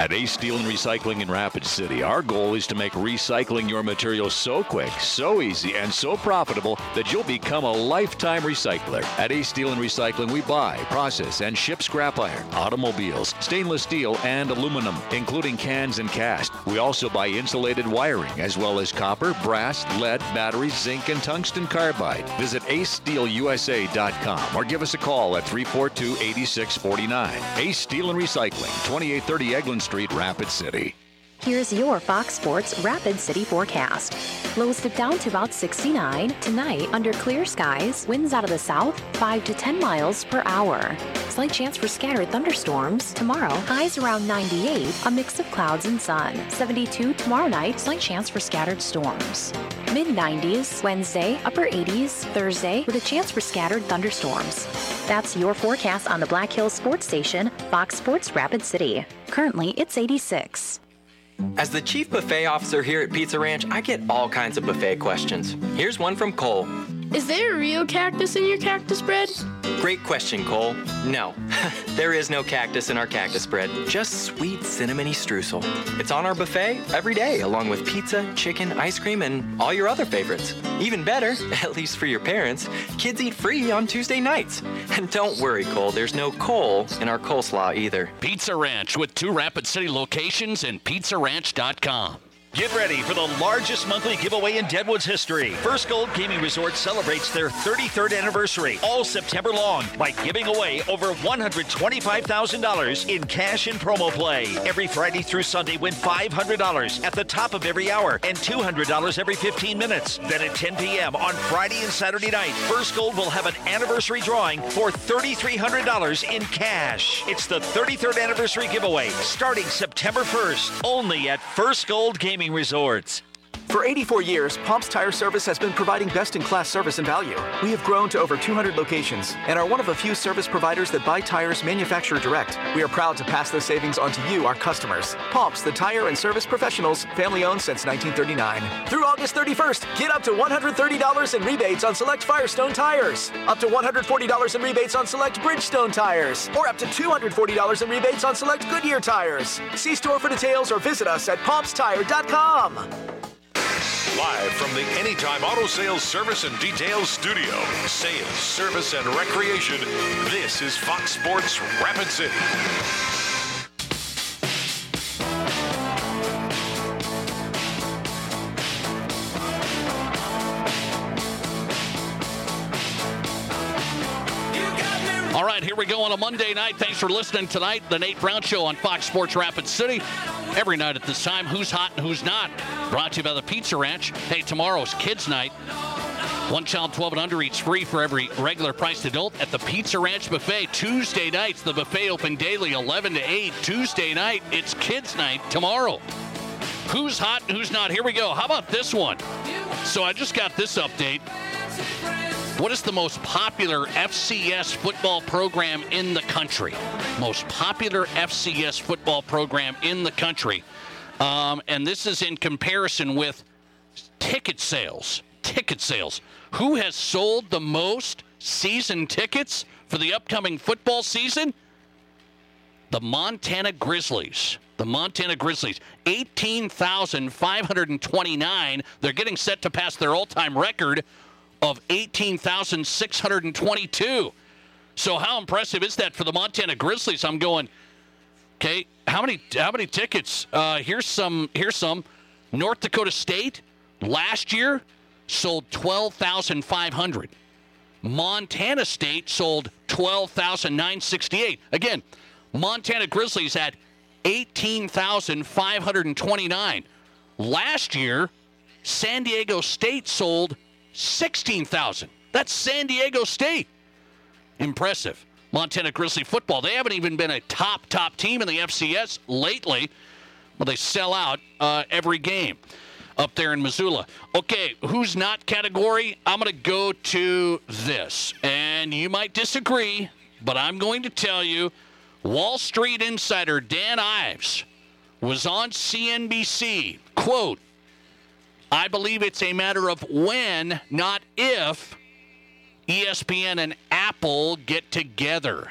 Speaker 26: At Ace Steel and Recycling in Rapid City, our goal is to make recycling your materials so quick, so easy, and so profitable that you'll become a lifetime recycler. At Ace Steel and Recycling, we buy, process, and ship scrap iron, automobiles, stainless steel, and aluminum, including cans and cast. We also buy insulated wiring, as well as copper, brass, lead, batteries, zinc, and tungsten carbide. Visit acesteelusa.com or give us a call at 342 8649. Ace Steel and Recycling, 2830 Eglin Street, Rapid City.
Speaker 15: Here's your Fox Sports Rapid City forecast. Lows dip down to about 69. Tonight, under clear skies, winds out of the south 5 to 10 miles per hour. Slight chance for scattered thunderstorms. Tomorrow, highs around 98, a mix of clouds and sun. 72 tomorrow night, slight chance for scattered storms. Mid 90s Wednesday, upper 80s Thursday, with a chance for scattered thunderstorms. That's your forecast on the Black Hills Sports Station, Fox Sports Rapid City. Currently, it's 86.
Speaker 41: As the chief buffet officer here at Pizza Ranch, I get all kinds of buffet questions. Here's one from Cole.
Speaker 42: Is there a real cactus in your cactus bread?
Speaker 41: Great question, Cole. No, there is no cactus in our cactus bread, just sweet cinnamony streusel. It's on our buffet every day, along with pizza, chicken, ice cream, and all your other favorites. Even better, at least for your parents, kids eat free on Tuesday nights. And don't worry, Cole, there's no coal in our coleslaw either.
Speaker 2: Pizza Ranch with two Rapid City locations and pizzaranch.com.
Speaker 36: Get ready for the largest monthly giveaway in Deadwood's history. First Gold Gaming Resort celebrates their 33rd anniversary all September long by giving away over $125,000 in cash and promo play. Every Friday through Sunday, win $500 at the top of every hour and $200 every 15 minutes. Then at 10 p.m. on Friday and Saturday night, First Gold will have an anniversary drawing for $3,300 in cash. It's the 33rd anniversary giveaway starting September 1st, only at First Gold Gaming Resorts.
Speaker 14: For 84 years, Pomp's Tire Service has been providing best in class service and value. We have grown to over 200 locations and are one of a few service providers that buy tires manufacturer direct. We are proud to pass those savings on to you, our customers. Pomp's, the tire and service professionals, family owned since 1939. Through August 31st, get up to $130 in rebates on select Firestone tires, up to $140 in rebates on select Bridgestone tires, or up to $240 in rebates on select Goodyear tires. See store for details or visit us at pompstire.com.
Speaker 1: Live from the Anytime Auto Sales Service and Details Studio, sales, service, and recreation, this is Fox Sports Rapid City.
Speaker 2: All right, here we go on a Monday night. Thanks for listening tonight. The Nate Brown Show on Fox Sports Rapid City. Every night at this time, who's hot and who's not. Brought to you by the Pizza Ranch. Hey, tomorrow's kids' night. One child 12 and under eats free for every regular priced adult at the Pizza Ranch Buffet. Tuesday nights, the buffet open daily 11 to 8. Tuesday night, it's kids' night tomorrow. Who's hot and who's not? Here we go. How about this one? So I just got this update. What is the most popular FCS football program in the country? Most popular FCS football program in the country. Um, and this is in comparison with ticket sales. Ticket sales. Who has sold the most season tickets for the upcoming football season? The Montana Grizzlies. The Montana Grizzlies. 18,529. They're getting set to pass their all time record of 18,622. So, how impressive is that for the Montana Grizzlies? I'm going, Okay, how many how many tickets? Uh, here's some. Here's some. North Dakota State last year sold twelve thousand five hundred. Montana State sold twelve thousand nine sixty eight. Again, Montana Grizzlies twenty nine. Last year, San Diego State sold sixteen thousand. That's San Diego State. Impressive. Montana Grizzly football. They haven't even been a top, top team in the FCS lately. but they sell out uh, every game up there in Missoula. Okay, who's not category? I'm going to go to this. And you might disagree, but I'm going to tell you Wall Street insider Dan Ives was on CNBC. Quote, I believe it's a matter of when, not if, ESPN and Apple get together.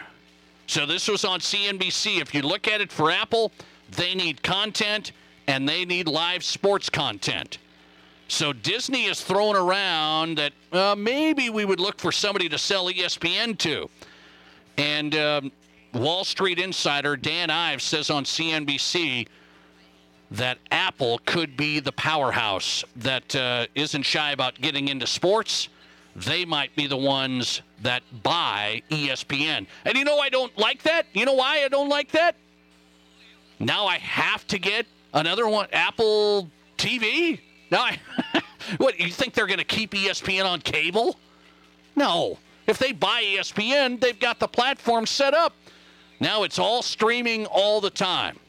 Speaker 2: So this was on CNBC. If you look at it for Apple, they need content and they need live sports content. So Disney is throwing around that uh, maybe we would look for somebody to sell ESPN to. And um, Wall Street insider Dan Ives says on CNBC that Apple could be the powerhouse that uh, not shy about getting into sports. They might be the ones that buy ESPN. And you know, I don't like that. You know why I don't like that? Now I have to get another one, Apple TV. Now, I, what you think they're going to keep ESPN on cable? No. If they buy ESPN, they've got the platform set up. Now it's all streaming all the time.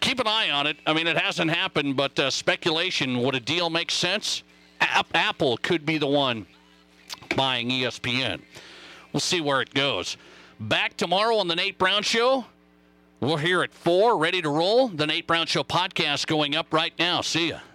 Speaker 2: Keep an eye on it. I mean, it hasn't happened, but uh, speculation would a deal make sense? A- Apple could be the one buying ESPN. We'll see where it goes. Back tomorrow on the Nate Brown Show. We're here at 4, ready to roll. The Nate Brown Show podcast going up right now. See ya.